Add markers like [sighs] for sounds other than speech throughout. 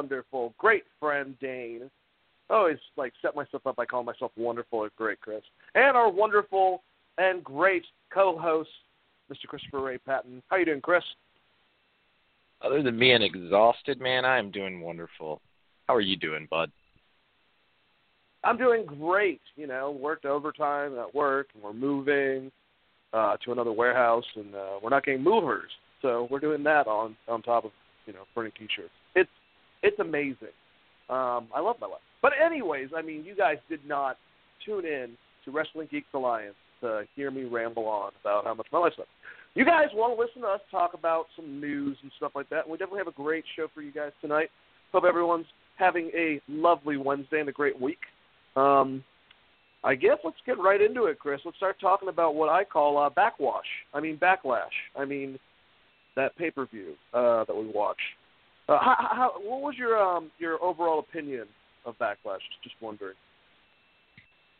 wonderful, great friend Dane. I always like set myself up by calling myself wonderful or great, Chris, and our wonderful and great co-host, Mr. Christopher Ray Patton. How you doing, Chris? Other than being exhausted, man, I am doing wonderful. How are you doing, bud? I'm doing great. You know, worked overtime at work, and we're moving uh, to another warehouse, and uh, we're not getting movers, so we're doing that on on top of you know printing t-shirts. It's it's amazing. Um, I love my life. But anyways, I mean, you guys did not tune in to Wrestling Geeks Alliance to hear me ramble on about how much my life sucks. You guys want to listen to us talk about some news and stuff like that. We definitely have a great show for you guys tonight. Hope everyone's having a lovely Wednesday and a great week. Um, I guess let's get right into it, Chris. Let's start talking about what I call uh, backwash. I mean backlash. I mean that pay per view uh, that we watched. Uh, how, how, what was your um, your overall opinion of backlash? Just wondering.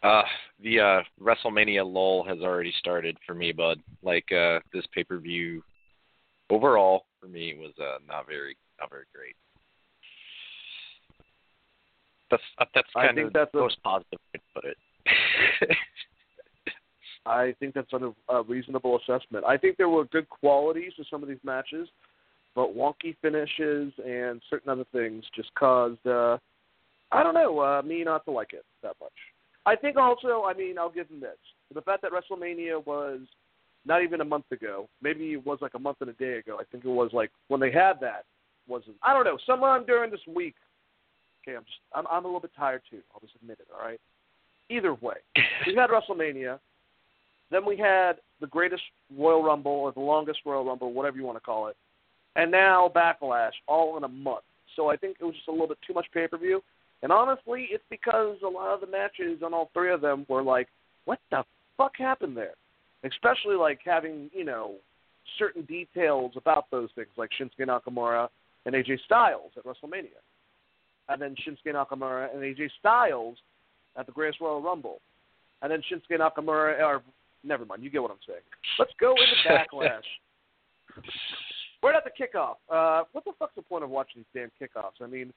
Uh, the uh, WrestleMania lull has already started for me, bud. Like uh, this pay per view, overall for me was uh, not very not very great. That's uh, that's kind of the most a, positive way to put it. [laughs] I think that's a, a reasonable assessment. I think there were good qualities to some of these matches, but wonky finishes and certain other things just caused uh, I don't know uh, me not to like it that much. I think also, I mean, I'll give them this: the fact that WrestleMania was not even a month ago, maybe it was like a month and a day ago. I think it was like when they had that wasn't. I don't know. Sometime during this week. Okay, I'm just I'm I'm a little bit tired too. I'll just admit it. All right. Either way, we had WrestleMania. Then we had the greatest Royal Rumble or the longest Royal Rumble, whatever you want to call it, and now Backlash, all in a month. So I think it was just a little bit too much pay per view. And honestly, it's because a lot of the matches on all three of them were like, what the fuck happened there? Especially like having, you know, certain details about those things, like Shinsuke Nakamura and AJ Styles at WrestleMania. And then Shinsuke Nakamura and AJ Styles at the Greatest Royal Rumble. And then Shinsuke Nakamura, or never mind, you get what I'm saying. Let's go into [laughs] Backlash. We're at the kickoff. Uh, what the fuck's the point of watching these damn kickoffs? I mean,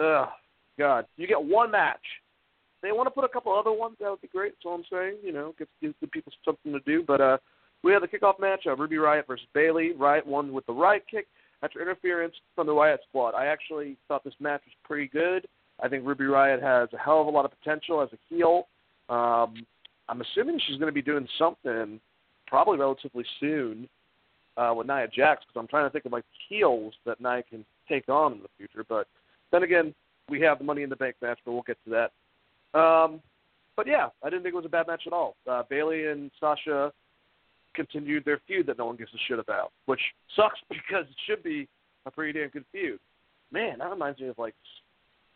ugh, God, you get one match. They want to put a couple other ones. That would be great. That's all I'm saying. You know, gives, gives the people something to do. But uh, we had the kickoff match: uh, Ruby Riott versus Bayley. Riott won with the right kick after interference from the Riott Squad. I actually thought this match was pretty good. I think Ruby Riott has a hell of a lot of potential as a heel. Um, I'm assuming she's going to be doing something probably relatively soon uh, with Nia Jax because I'm trying to think of like heels that Nia can take on in the future. But then again, we have the Money in the Bank match, but we'll get to that. Um, but yeah, I didn't think it was a bad match at all. Uh, Bayley and Sasha continued their feud that no one gives a shit about, which sucks [laughs] because it should be a pretty damn good feud. Man, that reminds me of like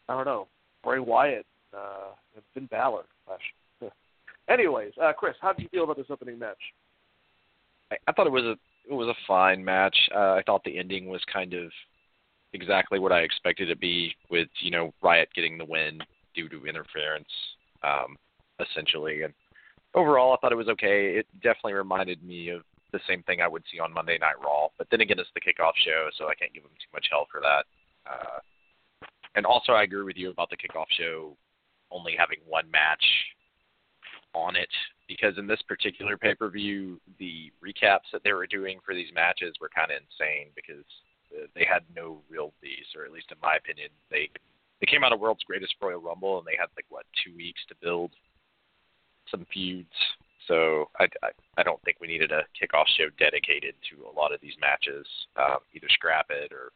I don't know Bray Wyatt uh, and Finn Balor. Gosh. [laughs] Anyways, uh, Chris, how did you feel about this opening match? I thought it was a it was a fine match. Uh, I thought the ending was kind of exactly what I expected it to be, with you know Riott getting the win due to interference, um, essentially. And overall, I thought it was okay. It definitely reminded me of the same thing I would see on Monday Night Raw. But then again, it's the kickoff show, so I can't give them too much hell for that. Uh, and also, I agree with you about the kickoff show only having one match on it because in this particular pay per view, the recaps that they were doing for these matches were kind of insane because they had no real beats, or at least in my opinion, they they came out of World's Greatest Royal Rumble and they had like what two weeks to build some feuds. So I, I, I don't think we needed a kickoff show dedicated to a lot of these matches. Um, either scrap it or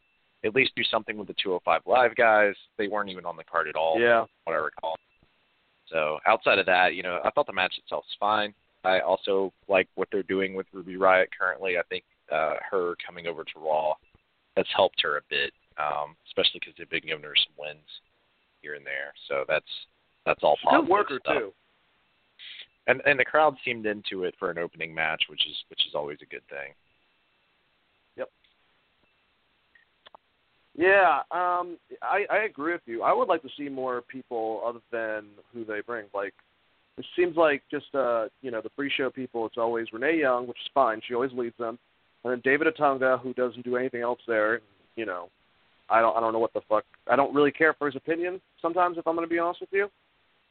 at least do something with the 205 Live guys. They weren't even on the card at all. Yeah, what I recall. So outside of that, you know, I thought the match itself was fine. I also like what they're doing with Ruby Riott currently. I think uh, her coming over to Raw that's helped her a bit, um, especially because they've been giving her some wins here and there. So that's that's all positive Good worker stuff. too. And and the crowd seemed into it for an opening match, which is which is always a good thing. Yeah, um, I I agree with you. I would like to see more people other than who they bring. Like, it seems like just uh, you know, the pre-show people. It's always Renee Young, which is fine. She always leads them. and then David Otunga, who doesn't do anything else there. You know, I don't I don't know what the fuck. I don't really care for his opinion sometimes, if I'm going to be honest with you.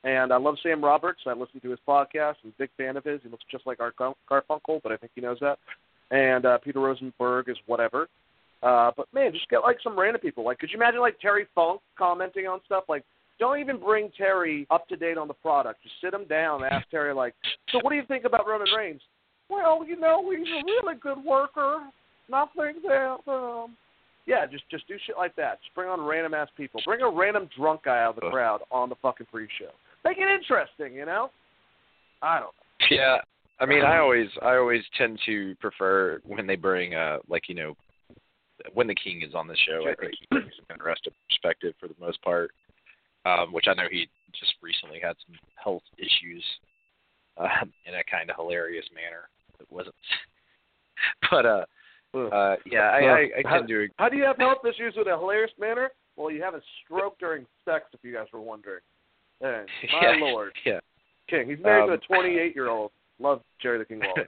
And I love Sam Roberts. I listen to his podcast. I'm a big fan of his. He looks just like Art Garfunkel, but I think he knows that. And uh, Peter Rosenberg is whatever. Uh, but man, just get like some random people. Like, could you imagine like Terry Funk commenting on stuff? Like, don't even bring Terry up to date on the product. Just sit him down and ask Terry like, so what do you think about Roman Reigns? Well, you know, he's a really good worker. Nothing that um yeah, just just do shit like that. Just bring on random ass people. Bring a random drunk guy out of the crowd on the fucking pre-show. Make it interesting, you know. I don't. know. Yeah, I mean, I always I always tend to prefer when they bring uh like you know when the king is on the show. I think he brings some interesting perspective for the most part. Um, which I know he just recently had some health issues uh, in a kind of hilarious manner. It wasn't, [laughs] but uh, uh, yeah, I, I, I how, tend to. How do you have health issues with a hilarious manner? Well, you have a stroke during sex, if you guys were wondering. And [laughs] my yeah, lord, yeah, King. He's married um, to a 28-year-old. Love Jerry the King Lawler.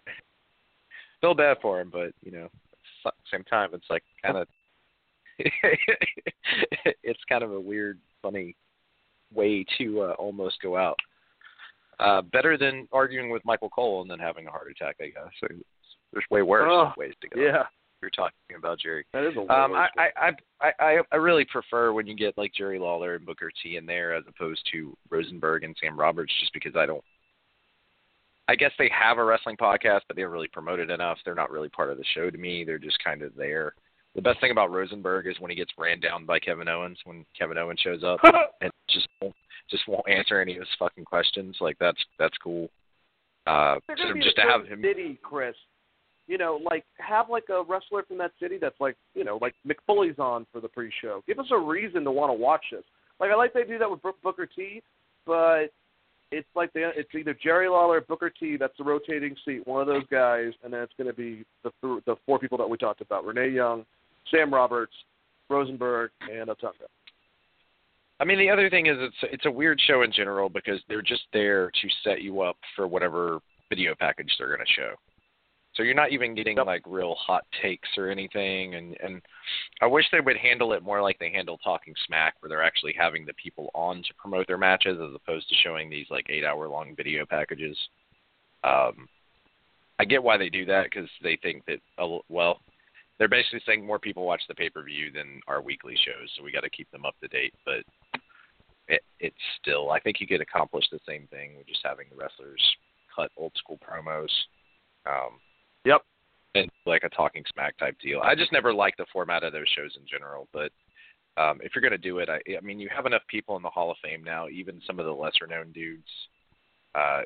[laughs] Feel bad for him, but you know, the same time, it's like kind of. [laughs] it's kind of a weird, funny way to uh, almost go out. Uh, better than arguing with Michael Cole and then having a heart attack, I guess. So there's way worse oh, ways to go. Yeah. You're talking about Jerry. That is a um, I, I, I, I, I really prefer when you get like Jerry Lawler and Booker T in there as opposed to Rosenberg and Sam Roberts, just because I don't. I guess they have a wrestling podcast, but they don't really promote it enough. They're not really part of the show to me. They're just kind of there. The best thing about Rosenberg is when he gets ran down by Kevin Owens when Kevin Owens shows up [laughs] and just won't, just won't answer any of his fucking questions. Like that's that's cool. Uh, just, just to have him. City, Chris. You know, like have like a wrestler from that city that's like you know like Mick Foley's on for the pre-show. Give us a reason to want to watch this. Like I like they do that with Booker T, but it's like they, it's either Jerry Lawler, or Booker T. That's the rotating seat, one of those guys, and then it's going to be the the four people that we talked about: Renee Young, Sam Roberts, Rosenberg, and Otunga. I mean, the other thing is it's it's a weird show in general because they're just there to set you up for whatever video package they're going to show. So you're not even getting like real hot takes or anything, and and I wish they would handle it more like they handle Talking Smack, where they're actually having the people on to promote their matches as opposed to showing these like eight hour long video packages. Um, I get why they do that because they think that well, they're basically saying more people watch the pay per view than our weekly shows, so we got to keep them up to date. But it, it's still, I think you could accomplish the same thing with just having the wrestlers cut old school promos. Um, yep. And like a talking smack type deal. I just never liked the format of those shows in general, but um, if you're going to do it, I, I mean, you have enough people in the Hall of Fame now. Even some of the lesser known dudes, uh,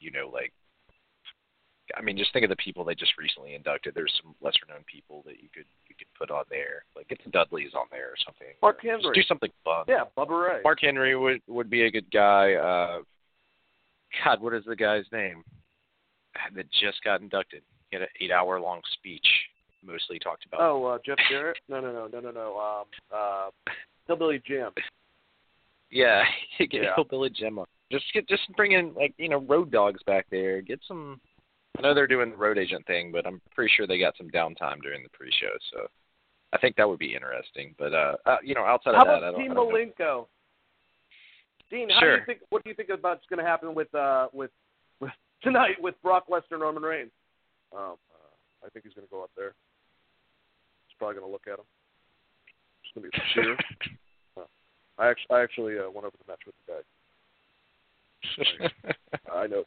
you know, like I mean, just think of the people they just recently inducted. There's some lesser known people that you could you could put on there. Like get the Dudleys on there or something. Mark Henry. Just do something fun. Yeah, Bubba Ray. Mark Henry would would be a good guy. Uh, God, what is the guy's name that just got inducted? He had an eight hour long speech, mostly talked about. Oh, uh, Jeff Jarrett? No, no, no, no, no, no. Um, uh, Hillbilly Jim. Yeah, [laughs] get yeah. Hillbilly Jim on. Just get just bring in like you know road dogs back there. Get some I know they're doing the road agent thing, but I'm pretty sure they got some downtime during the pre-show, so I think that would be interesting. But uh, uh you know, outside how of that, about I don't. Dean I don't Malenko? Dean, how sure. do you think? What do you think about what's going to happen with uh with with tonight with Brock Lesnar and Roman Reigns? Um, uh, I think he's going to go up there. He's probably going to look at him. It's going to be a cheer. [laughs] uh, I actually, I actually uh, went over the match with the guy. [laughs] I know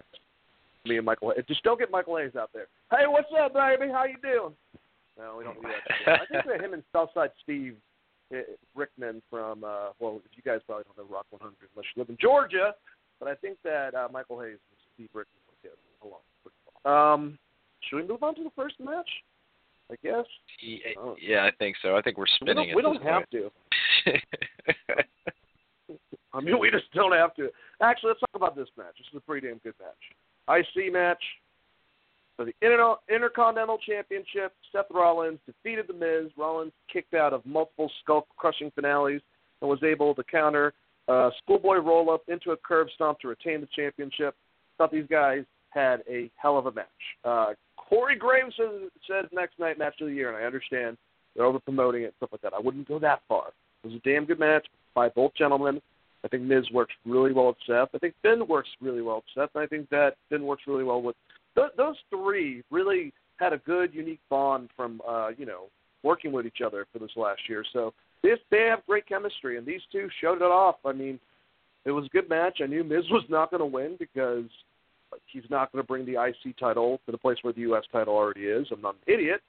me and Michael. Just don't get Michael Hayes out there. Hey, what's up, baby? How you doing? No, we don't do that. [laughs] I think that him and Southside Steve eh, Rickman from uh well, you guys probably don't know Rock 100 unless you live in Georgia, but I think that uh, Michael Hayes and Steve Rickman will get along pretty well. Um, should we move on to the first match? I guess. Yeah, oh. yeah I think so. I think we're spinning. We don't, we don't have to. [laughs] I mean, we just don't have to. Actually, let's talk about this match. This is a pretty damn good match. IC match for the Inter- Intercontinental Championship. Seth Rollins defeated The Miz. Rollins kicked out of multiple skull-crushing finales and was able to counter a schoolboy roll-up into a curb stomp to retain the championship. Thought these guys had a hell of a match. Uh, Corey Graves says, says next night match of the year, and I understand they're over promoting it and stuff like that. I wouldn't go that far. It was a damn good match by both gentlemen. I think Miz works really well with Seth. I think Finn works really well with Seth. And I think that Finn works really well with th- those three. Really had a good, unique bond from uh, you know working with each other for this last year. So this they have great chemistry, and these two showed it off. I mean, it was a good match. I knew Miz was not going to win because he's not going to bring the IC title to the place where the US title already is. I'm not an idiot,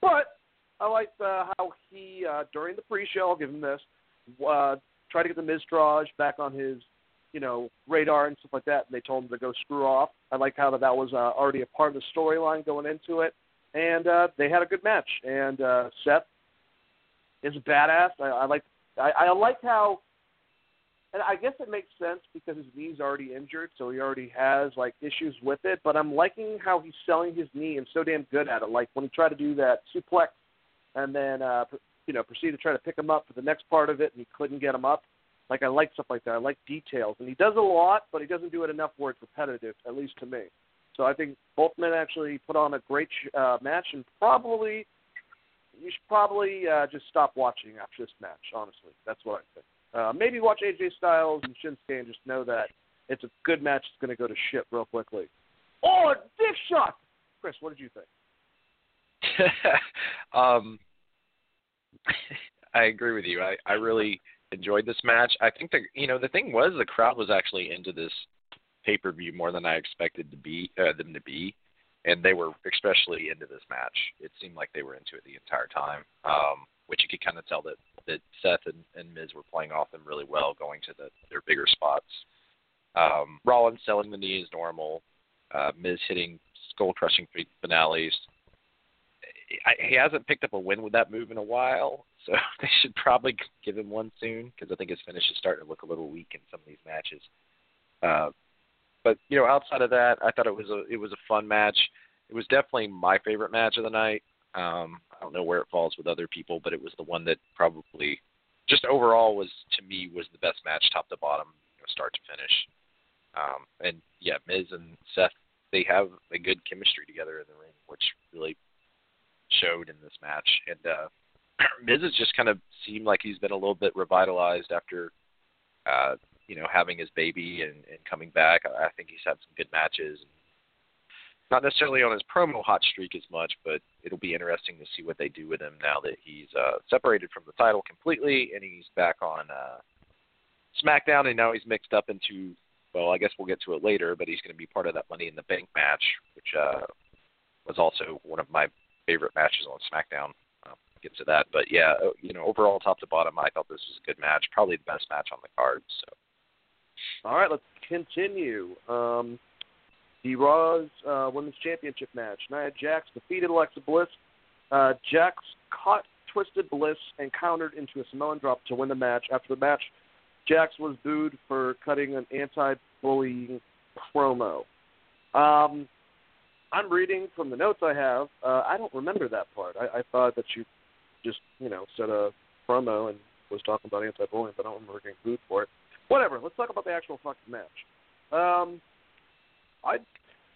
but I liked uh, how he uh, during the pre-show. I'll give him this. Uh, tried to get the Miztourage back on his, you know, radar and stuff like that. And they told him to go screw off. I like how that that was uh, already a part of the storyline going into it, and uh, they had a good match. And uh, Seth is a badass. I, I like I, I like how and I guess it makes sense because his knee's already injured, so he already has like issues with it. But I'm liking how he's selling his knee and so damn good at it. Like when he tried to do that suplex, and then uh, you know proceeded to try to pick him up for the next part of it, and he couldn't get him up. Like I like stuff like that. I like details, and he does a lot, but he doesn't do it enough where it's repetitive, at least to me. So I think both men actually put on a great uh, match, and probably you should probably uh, just stop watching after this match. Honestly, that's what I think. Uh, maybe watch AJ Styles and Shinsuke and just know that it's a good match. It's going to go to shit real quickly. Oh, dick shot! Chris, what did you think? [laughs] um, [laughs] I agree with you. I, I really enjoyed this match. I think the you know the thing was the crowd was actually into this pay per view more than I expected to be uh, them to be, and they were especially into this match. It seemed like they were into it the entire time. Um, which you could kind of tell that that Seth and, and Miz were playing off them really well, going to the, their bigger spots. Um, Rollins selling the knee is normal. Uh, Miz hitting skull crushing finales. He hasn't picked up a win with that move in a while, [laughs] so they should probably give him one soon because I think his finish is starting to look a little weak in some of these matches. Uh, but you know, outside of that, I thought it was a it was a fun match. It was definitely my favorite match of the night. Um, I don't know where it falls with other people, but it was the one that probably just overall was to me was the best match, top to bottom, you know, start to finish. Um, and yeah, Miz and Seth they have a good chemistry together in the ring, which really showed in this match. And uh, [clears throat] Miz has just kind of seemed like he's been a little bit revitalized after, uh, you know, having his baby and, and coming back. I think he's had some good matches. And not necessarily on his promo hot streak as much, but it'll be interesting to see what they do with him now that he's uh, separated from the title completely and he's back on uh, SmackDown, and now he's mixed up into. Well, I guess we'll get to it later, but he's going to be part of that Money in the Bank match, which uh, was also one of my favorite matches on SmackDown. Uh, get to that, but yeah, uh, you know, overall, top to bottom, I thought this was a good match, probably the best match on the card. So. All right, let's continue. Um, the Raw's uh, Women's Championship match. Nia Jax defeated Alexa Bliss. Uh, Jax caught Twisted Bliss and countered into a Samoan drop to win the match. After the match, Jax was booed for cutting an anti-bullying promo. Um, I'm reading from the notes I have. Uh, I don't remember that part. I, I thought that she just, you know, said a promo and was talking about anti-bullying, but I don't remember getting booed for it. Whatever. Let's talk about the actual fucking match. Um, I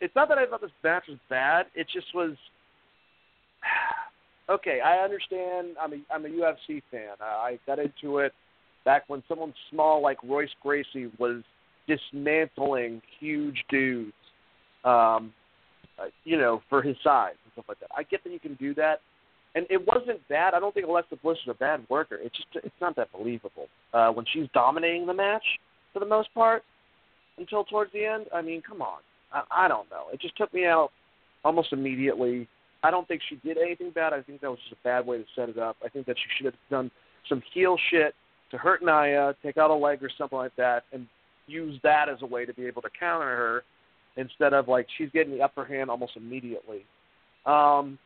it's not that I thought this match was bad. It just was [sighs] okay. I understand. I'm a I'm a UFC fan. I, got into it back when someone small like Royce Gracie was dismantling huge dudes, um, uh, you know, for his size and stuff like that. I get that you can do that, and it wasn't bad. I don't think Alexa Bliss is a bad worker. It's just it's not that believable uh, when she's dominating the match for the most part until towards the end. I mean, come on. I, I don't know. It just took me out almost immediately. I don't think she did anything bad. I think that was just a bad way to set it up. I think that she should have done some heel shit to hurt Nia, take out a leg or something like that, and use that as a way to be able to counter her instead of like she's getting the upper hand almost immediately. Um,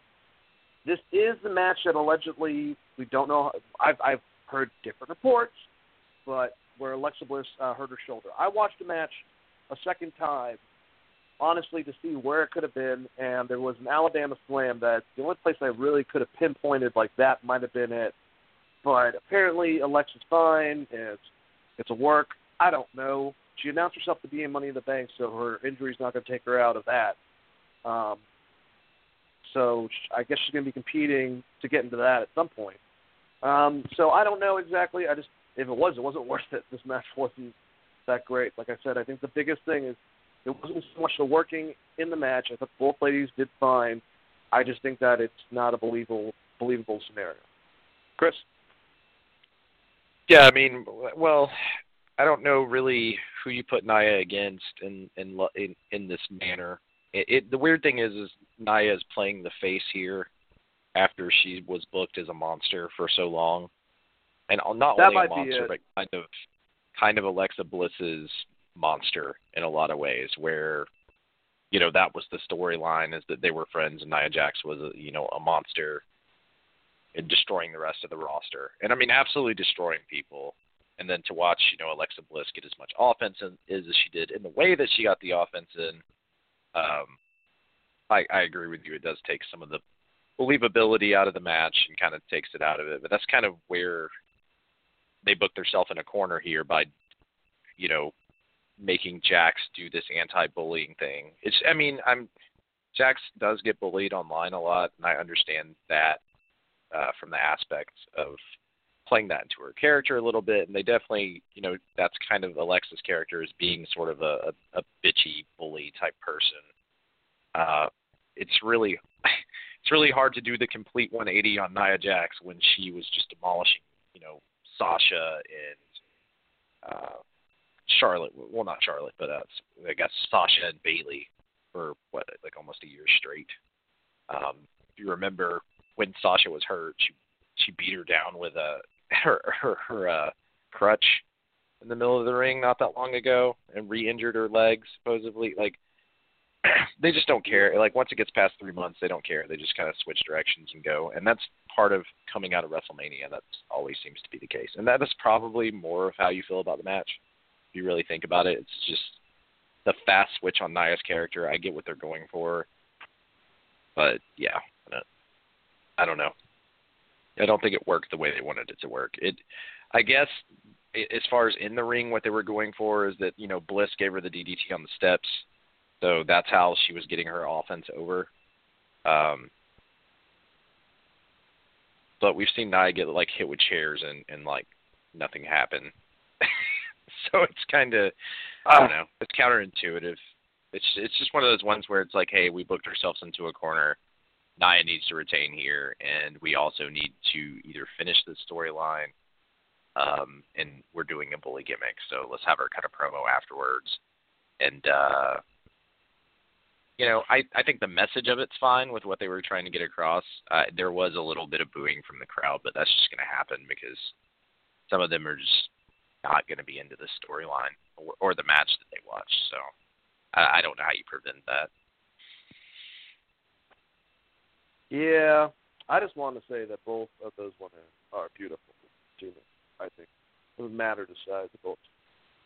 this is the match that allegedly we don't know. I've I've heard different reports, but where Alexa Bliss uh, hurt her shoulder. I watched the match a second time honestly to see where it could have been, and there was an Alabama slam that the only place I really could have pinpointed like that might have been it. But apparently Alexa's fine. It's it's a work. I don't know. She announced herself to be in Money in the Bank, so her injury's not going to take her out of that. Um, so I guess she's going to be competing to get into that at some point. Um, so I don't know exactly. I just if it was, it wasn't [laughs] worth it. This match wasn't that great. Like I said, I think the biggest thing is it wasn't so much the working in the match. I thought both ladies did fine. I just think that it's not a believable believable scenario. Chris. Yeah, I mean, well, I don't know really who you put Nia against in in in, in this manner. It, it the weird thing is is Nia is playing the face here after she was booked as a monster for so long, and not that only a monster but kind of kind of Alexa Bliss's monster in a lot of ways, where you know that was the storyline is that they were friends and Nia Jax was a, you know a monster and destroying the rest of the roster, and I mean absolutely destroying people. And then to watch you know Alexa Bliss get as much offense in, as she did in the way that she got the offense in, um, I, I agree with you. It does take some of the believability out of the match and kind of takes it out of it. But that's kind of where they booked themselves in a corner here by, you know, making Jax do this anti-bullying thing. It's I mean I'm Jax does get bullied online a lot, and I understand that uh, from the aspect of playing that into her character a little bit. And they definitely, you know, that's kind of Alexa's character as being sort of a, a, a bitchy bully type person. Uh, it's really [laughs] it's really hard to do the complete 180 on Nia Jax when she was just demolishing, you know, Sasha and uh, Charlotte. Well, not Charlotte, but uh, I guess Sasha and Bayley for what like almost a year straight. Um, if you remember when Sasha was hurt, she she beat her down with a [laughs] her her, her uh, crutch in the middle of the ring not that long ago and re-injured her legs supposedly. Like [clears throat] they just don't care. Like once it gets past three months, they don't care. They just kind of switch directions and go. And that's part of coming out of WrestleMania. That always seems to be the case. And that is probably more of how you feel about the match if you really think about it. It's just the fast switch on Nia's character. I get what they're going for, but yeah, I don't know. I don't think it worked the way they wanted it to work. It, I guess, as far as in the ring, what they were going for is that you know Bliss gave her the DDT on the steps, so that's how she was getting her offense over. Um, but we've seen Nia get like hit with chairs and and like nothing happen. [laughs] [laughs] so it's kind of I don't know. It's counterintuitive. It's it's just one of those ones where it's like, hey, we booked ourselves into a corner. Nia needs to retain here, and we also need to either finish the storyline, um, and we're doing a bully gimmick, so let's have her cut a promo afterwards. And uh, you know, I I think the message of it's fine with what they were trying to get across. Uh, there was a little bit of booing from the crowd, but that's just going to happen because some of them are just not going to be into the storyline or, or the match that they watch. So I, I don't know how you prevent that. Yeah, I just want to say that both of those women are beautiful to me. I think it doesn't matter the size of both.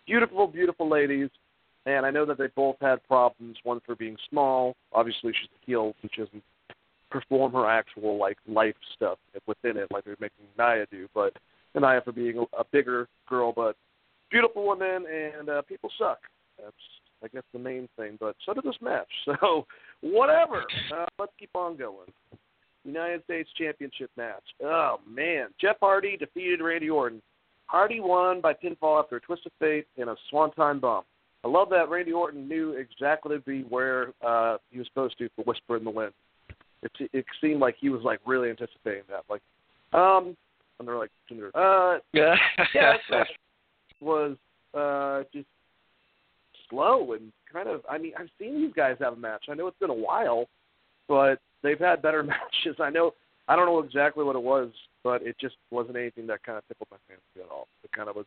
Beautiful, beautiful ladies, and I know that they both had problems. One for being small. Obviously, she's a heel, which doesn't perform her actual like life stuff within it, like they're making Nia do. But Nia for being a, a bigger girl, but beautiful woman, and uh, people suck. That's I guess the main thing. But so did this match. [laughs] So whatever. Uh, let's keep on going. United States Championship match. Oh man, Jeff Hardy defeated Randy Orton. Hardy won by pinfall after a twist of fate and a swanton bomb. I love that Randy Orton knew exactly to be where uh, he was supposed to for Whisper in the Wind. It, it seemed like he was like really anticipating that. Like, um, and they're like, uh, yeah, yeah, [laughs] was uh just slow and kind of. I mean, I've seen these guys have a match. I know it's been a while, but they've had better [laughs] matches. I know. I don't know exactly what it was, but it just wasn't anything that kind of tickled my fancy at all. It kind of was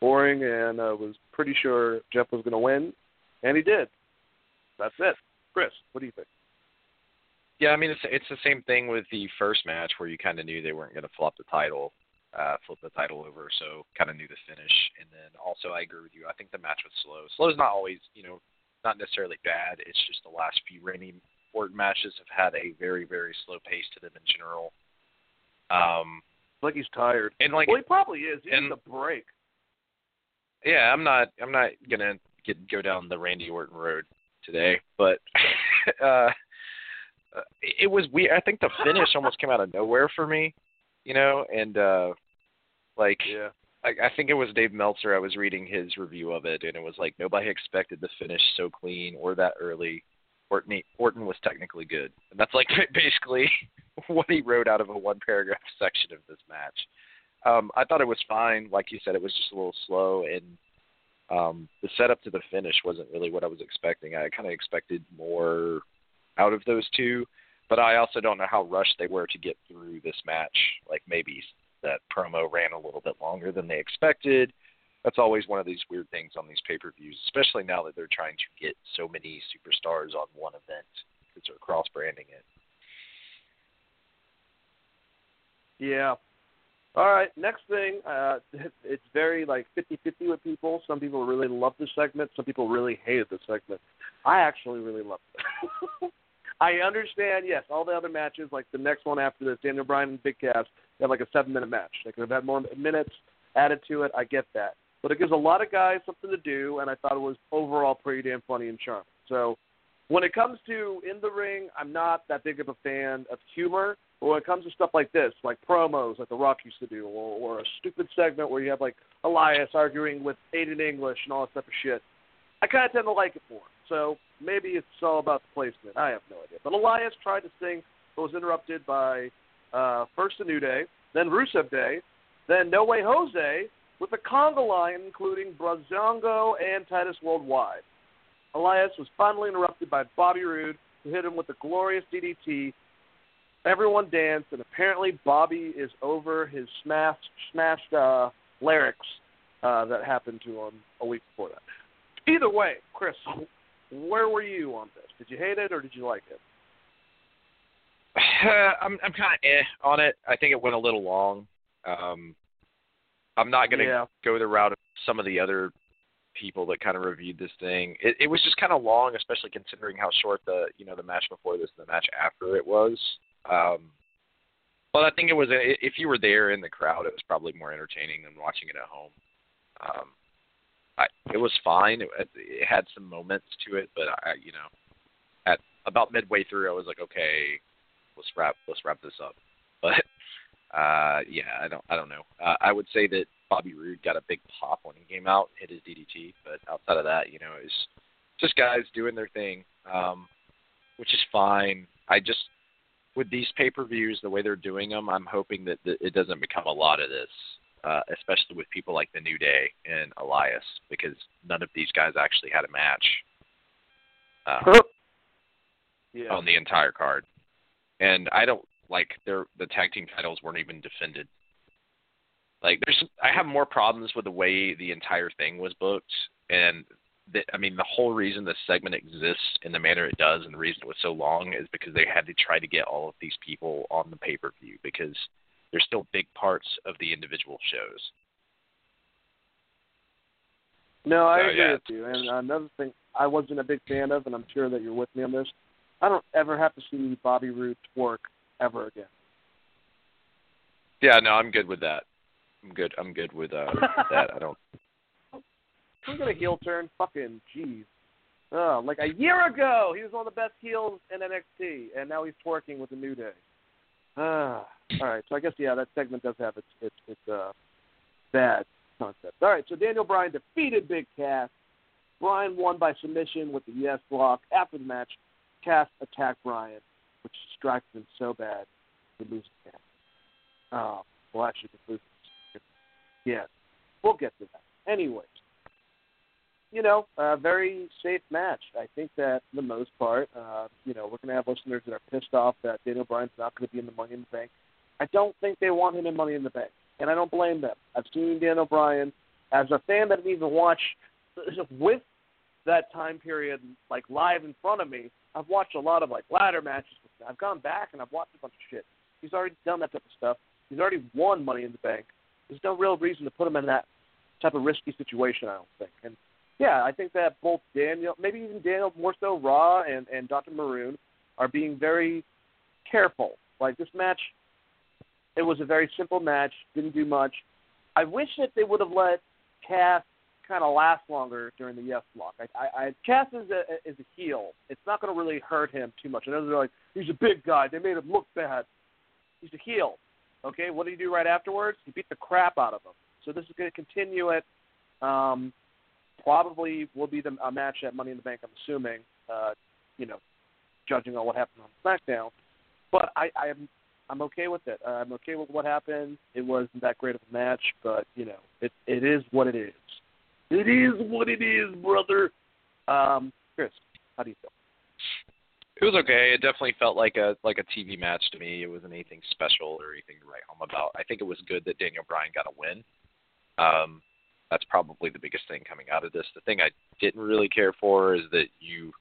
boring, and I was pretty sure Jeff was going to win, and he did. That's it. Chris, what do you think? Yeah, I mean it's it's the same thing with the first match where you kind of knew they weren't going to flop the title, uh, flip the title over, so kind of knew the finish. And then also I agree with you. I think the match was slow. Slow is not always, you know, not necessarily bad. It's just the last few Randy Orton matches have had a very very slow pace to them in general. Um, like he's tired. And like well, he probably is. He and, needs a break. Yeah, I'm not. I'm not gonna get go down the Randy Orton road today, but [laughs] uh, uh, it was weird. I think the [laughs] finish almost came out of nowhere for me, you know, and uh like Yeah. I, I think it was Dave Meltzer. I was reading his review of it, and it was like nobody expected the finish so clean or that early. Orton, Orton was technically good, and that's like [laughs] basically what he wrote out of a one paragraph [laughs] section of this match. Um, I thought it was fine. Like you said, it was just a little slow, and um, the setup to the finish wasn't really what I was expecting. I kind of expected more out of those two, but I also don't know how rushed they were to get through this match. Like maybe that promo ran a little bit longer than they expected. That's always one of these weird things on these pay per views, especially now that they're trying to get so many superstars on one event because they're cross branding it. Yeah. All right. Next thing, uh, [laughs] it's very like fifty-fifty with people. Some people really love the segment. Some people really hated the segment. I actually really loved it. [laughs] I understand. Yes, all the other matches, like the next one after this, Daniel Bryan and Big Cass, they have like a seven-minute match. They could have had more minutes added to it. I get that, but it gives a lot of guys something to do, and I thought it was overall pretty damn funny and charming. So, when it comes to in the ring, I'm not that big of a fan of humor. But when it comes to stuff like this, like promos, like The Rock used to do, or, or a stupid segment where you have like Elias arguing with Aiden English and all that type of shit, I kind of tend to like it more. So maybe it's all about the placement. I have no idea. But Elias tried to sing, but was interrupted by uh, first a New Day, then Rusev Day, then No Way Jose with a conga line including Breezango and Titus Worldwide. Elias was finally interrupted by Bobby Roode, who hit him with a glorious DDT. Everyone danced, and apparently Bobby is over his smashed, smashed uh, larynx uh, that happened to him a week before that. Either way, Chris, where were you on this? Did you hate it or did you like it? [sighs] I'm I'm kind of eh on it. I think it went a little long. Um, I'm not going to Yeah. go the route of some of the other people that kind of reviewed this thing. It, it was just kind of long, especially considering how short the you know the match before this and the match after it was. Um, but I think it was if you were there in the crowd, it was probably more entertaining than watching it at home. Um, I, it was fine. It, it had some moments to it, but I you know at about midway through, I was like, okay, let's wrap let's wrap this up. [laughs] But uh, yeah, I don't I don't know. Uh, I would say that Bobby Roode got a big pop when he came out, hit his DDT, but outside of that, you know, it's just guys doing their thing, um, which is fine. I just with these pay per views, the way they're doing them, I'm hoping that, that it doesn't become a lot of this, uh, especially with people like the New Day and Elias, because none of these guys actually had a match. Uh, yeah. on the entire card. And I don't like their the tag team titles weren't even defended. Like there's I have more problems with the way the entire thing was booked and the, I mean the whole reason this segment exists in the manner it does and the reason it was so long is because they had to try to get all of these people on the pay-per-view because they're still big parts of the individual shows. No, I So, agree yeah, with you. And another thing I wasn't a big fan of, and I'm sure that you're with me on this, I don't ever have to see Bobby Roode twerk ever again. Yeah, no, I'm good with that. I'm good. I'm good with uh [laughs] that. I don't Can we get a heel turn? Fucking jeez. Oh, like a year ago, he was one of the best heels in NXT, and now he's twerking with the New Day. Ah, all right. So I guess yeah, that segment does have its its its uh bad concept. All right. So Daniel Bryan defeated Big Cass. Bryan won by submission with the Yes Lock. After the match, Cass attacked Bryan, which distracted him so bad he loses Cass. Oh, well, actually, he loses. Yeah, we'll get to that. Anyways, you know, a very safe match. I think that for the most part, uh, you know, we're going to have listeners that are pissed off that Daniel Bryan's not going to be in the Money in the Bank. I don't think they want him in Money in the Bank, and I don't blame them. I've seen Daniel Bryan as a fan that didn't even watch [laughs] with that time period like live in front of me. I've watched a lot of like ladder matches. I've gone back and I've watched a bunch of shit. He's already done that type of stuff. He's already won Money in the Bank. There's no real reason to put him in that type of risky situation. I don't think. And yeah, I think that both Daniel, maybe even Daniel more so Raw and and Dr. Maroon are being very careful. Like this match, it was a very simple match. Didn't do much. I wish that they would have let Cass kind of last longer during the Yes Lock. I, I, I Cass is a is a heel. It's not going to really hurt him too much. I know they're like he's a big guy. They made him look bad. He's a heel. Okay, what did he do right afterwards? He beat the crap out of him. So this is going to continue it. Um, probably will be the, a match at Money in the Bank. I'm assuming. Uh, you know, judging on what happened on SmackDown. But I, I'm I'm okay with it. I'm okay with what happened. It wasn't that great of a match, but you know, it it is what it is. It is what it is, brother. Um, Chris, how do you feel? It was okay. It definitely felt like a like a TV match to me. It wasn't anything special or anything to write home about. I think it was good that Daniel Bryan got a win. Um, that's probably the biggest thing coming out of this. The thing I didn't really care for is that you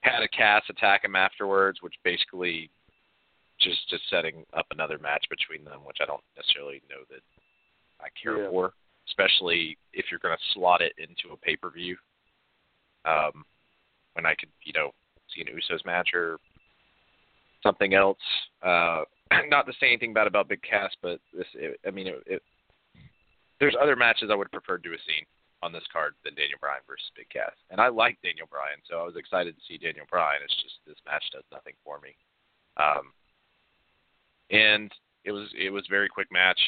had a Cass attack him afterwards, which basically just just setting up another match between them, which I don't necessarily know that I care yeah. for, especially if you're going to slot it into a pay per view. Um, when I could, you know, see an Usos match or something else. Uh, [clears throat] not to say anything bad about Big Cass, but this, it, I mean, it, it, there's other matches I would prefer to have seen on this card than Daniel Bryan versus Big Cass. And I like Daniel Bryan, so I was excited to see Daniel Bryan. It's just this match does nothing for me. Um, and it was it was a very quick match.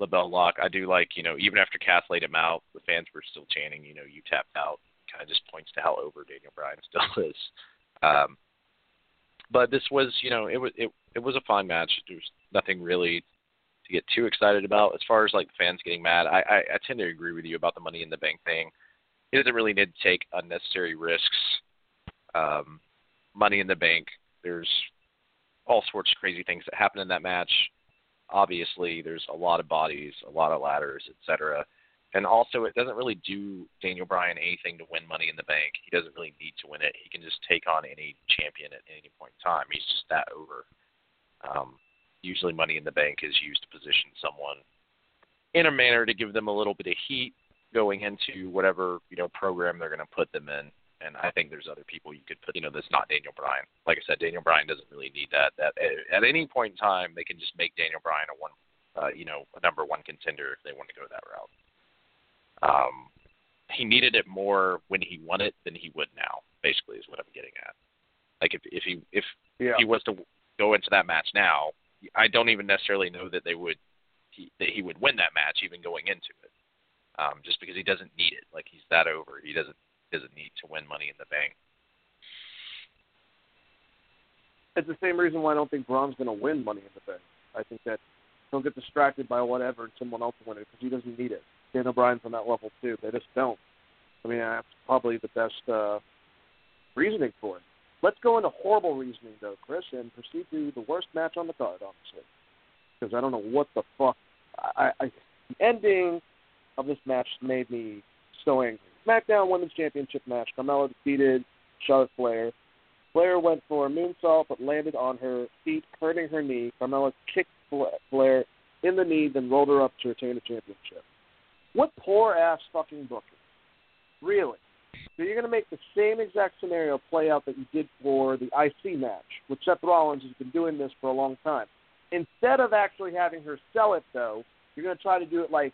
LeBell Lock. I do like you know even after Cass laid him out, the fans were still chanting. You know, you tapped out. Kind of just points to how over Daniel Bryan [laughs] still is. Um, but this was you know it was it it was a fun match. There was nothing really get too excited about as far as like fans getting mad. I, I I tend to agree with you about the Money in the Bank thing. It doesn't really need to take unnecessary risks. Um, money in the Bank. There's all sorts of crazy things that happen in that match. Obviously, there's a lot of bodies, a lot of ladders, etc. And also, it doesn't really do Daniel Bryan anything to win Money in the Bank. He doesn't really need to win it. He can just take on any champion at any point in time. He's just that over. Um, usually, Money in the Bank is used to position someone in a manner to give them a little bit of heat going into whatever you know program they're going to put them in and I think there's other people you could put. You know, that's not Daniel Bryan. Like I said, Daniel Bryan doesn't really need that. That at any point in time, they can just make Daniel Bryan a one, uh, you know, a number one contender if they want to go that route. Um, he needed it more when he won it than he would now. Basically, is what I'm getting at. Like if if he if yeah. he was to go into that match now, I don't even necessarily know that they would he, that he would win that match even going into it. Um, just because he doesn't need it, like he's that over. He doesn't doesn't need to win Money in the Bank. It's the same reason why I don't think Braun's going to win Money in the Bank. I think that he'll get distracted by whatever and someone else will win it because he doesn't need it. Daniel Bryan's on that level too. They just don't. I mean, that's probably the best uh, reasoning for it. Let's go into horrible reasoning though, Chris, and proceed to the worst match on the card, honestly, because I don't know what the fuck. I, I the ending of this match made me so angry. SmackDown Women's Championship match. Carmella defeated Charlotte Flair. Flair went for a moonsault but landed on her feet, hurting her knee. Carmella kicked Flair in the knee, then rolled her up to retain the championship. What poor ass fucking booking. Really. So you're going to make the same exact scenario play out that you did for the IC match with Seth Rollins, who's been doing this for a long time. Instead of actually having her sell it, though, you're going to try to do it like,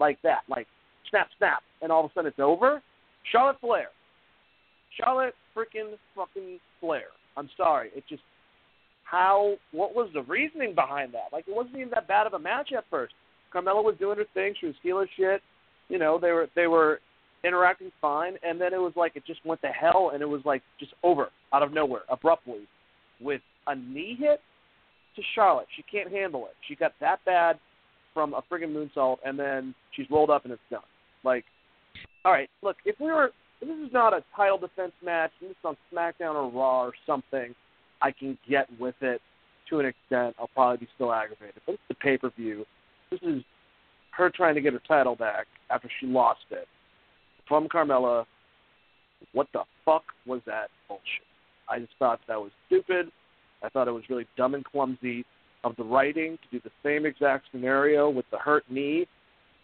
like that, like snap, snap, and all of a sudden it's over. Charlotte Flair. Charlotte freaking fucking Flair. I'm sorry. It just how what was the reasoning behind that? Like it wasn't even that bad of a match at first. Carmella was doing her thing, she was stealing shit. You know, they were they were interacting fine and then it was like it just went to hell and it was like just over out of nowhere, abruptly, with a knee hit to Charlotte. She can't handle it. She got that bad from a friggin' moonsault and then she's rolled up and it's done. Like, all right, look, if we were, if this is not a title defense match, and this is on SmackDown or Raw or something, I can get with it to an extent. I'll probably be still aggravated. But it's the pay per view. This is her trying to get her title back after she lost it from Carmella. What the fuck was that bullshit? I just thought that was stupid. I thought it was really dumb and clumsy of the writing to do the same exact scenario with the hurt knee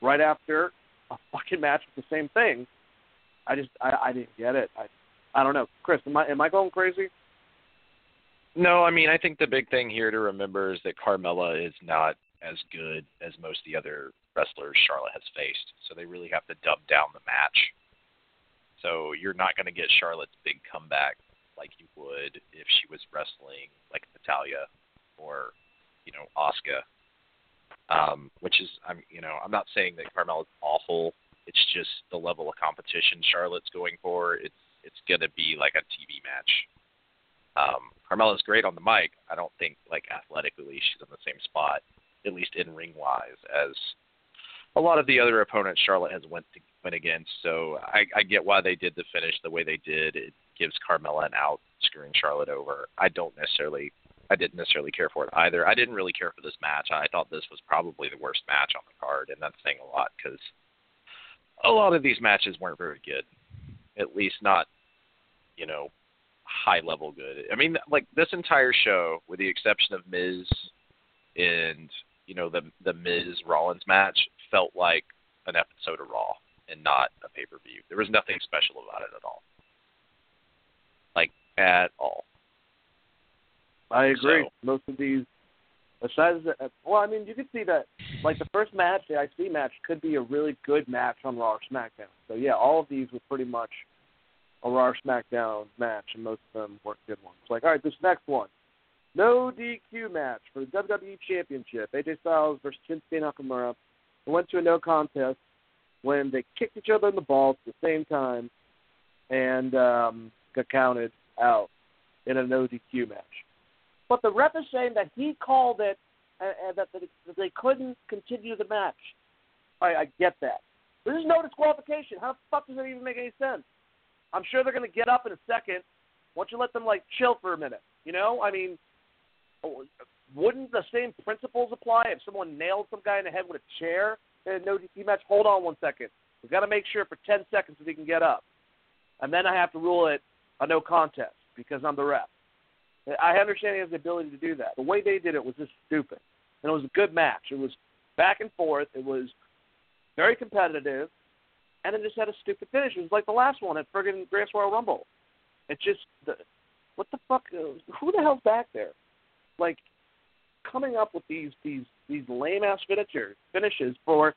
right after a fucking match with the same thing. I just I, I didn't get it. I I don't know, Chris. Am I am I going crazy? No, I mean I think the big thing here to remember is that Carmella is not as good as most of the other wrestlers Charlotte has faced. So they really have to dumb down the match. So you're not going to get Charlotte's big comeback like you would if she was wrestling like Natalya or you know Asuka. Um, which is I'm you know I'm not saying that Carmella is awful. It's just the level of competition Charlotte's going for. It's it's going to be like a TV match. Um, Carmella's great on the mic. I don't think like athletically she's in the same spot, at least in ring wise, as a lot of the other opponents Charlotte has went to, went against. So I, I get why they did the finish the way they did. It gives Carmella an out, screwing Charlotte over. I don't necessarily I didn't necessarily care for it either. I didn't really care for this match. I thought this was probably the worst match on the card, and that's saying a lot because a lot of these matches weren't very good. At least not, you know, high level good. I mean, like this entire show, with the exception of Miz and you know the the Miz Rollins match, felt like an episode of Raw and not a pay per view. There was nothing special about it at all, like at all. I agree. So- Most of these, besides, the, well, I mean, you could see that, like the first match, the IC match, could be a really good match on Raw or SmackDown. So yeah, all of these were pretty much a Raw or SmackDown match, and most of them weren't good ones. Like, all right, this next one, no DQ match for the WWE Championship: AJ Styles versus Shinsuke Nakamura. Went to a no contest when they kicked each other in the balls at the same time and um, got counted out in a no DQ match. But the ref is saying that he called it and, and that, that, that they couldn't continue the match. I, I get that. There's no disqualification. How the fuck does that even make any sense? I'm sure they're going to get up in a second. Why don't you let them like chill for a minute? You know, I mean, wouldn't the same principles apply if someone nailed some guy in the head with a chair in a no DQ match? Hold on one second. We've got to make sure for 10 seconds that he can get up, and then I have to rule it a no contest because I'm the ref. I understand he has the ability to do that. The way they did it was just stupid, and it was a good match. It was back and forth. It was very competitive, and it just had a stupid finish. It was like the last one at friggin' Grand Royal Rumble. It just, the, what the fuck? uh, Who the hell's back there? Like coming up with these these these lame ass finisher finishes for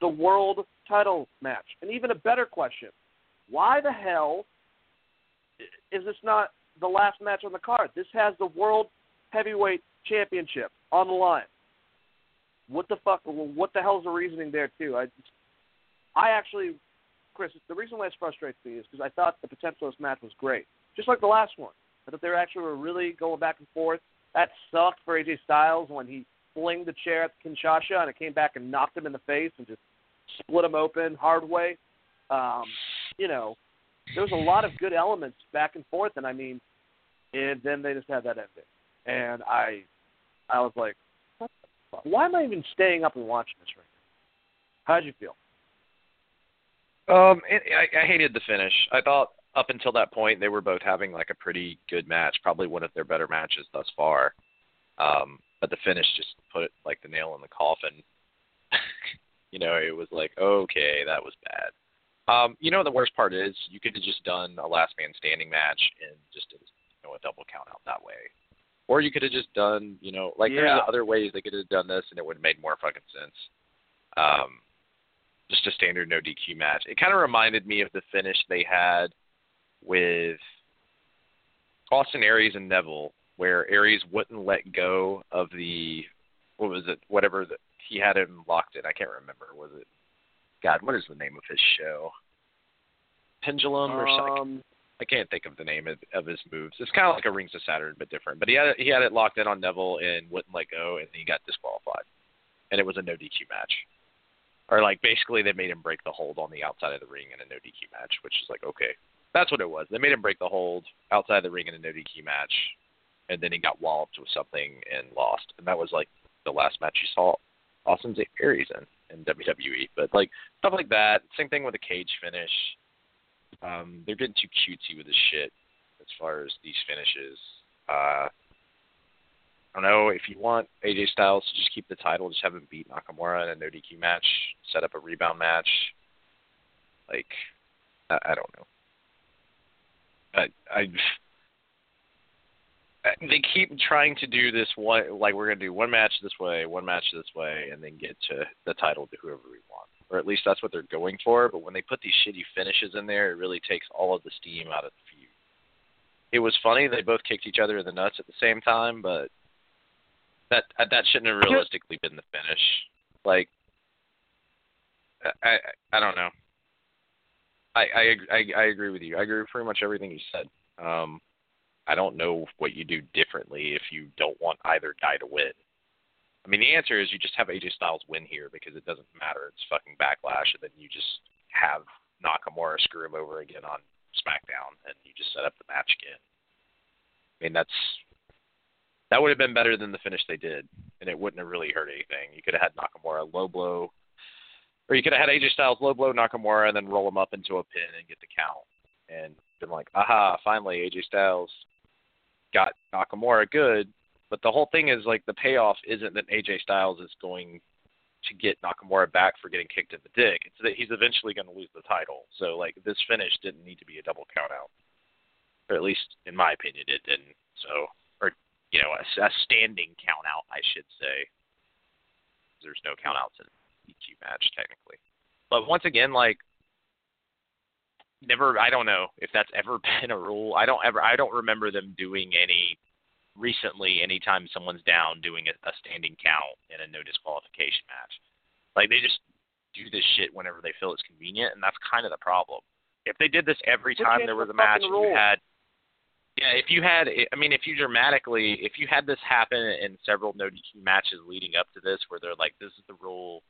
the world title match. And even a better question: Why the hell is this not the last match on the card? This has the world heavyweight championship on the line. What the fuck? What the hell's the reasoning there too? I, I actually, Chris, the reason why this frustrates me is because I thought the potential of this match was great, just like the last one. I thought they were actually were really going back and forth. That sucked for AJ Styles when he fling the chair at Shinsuke and it came back and knocked him in the face and just split him open hard way. Um, you know, there was a lot of good elements back and forth, and I mean, and then they just had that ending, and I, I was like, what the fuck? why am I even staying up and watching this right now? How'd you feel? Um, it, I, I hated the finish. I thought up until that point they were both having like a pretty good match, probably one of their better matches thus far. Um, but the finish just put it like the nail in the coffin. [laughs] you know, it was like, okay, that was bad. Um, you know, the worst part is you could have just done a last man standing match and just did, you know a double count out that way, or you could have just done you know like Yeah. there's other ways they could have done this and it would have made more fucking sense. Um, just a standard no DQ match. It kind of reminded me of the finish they had with Austin Aries and Neville, where Aries wouldn't let go of the what was it, whatever the, he had him locked in. I can't remember. Was it God? What is the name of his show? Pendulum or something? Um, I can't think of the name of, of his moves. It's kind of like a Rings of Saturn, but different. But he had it, he had it locked in on Neville and wouldn't let go, and he got disqualified. And it was a no DQ match, or like basically they made him break the hold on the outside of the ring in a no DQ match, which is like okay, that's what it was. They made him break the hold outside the ring in a no DQ match, and then he got walloped with something and lost. And that was like the last match you saw Austin Aries in in WWE. But like stuff like that. Same thing with the cage finish. Um, they're getting too cutesy with this shit as far as these finishes. Uh, I don't know if you want AJ Styles to just keep the title, just have him beat Nakamura in a no DQ match, set up a rebound match. Like, I, I don't know. I, I they keep trying to do this one like we're gonna do one match this way, one match this way, and then get to the title to whoever we want. Or at least that's what they're going for. But when they put these shitty finishes in there, it really takes all of the steam out of the feud. It was funny they both kicked each other in the nuts at the same time, but that that shouldn't have realistically been the finish. Like, I I, I don't know. I, I I I agree with you. I agree with pretty much everything you said. Um, I don't know what you do differently if you don't want either guy to win. I mean, the answer is you just have AJ Styles win here because it doesn't matter. It's fucking backlash, and then you just have Nakamura screw him over again on SmackDown, and you just set up the match again. I mean, that's that would have been better than the finish they did, and it wouldn't have really hurt anything. You could have had Nakamura low blow, or you could have had AJ Styles low blow Nakamura and then roll him up into a pin and get the count, and been like, aha, finally AJ Styles got Nakamura good. But the whole thing is like the payoff isn't that AJ Styles is going to get Nakamura back for getting kicked in the dick. It's that he's eventually going to lose the title. So like this finish didn't need to be a double count out, or at least in my opinion, it didn't. So or you know a, a standing count out, I should say. There's no count outs in EQ match technically. But once again, like never I don't know if that's ever [laughs] been a rule. I don't ever I don't remember them doing any recently anytime someone's down doing a, a standing count in a no disqualification match. Like they just do this shit whenever they feel it's convenient and that's kind of the problem. If they did this every time there was a match and you had yeah, if you had, I mean, if you dramatically, if you had this happen in several no DQ matches leading up to this, where they're like, "This is the rule,"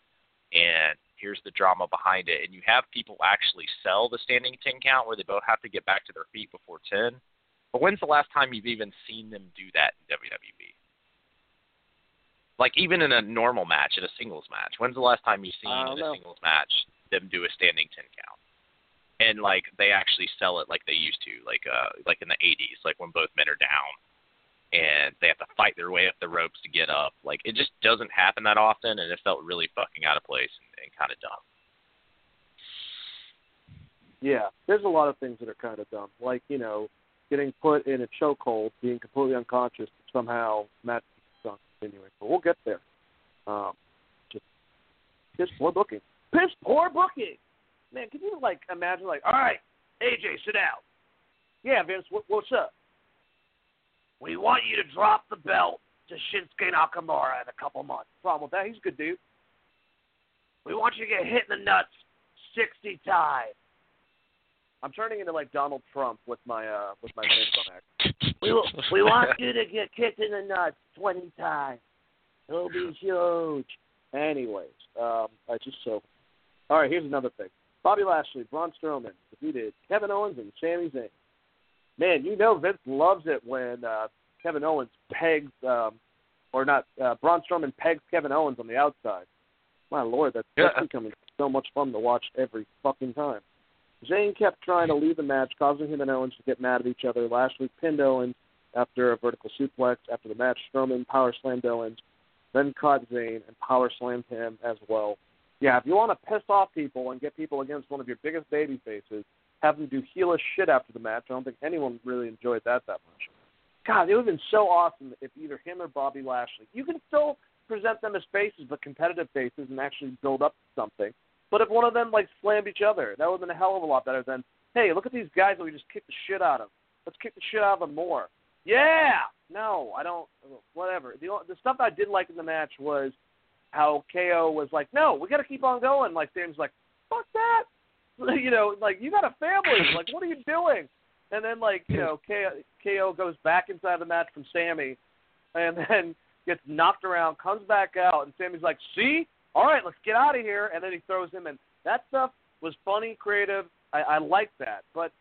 and here's the drama behind it, and you have people actually sell the standing 10 count where they both have to get back to their feet before 10. But when's the last time you've even seen them do that in WWE? Like even in a normal match, in a singles match, when's the last time you've seen in know. a singles match them do a standing 10 count? And like they actually sell it like they used to, like uh like in the 80s, like when both men are down and they have to fight their way up the ropes to get up. Like it just doesn't happen that often, and it felt really fucking out of place and, and kind of dumb. Yeah, there's a lot of things that are kind of dumb, like you know, getting put in a chokehold, being completely unconscious, somehow match on continuing. But we'll get there. Um, just, just poor booking. Piss poor booking. Man, can you like imagine like, all right, AJ, sit down. Yeah, Vince, what, what's up? We want you to drop the belt to Shinsuke Nakamura in a couple months. Problem with that? He's a good dude. We want you to get hit in the nuts 60 times. I'm turning into like Donald Trump with my uh with my baseball. We we want you to get kicked in the nuts 20 times. It'll be huge. Anyways, um, I just so. All right, here's another thing. Bobby Lashley, Braun Strowman defeated Kevin Owens and Sami Zayn man, you know Vince loves it when uh, Kevin Owens pegs, um, or not, uh, Braun Strowman pegs Kevin Owens on the outside. My lord, that's, yeah. that's becoming so much fun to watch every fucking time. Zayn kept trying to leave the match, causing him and Owens to get mad at each other. Lashley pinned Owens after a vertical suplex. After the match, Strowman power slammed Owens, then caught Zayn and power slammed him as well. Yeah, if you want to piss off people and get people against one of your biggest baby faces, have them do heelish shit after the match. I don't think anyone really enjoyed that that much. God, it would have been so awesome if either him or Bobby Lashley. You can still present them as faces, but competitive faces, and actually build up something. But if one of them like slammed each other, that would have been a hell of a lot better than, hey, look at these guys that we just kicked the shit out of. Let's kick the shit out of them more. Yeah. No, I don't. Whatever. The the stuff I did like in the match was how KO was like, no, we got to keep on going. Like Sam's like, fuck that. [laughs] you know, like you got a family. Like, what are you doing? And then like you know, KO, goes back inside the match from Sami, and [laughs] then gets knocked around, comes back out, and Sami's like, "See, all right, let's get out of here." And then he throws him, and that stuff was funny, creative. I, I like that, but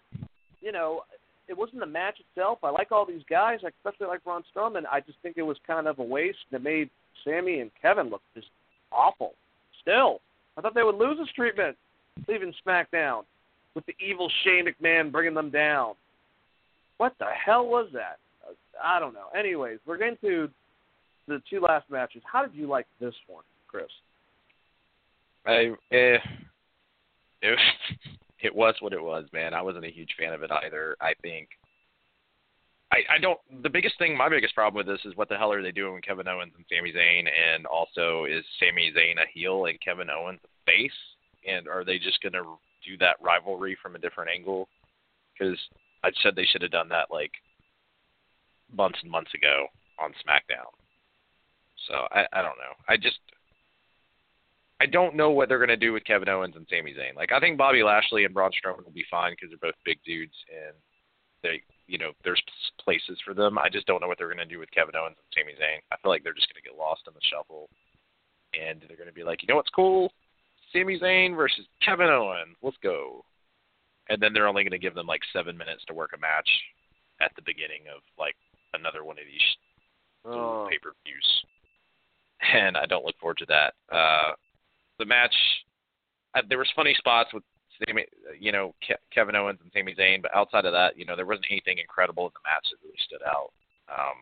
you know, it wasn't the match itself. I like all these guys, especially like Braun Strowman. I just think it was kind of a waste that made Sami and Kevin look just awful. Still, I thought they would lose this treatment leaving SmackDown with the evil Shane McMahon bringing them down. What the hell was that? I don't know. Anyways, we're getting to the two last matches. How did you like this one, Chris? I eh, it, [laughs] it was what it was, man. I wasn't a huge fan of it either. I think I, I don't. The biggest thing, my biggest problem with this is what the hell are they doing with Kevin Owens and Sami Zayn, and also is Sami Zayn a heel and Kevin Owens a face, and are they just gonna do that rivalry from a different angle? Because I said they should have done that like months and months ago on SmackDown. So I, I don't know. I just I don't know what they're gonna do with Kevin Owens and Sami Zayn. Like I think Bobby Lashley and Braun Strowman will be fine because they're both big dudes and they you know, there's places for them. I just don't know what they're going to do with Kevin Owens and Sami Zayn. I feel like they're just going to get lost in the shuffle, and they're going to be like, you know what's cool? Sami Zayn versus Kevin Owens. Let's go. And then they're only going to give them like seven minutes to work a match at the beginning of like another one of these oh. pay per views, and I don't look forward to that. Uh, the match, uh, there was funny spots with Sami, you know, Ke- Kevin Owens and Sami Zayn, but outside of that, you know, there wasn't anything incredible in the match that really stood out. Um,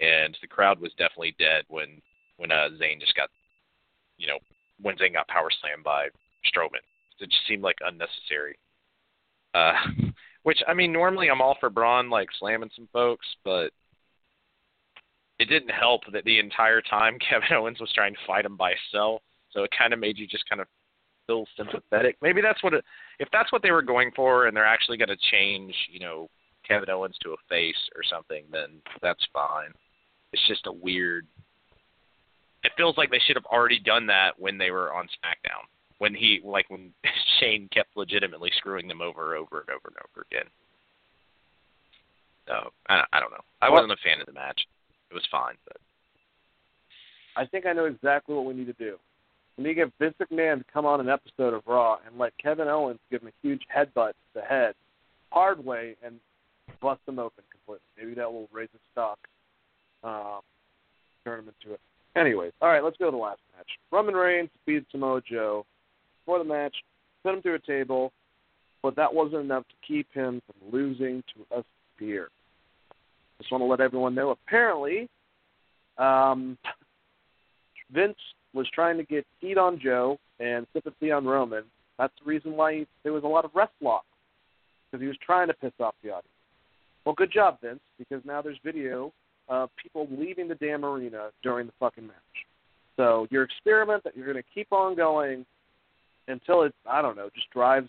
and the crowd was definitely dead when when uh, Zayn just got, you know, when Zayn got power slammed by Strowman. It just seemed like unnecessary. Uh, [laughs] which I mean, normally I'm all for Braun like slamming some folks, but it didn't help that the entire time [laughs] Kevin Owens was trying to fight him by himself. So it kind of made you just kind of feel sympathetic. Maybe that's what it, if that's what they were going for, and they're actually going to change, you know, Kevin Owens to a face or something, then that's fine. It's just a weird. It feels like they should have already done that when they were on SmackDown. When he, like, when [laughs] Shane kept legitimately screwing them over, over and over and over again. So I, I don't know. I wasn't a fan of the match. It was fine, but I think I know exactly what we need to do. And you get Vince McMahon to come on an episode of Raw and let Kevin Owens give him a huge headbutt to the head, hard way, and bust him open completely. Maybe that will raise his stock, um, turn him into it. Anyways, all right, let's go to the last match. Roman Reigns beat Samoa Joe. For the match, put him through a table, but that wasn't enough to keep him from losing to a spear. Just want to let everyone know. Apparently, um, Vince was trying to get heat on Joe and sympathy on Roman. That's the reason why he, there was a lot of rest lock because he was trying to piss off the audience. Well, good job, Vince, because now there's video of people leaving the damn arena during the fucking match. So your experiment that you're going to keep on going until it, I don't know, just drives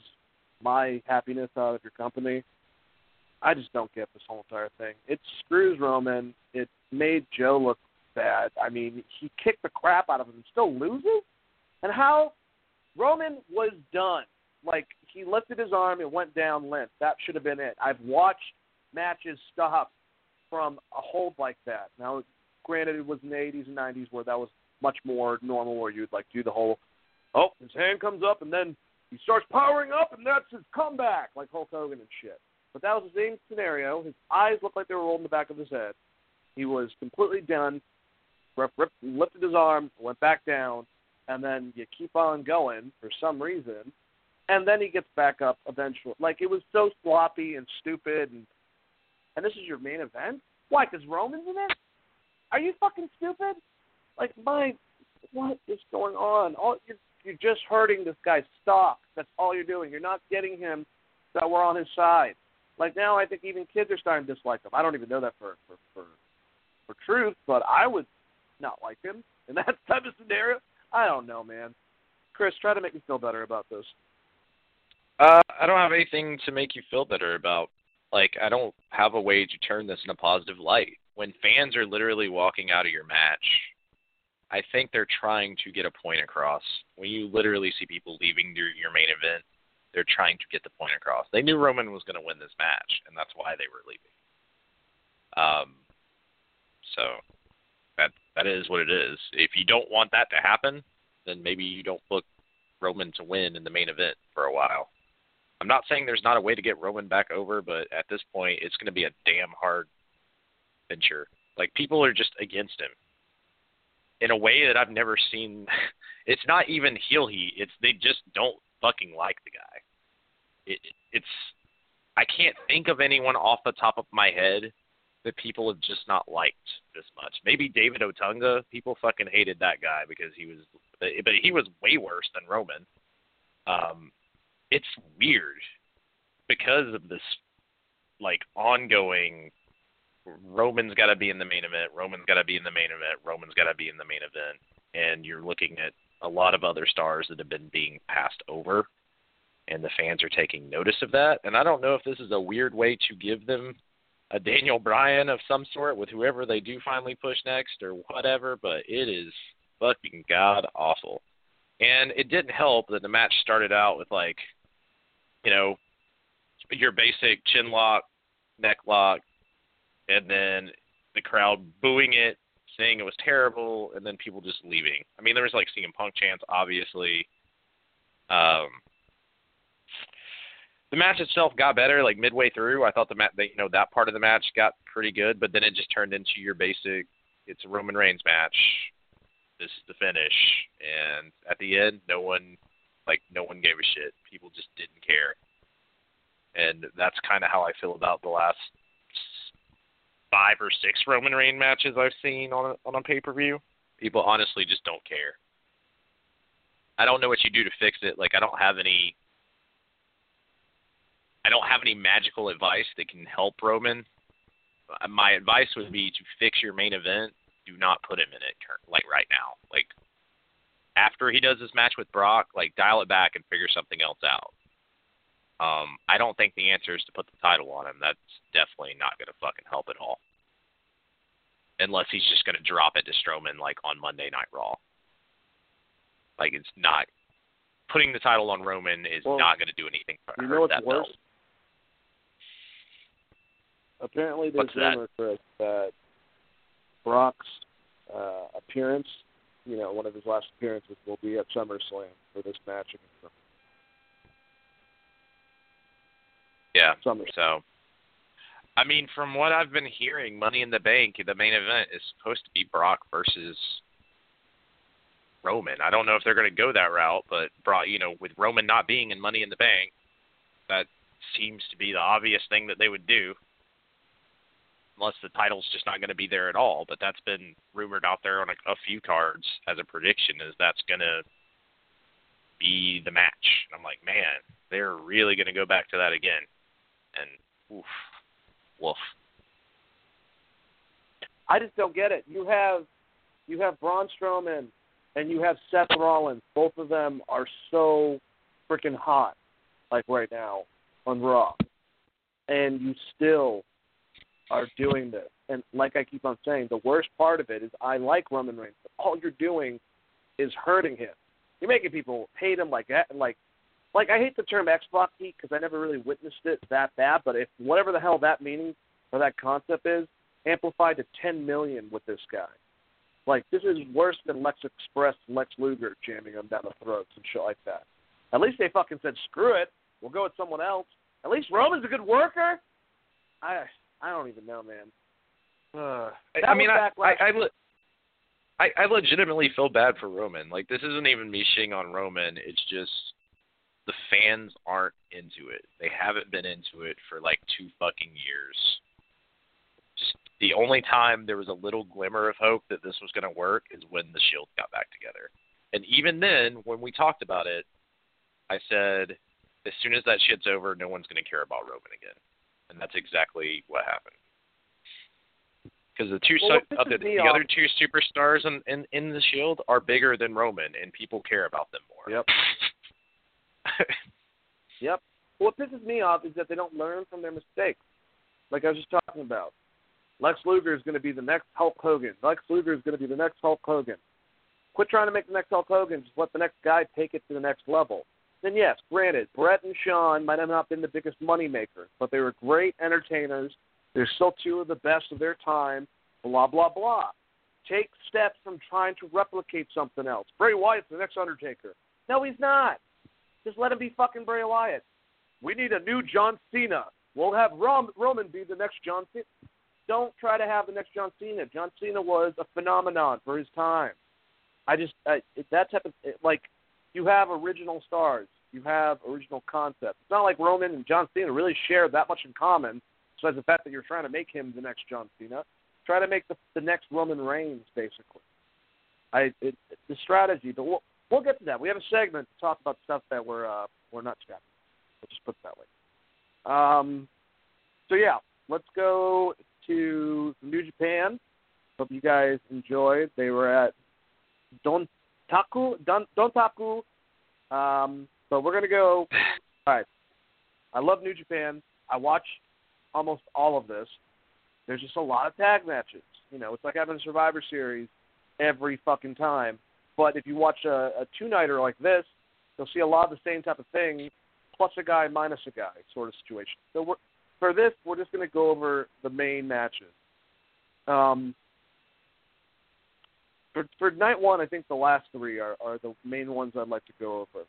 my happiness out of your company. I just don't get this whole entire thing. It screws Roman. It made Joe look bad. I mean, he kicked the crap out of him and still loses. And how Roman was done. Like he lifted his arm and went down limp. That should have been it. I've watched matches stop from a hold like that. Now, granted, it was in the 80s and 90s where that was much more normal, where you'd like do the whole, oh, his hand comes up and then he starts powering up and that's his comeback, like Hulk Hogan and shit. But that was the same scenario. His eyes looked like they were rolled in the back of his head. He was completely done rip, rip, lifted his arm, went back down, and then you keep on going for some reason, and then he gets back up eventually. Like it was so sloppy and stupid, and and this is your main event. Why? Because Roman's in it? Are you fucking stupid? Like my, what is going on? All you're you're just hurting this guy's stock. That's all you're doing. You're not getting him that we're on his side. Like now, I think even kids are starting to dislike him. I don't even know that for for for, for truth, but I would not like him [laughs] in that type of scenario. I don't know, man. Chris, try to make me feel better about this. Uh, I don't have anything to make you feel better about. Like, I don't have a way to turn this in a positive light. When fans are literally walking out of your match, I think they're trying to get a point across. When you literally see people leaving your, your main event, they're trying to get the point across. They knew Roman was going to win this match, and that's why they were leaving. Um, so that that is what it is. If you don't want that to happen, then maybe you don't book Roman to win in the main event for a while. I'm not saying there's not a way to get Roman back over, but at this point, it's going to be a damn hard venture. Like people are just against him in a way that I've never seen. [laughs] It's not even heel heat. It's they just don't fucking like the guy. It, it's I can't think of anyone off the top of my head that people have just not liked this much. Maybe David Otunga, people fucking hated that guy because he was, but he was way worse than Roman. Um, it's weird because of this like ongoing Roman's got to be in the main event. Roman's got to be in the main event. Roman's got to be in the main event. And you're looking at a lot of other stars that have been being passed over, and the fans are taking notice of that. And I don't know if this is a weird way to give them a Daniel Bryan of some sort with whoever they do finally push next or whatever, but it is fucking god awful. And it didn't help that the match started out with like, you know, your basic chin lock, neck lock, and then the crowd booing it, saying it was terrible, and then people just leaving. I mean, there was like CM Punk chants, obviously. Um, the match itself got better like midway through. I thought the match, you know, that part of the match got pretty good, but then it just turned into your basic. It's a Roman Reigns match. This is the finish, and at the end, no one, like, no one gave a shit. People just didn't care, and that's kind of how I feel about the last five or six Roman Reigns matches I've seen on a, on a pay per view. People honestly just don't care. I don't know what you do to fix it. Like, I don't have any I don't have any magical advice that can help Roman. My advice would be to fix your main event. Do not put him in it like right now. Like after he does this match with Brock, like dial it back and figure something else out. Um, I don't think the answer is to put the title on him. That's definitely not going to fucking help at all. Unless he's just going to drop it to Strowman like on Monday Night Raw. Like it's not putting the title on Roman is well, not going to do anything for you know what's that worse? belt. Apparently, there's What's that? rumor, Chris, that Brock's uh, appearance, you know, one of his last appearances, will be at SummerSlam for this match against. Yeah. SummerSlam. So, I mean, from what I've been hearing, Money in the Bank, the main event is supposed to be Brock versus Roman. I don't know if they're going to go that route, but Brock, you know, with Roman not being in Money in the Bank, that seems to be the obvious thing that they would do. Unless the title's just not going to be there at all, but that's been rumored out there on a, a few cards as a prediction is that's going to be the match. And I'm like, man, they're really going to go back to that again. And oof, woof. I just don't get it. You have you have Braun Strowman and you have Seth Rollins. Both of them are so freaking hot, like right now on Raw, and you still are doing this. And like I keep on saying, the worst part of it is I like Roman Reigns, but all you're doing is hurting him. You're making people hate him like that, like like I hate the term X-Pac heat because I never really witnessed it that bad. But if whatever the hell that meaning or that concept is, amplified to 10 million with this guy. Like this is worse than Lex Express and Lex Luger jamming them down the throats and shit like that. At least they fucking said screw it, we'll go with someone else. At least Roman's a good worker. I I don't even know, man. Uh, I, I mean, I. I, I, le- I, I legitimately feel bad for Roman. Like, this isn't even me shitting on Roman. It's just the fans aren't into it. They haven't been into it for like two fucking years. Just the only time there was a little glimmer of hope that this was going to work is when the Shield got back together. And even then, when we talked about it, I said, as soon as that shit's over, no one's going to care about Roman again. And that's exactly what happened. Because the two Well, su- other, pisses the off- other two superstars in, in in the Shield are bigger than Roman, and people care about them more. Yep. [laughs] Yep. Well, What pisses me off is that they don't learn from their mistakes. Like I was just talking about. Lex Luger is going to be the next Hulk Hogan. Lex Luger is going to be the next Hulk Hogan. Quit trying to make the next Hulk Hogan. Just let the next guy take it to the next level. Then yes, granted, Bret and Shawn might have not been the biggest money makers, but they were great entertainers. They're still two of the best of their time. Blah blah blah. Take steps from trying to replicate something else. Bray Wyatt's the next Undertaker. No, he's not. Just let him be fucking Bray Wyatt. We need a new John Cena. We'll have Rom- Roman be the next John Cena. Don't try to have the next John Cena. John Cena was a phenomenon for his time. I just I, that type of like you have original stars, you have original concepts. It's not like Roman and John Cena really share that much in common. Besides the fact that you're trying to make him the next John Cena, try to make the the next Roman Reigns, basically. I it, it's the strategy, but we'll we'll get to that. We have a segment to talk about stuff that we're uh, we're not scrapping. We'll just put it that way. Um, so yeah, let's go to New Japan. Hope you guys enjoyed. They were at Dontaku, Don, Dontaku. Um, but we're gonna go. All right. I love New Japan. I watch almost all of this. There's just a lot of tag matches. You know, it's like having a Survivor Series every fucking time. But if you watch a, a two nighter like this, you'll see a lot of the same type of thing, plus a guy minus a guy sort of situation. So we're, for this, we're just going to go over the main matches. Um, for for night one, I think the last three are, are the main ones I'd like to go over,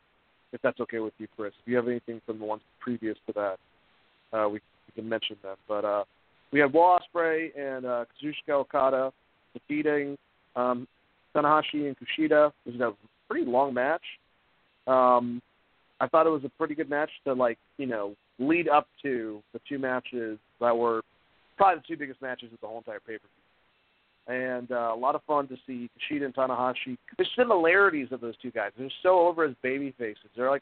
if that's okay with you, Chris. If you have anything from the ones previous to that, uh, we, we can mention them. But uh, we had Will Ospreay and uh, Kazuchika Okada defeating um, Tanahashi and Kushida. It was a pretty long match. Um, I thought it was a pretty good match to like you know lead up to the two matches that were probably the two biggest matches of the whole entire pay per view. And uh, a lot of fun to see Kushida and Tanahashi. The similarities of those two guys. They're so over as baby faces. They're like,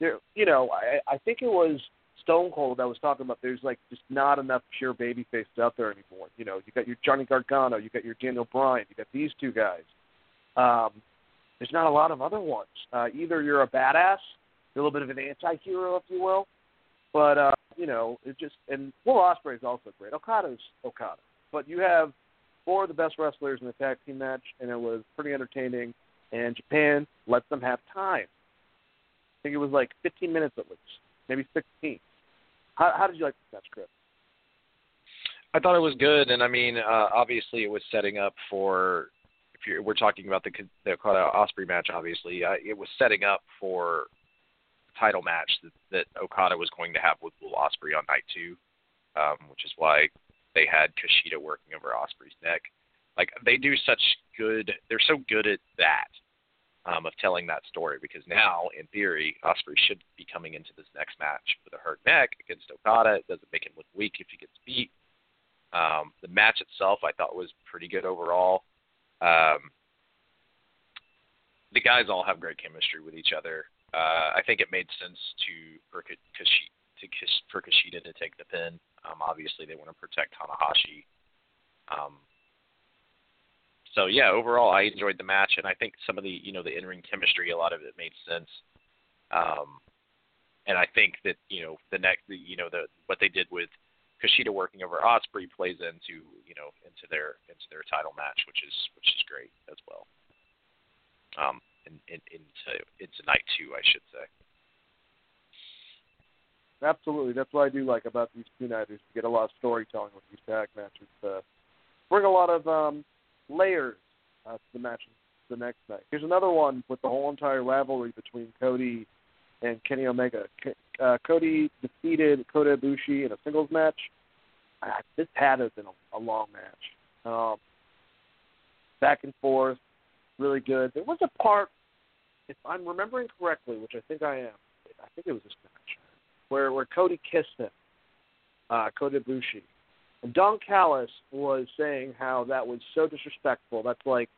they're you know, I, I think it was Stone Cold that was talking about. There's like just not enough pure baby faces out there anymore. You know, you got your Johnny Gargano, you got your Daniel Bryan, you got these two guys. Um, there's not a lot of other ones. Uh, either you're a badass, a little bit of an anti-hero, if you will, but uh, you know, it just and Will Ospreay is also great. Okada's Okada, but you have four of the best wrestlers in the tag team match, and it was pretty entertaining. And Japan let them have time. I think it was like 15 minutes at least, maybe 16. How, how did you like this match, Chris? I thought it was good, and I mean, uh, obviously, it was setting up for. If you're, we're talking about the the Okada Ospreay match, obviously, uh, it was setting up for title match that, that Okada was going to have with Will Ospreay on night two, um, which is why they had Kushida working over Ospreay's neck. Like they do such good, they're so good at that um, of telling that story because now, in theory, Ospreay should be coming into this next match with a hurt neck against Okada. It doesn't make him look weak if he gets beat. Um, the match itself, I thought, was pretty good overall. Um, the guys all have great chemistry with each other uh, I think it made sense to for Kushida to for Kushida to take the pin. Um, obviously, they want to protect Tanahashi. Um, so yeah, overall, I enjoyed the match, and I think some of the you know the in-ring chemistry, a lot of it made sense. Um, and I think that you know the next, you know the what they did with Kushida working over Ospreay plays into you know into their into their title match, which is which is great as well. Um, in, in, into into night two, I should say. Absolutely, that's what I do like about these two nighters. You get a lot of storytelling with these tag matches. Uh, bring a lot of um, layers uh, to the matches the next night. Here's another one with the whole entire rivalry between Cody and Kenny Omega. Uh, Cody defeated Kota Ibushi in a singles match. Uh, this had been a, a long match. Um, back and forth, really good. There was a part if I'm remembering correctly, which I think I am, I think it was this match where where Cody kissed him, uh, Kota Ibushi, and Don Callis was saying how that was so disrespectful. That's like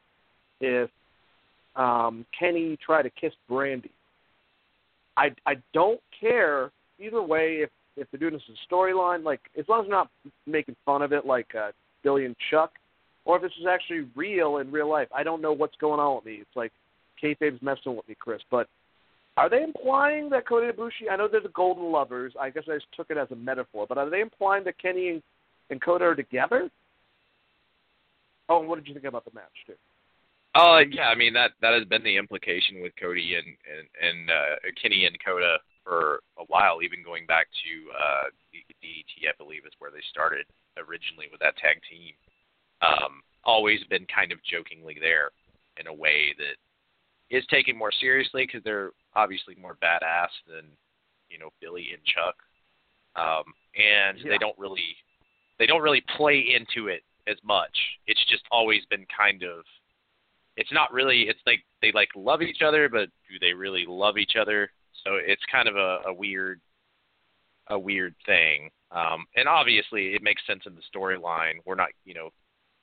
if um, Kenny tried to kiss Brandi. I I don't care either way if if they're doing this as a storyline, like as long as they're not making fun of it like uh, Billy and Chuck, or if this is actually real in real life. I don't know what's going on with me. It's like kayfabe's messing with me, Chris. But are they implying that Kota Ibushi? I know they're the Golden Lovers. I guess I just took it as a metaphor. But are they implying that Kenny and, and are together? Oh, and what did you think about the match too? Uh, yeah, I mean that that has been the implication with Cody and and, and uh, Kenny and Kota for a while, even going back to uh, DDT, I believe, is where they started originally with that tag team. Um, always been kind of jokingly there in a way that is taken more seriously because they're obviously more badass than you know Billy and Chuck, um, and yeah. they don't really they don't really play into it as much. It's just always been kind of it's not really it's like they like love each other, but do they really love each other? So it's kind of a, a weird a weird thing. Um, and obviously, it makes sense in the storyline. We're not, you know,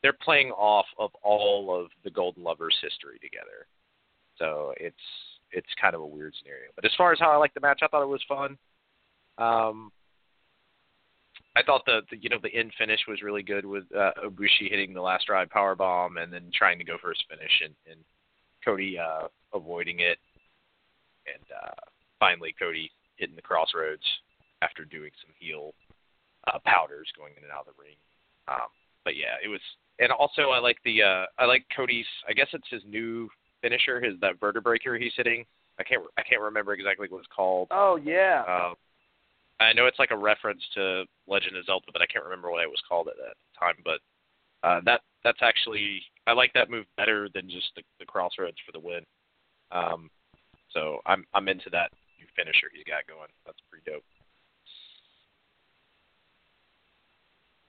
they're playing off of all of the Golden Lovers' history together. So it's it's kind of a weird scenario. But as far as how I like the match, I thought it was fun. Um, I thought the, the you know the end finish was really good with uh, Ibushi hitting the Last Ride power bomb and then trying to go for his finish and, and Cody uh, avoiding it, and uh, finally Cody hitting the Cross Rhodes after doing some heel uh, powders going in and out of the ring. Um, but yeah, it was, and also I like the uh, I like Cody's. I guess it's his new finisher, his that vertebreaker he's hitting. I can't I can't remember exactly what it's called. Oh yeah. Um, I know it's like a reference to Legend of Zelda, but I can't remember what it was called at that time. But uh, that that's actually I like that move better than just the, the Cross Rhodes for the win. Um, so I'm I'm into that new finisher he's got going. That's pretty dope.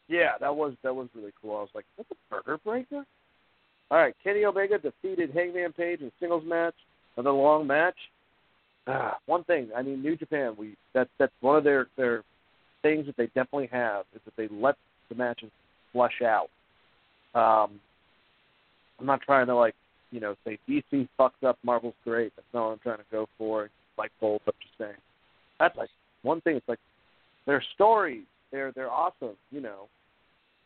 Yeah, that was that was really cool. I was like, "That's a burger breaker." All right, Kenny Omega defeated Hangman Page in singles match, another long match. Ah, one thing, I mean, New Japan, we that that's one of their their things that they definitely have is that they let the matches flush out. Um, I'm not trying to like, you know, say DC fucks up, Marvel's great. That's not what I'm trying to go for. Like both, I'm just saying. That's like one thing. It's like their stories, they're they're awesome, you know.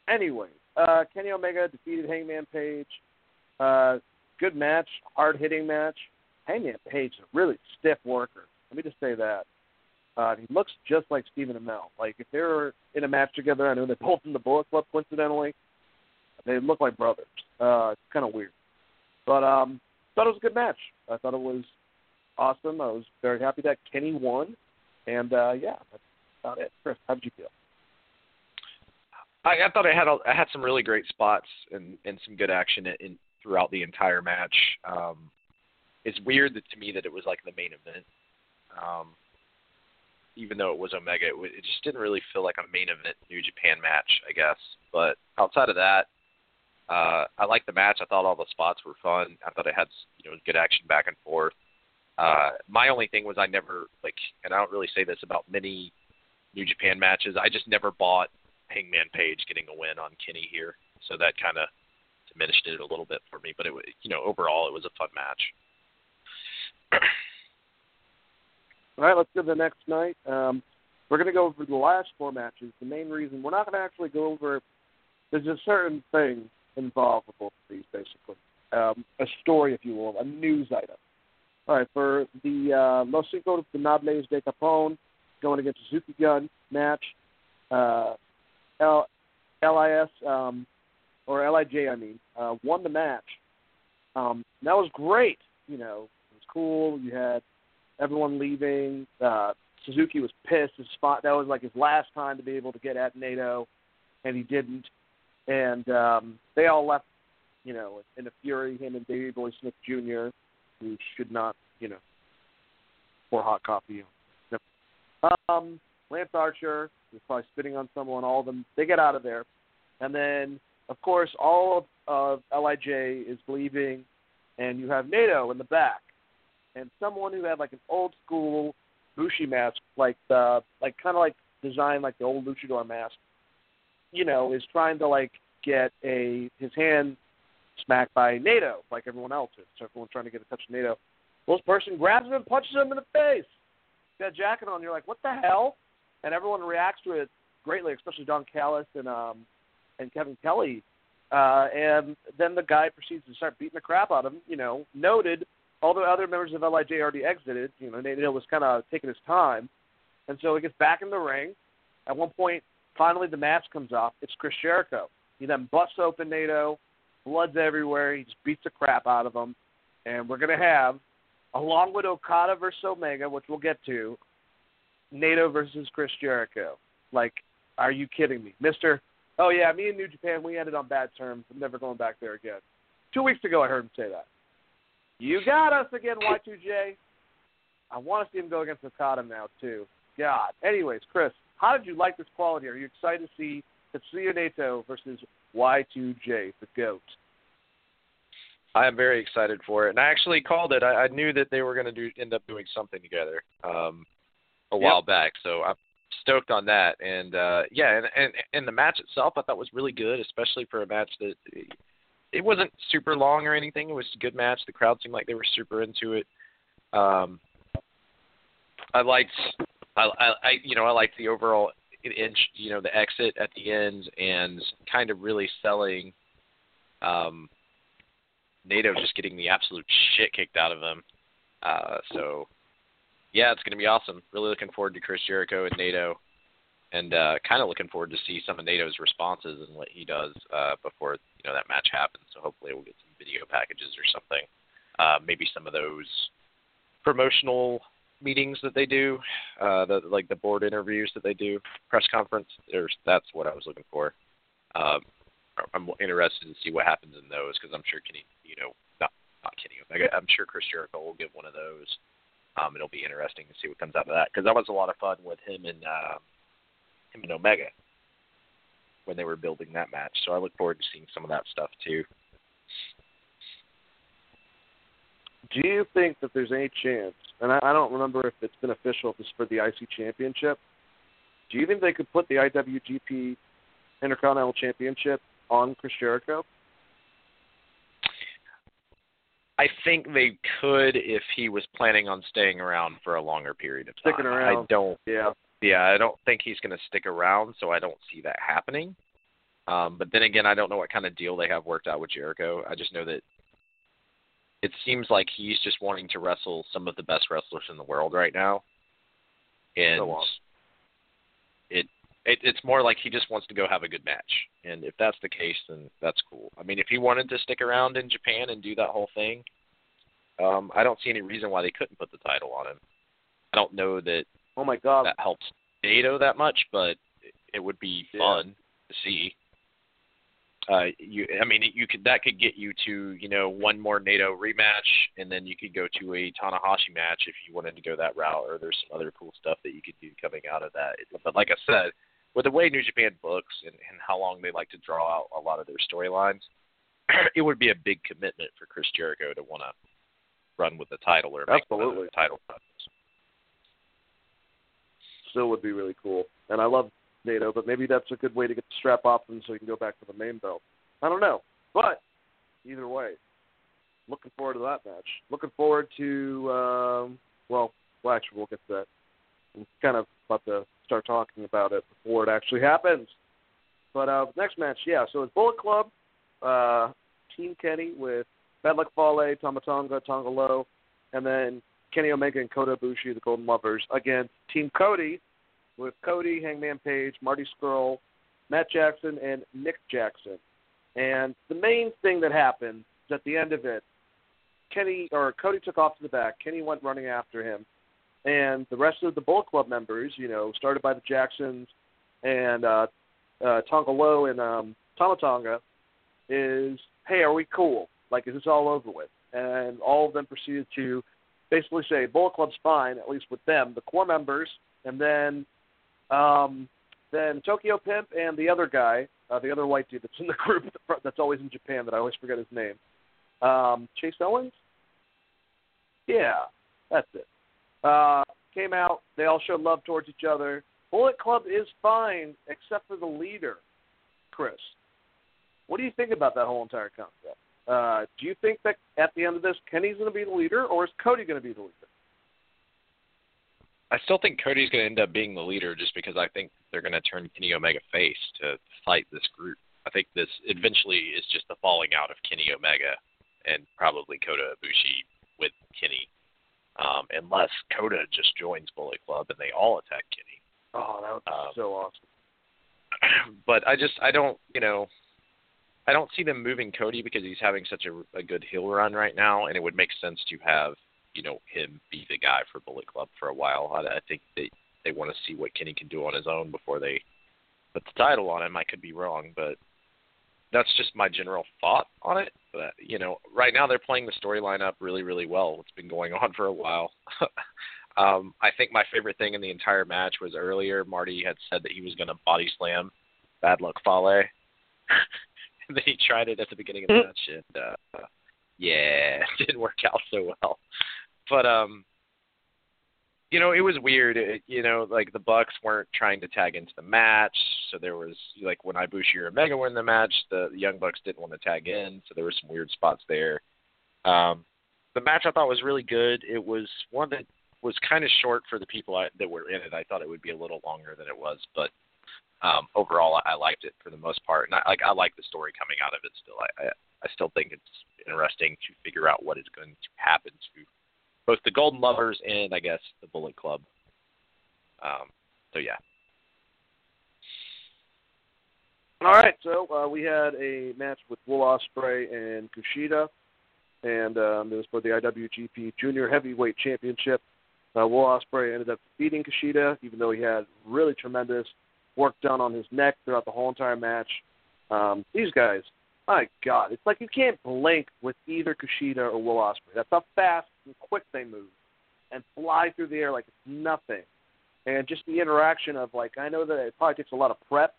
Anyway, uh, Kenny Omega defeated Hangman Page. Uh, good match, hard hitting match. Hangman Page is a really stiff worker. Let me just say that. Uh, he looks just like Stephen Amell. Like if they were in a match together, I know they're [laughs] both in the Bullet Club coincidentally. They look like brothers. Uh, it's kind of weird, but um, thought it was a good match. I thought it was awesome. I was very happy that Kenny won, and uh, yeah, that's about it. Chris, how did you feel? I, I thought I had a, I had some really great spots and and some good action in, in throughout the entire match. Um, it's weird that, to me that it was like the main event. Um, even though it was Omega, it, it just didn't really feel like a main event New Japan match, I guess. But outside of that, uh, I liked the match. I thought all the spots were fun. I thought it had you know good action back and forth. Uh, my only thing was I never like, and I don't really say this about many New Japan matches. I just never bought Hangman Page getting a win on Kenny here, so that kind of diminished it a little bit for me. But it you know, overall it was a fun match. [clears throat] All right, let's go to the next night. Um, we're going to go over the last four matches. The main reason we're not going to actually go over there's a certain thing involved with both of these, basically um, a story, if you will, a news item. All right, for the uh, Los Ingobernables de Japón going against Suzuki Gun match, uh, L- LIS um, or LIJ, I mean, uh, won the match. Um, that was great. You know, it was cool. You had everyone leaving. Uh, Suzuki was pissed. His spot that was like his last time to be able to get at Naito, and he didn't. And um, they all left, you know, in a fury. Him and Davey Boy Smith Jr., who should not, you know, pour hot coffee. Um, Lance Archer is probably spitting on someone. All of them. They get out of there, and then of course all of, of Lij is leaving, and you have Naito in the back and someone who had like an old school Bushi mask, like the like kind of like designed like the old luchador mask, you know, is trying to like get a his hand smacked by Naito, like everyone else is. So everyone's trying to get a touch of Naito. Well, this person grabs him and punches him in the face. Got a jacket on. You're like, what the hell? And everyone reacts to it greatly, especially Don Callis and um and Kevin Kelly. Uh, and then the guy proceeds to start beating the crap out of him. You know, noted all the other members of Lij already exited. You know, Naito was kind of taking his time, and so he gets back in the ring. At one point, finally the mask comes off. It's Chris Jericho. He then busts open Naito. Blood's everywhere. He just beats the crap out of him, and we're gonna have, along with Okada versus Omega, which we'll get to, Naito versus Chris Jericho. Like, are you kidding me, Mister? Oh yeah, me and New Japan, we ended on bad terms. I'm never going back there again. Two weeks ago, I heard him say that. You got us again, Y2J. I want to see him go against Okada now too. God. Anyways, Chris, how did you like this quality? Are you excited to see Tetsuya Naito versus Y2J, the GOAT? I am very excited for it, and I actually called it. I, I knew that they were going to do end up doing something together um, a yep. while back, so I'm stoked on that. And uh, yeah, and, and and the match itself, I thought was really good, especially for a match that it wasn't super long or anything. It was a good match. The crowd seemed like they were super into it. Um, I liked, I, I, I, you know, I liked the overall in, you know the exit at the end and kind of really selling um, Naito just getting the absolute shit kicked out of him. Uh, so yeah, it's going to be awesome. Really looking forward to Chris Jericho and Naito, and uh, kind of looking forward to see some of Naito's responses and what he does uh, before you know that match happens. So hopefully we'll get some video packages or something. Uh, maybe some of those promotional meetings that they do, uh, the like the board interviews that they do, press conference. There's that's what I was looking for. Um, I'm interested to see what happens in those because I'm sure Kenny, you know, not not Kenny. I'm sure Chris Jericho will get one of those. Um, it'll be interesting to see what comes out of that because that was a lot of fun with him and uh, him and Omega when they were building that match. So I look forward to seeing some of that stuff too. Do you think that there's any chance? And I, I don't remember if it's been official if it's for the IC Championship. Do you think they could put the IWGP Intercontinental Championship on Chris Jericho? I think they could if he was planning on staying around for a longer period of time. Sticking around. I don't. Yeah. Yeah, I don't think he's going to stick around, so I don't see that happening. Um, but then again, I don't know what kind of deal they have worked out with Jericho. I just know that it seems like he's just wanting to wrestle some of the best wrestlers in the world right now, and so it, it's more like he just wants to go have a good match. And if that's the case, then that's cool. I mean, if he wanted to stick around in Japan and do that whole thing, um, I don't see any reason why they couldn't put the title on him. I don't know that. Oh my God, that helps Naito that much, but it would be fun yeah. to see. Uh, you, I mean, you could that could get you to you know one more Naito rematch, and then you could go to a Tanahashi match if you wanted to go that route, or there's some other cool stuff that you could do coming out of that. But like I said, with the way New Japan books and, and how long they like to draw out a lot of their storylines, [clears throat] it would be a big commitment for Chris Jericho to want to run with the title or Absolutely. the title runs. Still would be really cool, and I love Naito, but maybe that's a good way to get the strap off him so he can go back to the main belt. I don't know, but either way, looking forward to that match. Looking forward to um, well, well, actually, we'll get to that. I'm kind of about to start talking about it before it actually happens. But uh, next match, yeah. So it's Bullet Club, uh, Team Kenny with Bad Luck Fale, Tama Tonga, Loa, and then Kenny Omega and Kota Ibushi, the Golden Lovers, against Team Cody with Cody, Hangman Page, Marty Scurll, Matt Jackson, and Nick Jackson. And the main thing that happened is at the end of it, Kenny or Cody took off to the back. Kenny went running after him, and the rest of the Bullet Club members, you know, started by the Jacksons and uh, uh, Tanga Loa and um, Tama Tonga, is hey, are we cool? Like, is this all over with? And all of them proceeded to basically say Bullet Club's fine, at least with them, the core members, and then um, then Tokyo Pimp and the other guy, uh, the other white dude that's in the [laughs] group that's always in Japan that I always forget his name, um, Chase Owens. Yeah, that's it. Uh, came out. They all showed love towards each other. Bullet Club is fine, except for the leader, Chris. What do you think about that whole entire concept? Uh, do you think that at the end of this, Kenny's going to be the leader, or is Cody going to be the leader? I still think Cody's going to end up being the leader, just because I think they're going to turn Kenny Omega face to fight this group. I think this eventually is just the falling out of Kenny Omega and probably Kota Ibushi with Kenny um, unless Kota just joins Bullet Club and they all attack Kenny. Oh, that would be um, so awesome. [clears throat] But I just I don't you know I don't see them moving Cody because he's having such a, a good heel run right now, and it would make sense to have you know him be the guy for Bullet Club for a while. I, I think they they want to see what Kenny can do on his own before they put the title on him. I could be wrong, but that's just my general thought on it. But you know, right now they're playing the storyline up really, really well. It's been going on for a while. [laughs] um, I think my favorite thing in the entire match was earlier Marty had said that he was going to body slam Bad Luck Fale, and [laughs] then he tried it at the beginning of the match, and uh, yeah, [laughs] it didn't work out so well. But um, you know, it was weird. It, you know, like the Bucks weren't trying to tag into the match, so there was like when Ibushi or Omega were in the match, the, Young Bucks didn't want to tag in, so there were some weird spots there. Um, the match I thought was really good. It was one that was kind of short for the people I, that were in it. I thought it would be a little longer than it was, but um, overall, I, I liked it for the most part, and I like I like the story coming out of it. Still, I, I I still think it's interesting to figure out what is going to happen to both the Golden Lovers and I guess the Bullet Club. Um, so yeah. All right, so uh, we had a match with Will Ospreay and Kushida, and um, it was for the IWGP Junior Heavyweight Championship. Uh, Will Ospreay ended up defeating Kushida, even though he had really tremendous work done on his neck throughout the whole entire match. Um, these guys, my God, it's like you can't blink with either Kushida or Will Ospreay. That's how fast and quick they move and fly through the air like it's nothing. And just the interaction of like, I know that it probably takes a lot of prep,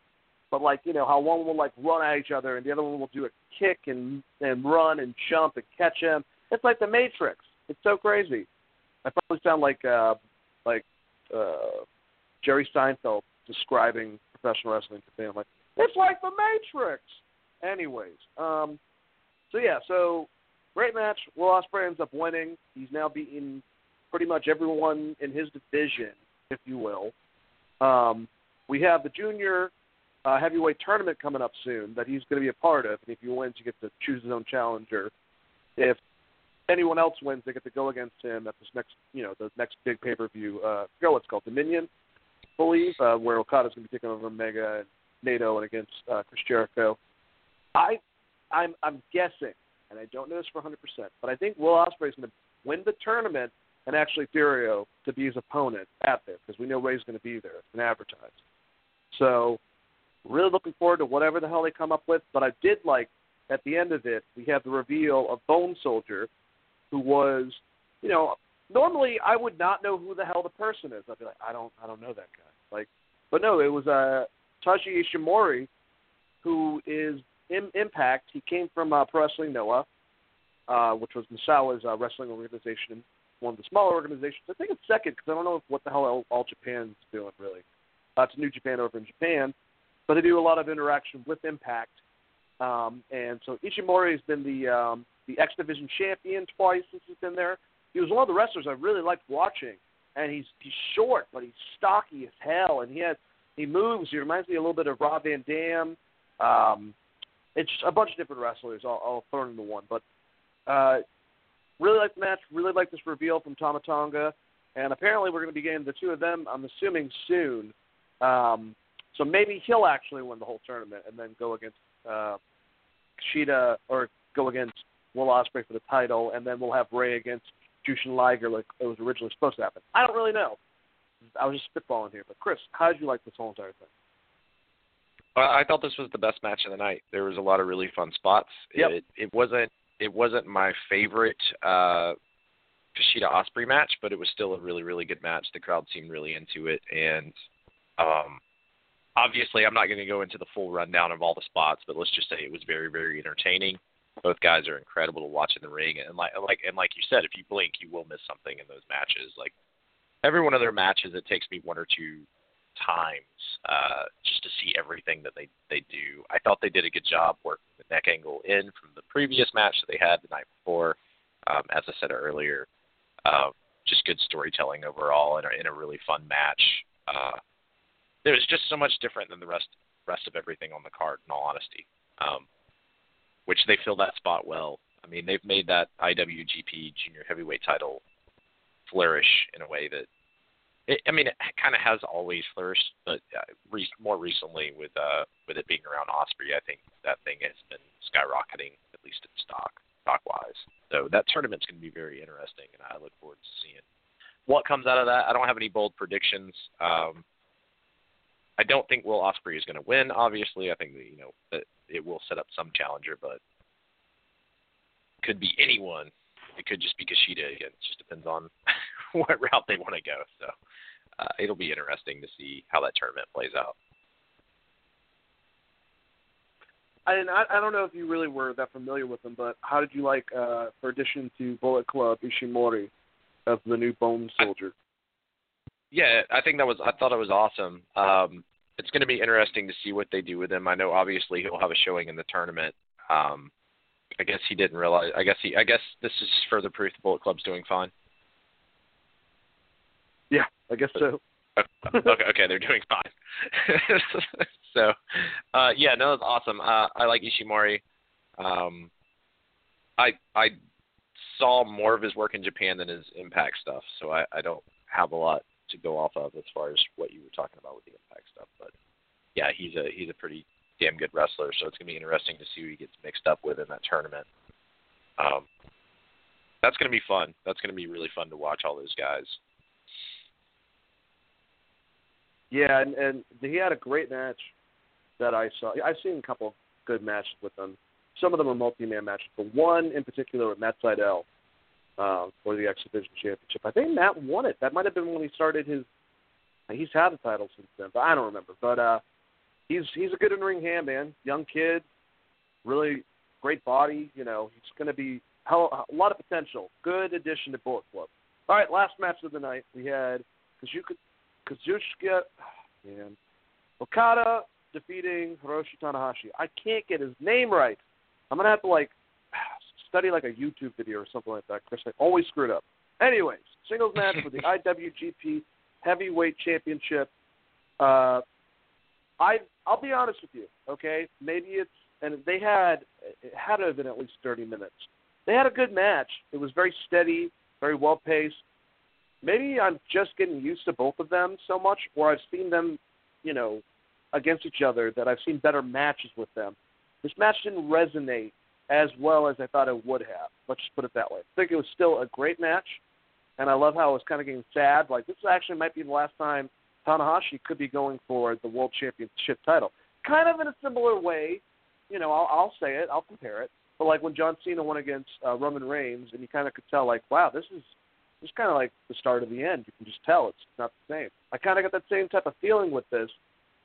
but like you know how one will like run at each other and the other one will do a kick and and run and jump and catch him. It's like the Matrix. It's so crazy. I probably sound like uh like uh Jerry Seinfeld describing professional wrestling to them. Like it's like the Matrix. Anyways, um, so yeah, so great match. Will Ospreay ends up winning. He's now beaten pretty much everyone in his division, if you will. Um, we have the junior uh, heavyweight tournament coming up soon that he's going to be a part of, and if he wins, he gets to choose his own challenger. If anyone else wins, they get to go against him at this next, you know, the next big pay per view. Uh, I forget what it's called, Dominion, I believe, uh, where Okada's going to be taking over Mega and Naito and against uh, Chris Jericho. I, I'm, I'm guessing, and I don't know this for 100%, but I think Will Ospreay is going to win the tournament and actually Furio to be his opponent at there because we know Ray's going to be there and advertised. So, really looking forward to whatever the hell they come up with. But I did like at the end of it, we have the reveal of Bone Soldier, who was, you know, normally I would not know who the hell the person is. I'd be like, I don't, I don't know that guy. Like, but no, it was uh, Taiji Ishimori, who is Impact. He came from uh, Pro Wrestling Noah, uh, which was Misawa's uh, wrestling organization, one of the smaller organizations. I think it's second because I don't know what the hell all, all Japan's doing really. Uh, it's New Japan over in Japan, but they do a lot of interaction with Impact. Um, and so Ishimori has been the um, the X Division champion twice since he's been there. He was one of the wrestlers I really liked watching, and he's he's short, but he's stocky as hell, and he has he moves. He reminds me a little bit of Rob Van Dam. Um, it's a bunch of different wrestlers. I'll, I'll throw into one, but uh, really like the match. Really like this reveal from Tama Tonga, and apparently we're going to be getting the two of them. I'm assuming soon. Um, so maybe he'll actually win the whole tournament and then go against uh, Kushida or go against Will Ospreay for the title, and then we'll have Ray against Jushin Liger like it was originally supposed to happen. I don't really know. I was just spitballing here, but Chris, how did you like this whole entire thing? I thought this was the best match of the night. There was a lot of really fun spots. Yep. It, it wasn't it wasn't my favorite uh, Kushida Ospreay match, but it was still a really really good match. The crowd seemed really into it, and um, obviously I'm not going to go into the full rundown of all the spots, but let's just say it was very very entertaining. Both guys are incredible to watch in the ring, and like like and like you said, if you blink, you will miss something in those matches. Like every one of their matches, it takes me one or two times uh, just to see everything that they they do. I thought they did a good job working the neck angle in from the previous match that they had the night before. Um, as I said earlier, uh, just good storytelling overall and in a really fun match. Uh, was just so much different than the rest rest of everything on the card. In all honesty, um, which they fill that spot well. I mean, they've made that IWGP Junior Heavyweight title flourish in a way that it, I mean, it kind of has always flourished, but uh, re- more recently with uh, with it being around Ospreay, I think that thing has been skyrocketing, at least in stock, stock wise. So that tournament's going to be very interesting, and I look forward to seeing what comes out of that. I don't have any bold predictions. Um, I don't think Will Ospreay is going to win. Obviously, I think that, you know that it will set up some challenger, but could be anyone. It could just be Kushida again. It just depends on [laughs] what route they want to go. So uh, it'll be interesting to see how that tournament plays out. I, I I don't know if you really were that familiar with them, but how did you like, uh, for addition to Bullet Club, Ishimori of the new Bone Soldier? Yeah, I think that was. I thought it was awesome. Um, it's going to be interesting to see what they do with him. I know obviously he'll have a showing in the tournament. Um, I guess he didn't realize. I guess he. I guess this is further proof the Bullet Club's doing fine. Yeah, I guess so. [laughs] okay, okay, they're doing fine. [laughs] so, uh, yeah, no, that's awesome. Uh, I like Ishimori. Um, I I saw more of his work in Japan than his Impact stuff, so I, I don't have a lot to go off of as far as what you were talking about with the Impact stuff. But yeah, he's a he's a pretty damn good wrestler, so it's gonna be interesting to see who he gets mixed up with in that tournament. Um, that's gonna be fun. That's gonna be really fun to watch all those guys. Yeah, and, and he had a great match that I saw. I've seen a couple good matches with him. Some of them are multi-man matches, but one in particular with Matt Sydal uh, for the X Division Championship. I think Matt won it. That might have been when he started his. He's had the title since then, but I don't remember. But uh, he's he's a good in ring hand man, young kid, really great body. You know, he's going to be hell, a lot of potential. Good addition to Bullet Club. All right, last match of the night we had Kazuka, Kazuchika, man, Okada defeating Hiroshi Tanahashi. I can't get his name right. I'm gonna have to like [sighs] study like a YouTube video or something like that. Chris, I always screw it up. Anyways, singles match for the [laughs] IWGP Heavyweight Championship. Uh, I I'll be honest with you, okay? Maybe it's and they had it had to have been at least 30 minutes. They had a good match. It was very steady, very well paced. Maybe I'm just getting used to both of them so much, or I've seen them, you know, against each other that I've seen better matches with them. This match didn't resonate as well as I thought it would have. Let's just put it that way. I think it was still a great match, and I love how it was kind of getting sad. Like this actually might be the last time Tanahashi could be going for the World Championship title. Kind of in a similar way, you know. I'll, I'll say it. I'll compare it. But like when John Cena won against uh, Roman Reigns, and you kind of could tell, like, wow, this is is kind of like the start of the end. You can just tell it's not the same. I kind of got that same type of feeling with this,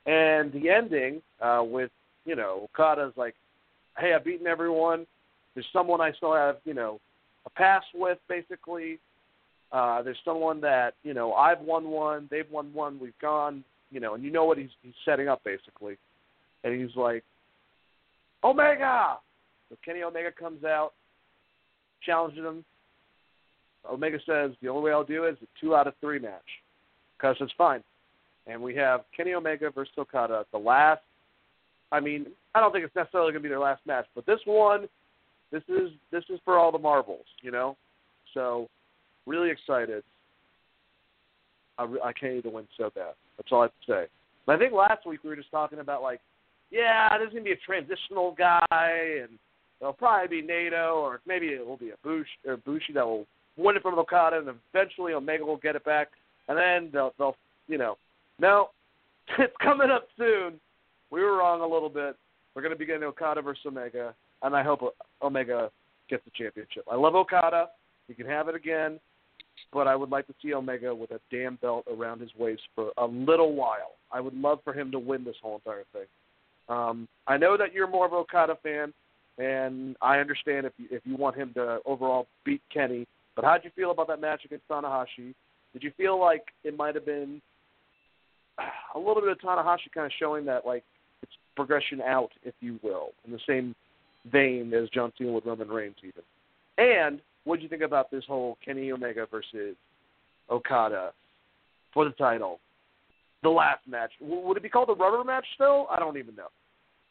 and the ending uh, with you know Okada's like, hey, I've beaten everyone. There's someone I still have, you know, a pass with, basically. Uh, there's someone that, you know, I've won one, they've won one, we've gone, you know, and you know what he's he's setting up basically. And he's like, Omega. So Kenny Omega comes out, challenges him. Omega says the only way I'll do it is a two out of three match, because it's fine. And we have Kenny Omega versus Okada, the last I mean, I don't think it's necessarily going to be their last match, but this one, this is this is for all the marbles, you know. So, really excited. I, I can't even win so bad. That's all I have to say. But I think last week we were just talking about like, yeah, there's going to be a transitional guy, and it'll probably be Naito, or maybe it will be a Bush or Bushi that will win it from Okada, and eventually Omega will get it back, and then they'll, they'll you know, no, [laughs] it's coming up soon we were wrong a little bit. We're going to be getting Okada versus Omega, and I hope Omega gets the championship. I love Okada. He can have it again, but I would like to see Omega with a damn belt around his waist for a little while. I would love for him to win this whole entire thing. Um, I know that you're more of an Okada fan, and I understand if you, if you want him to overall beat Kenny. But how did you feel about that match against Tanahashi? Did you feel like it might have been a little bit of Tanahashi kind of showing that like it's progression out, if you will, in the same vein as John Cena with Roman Reigns, even. And what do you think about this whole Kenny Omega versus Okada for the title? The last match. Would it be called the rubber match still? I don't even know.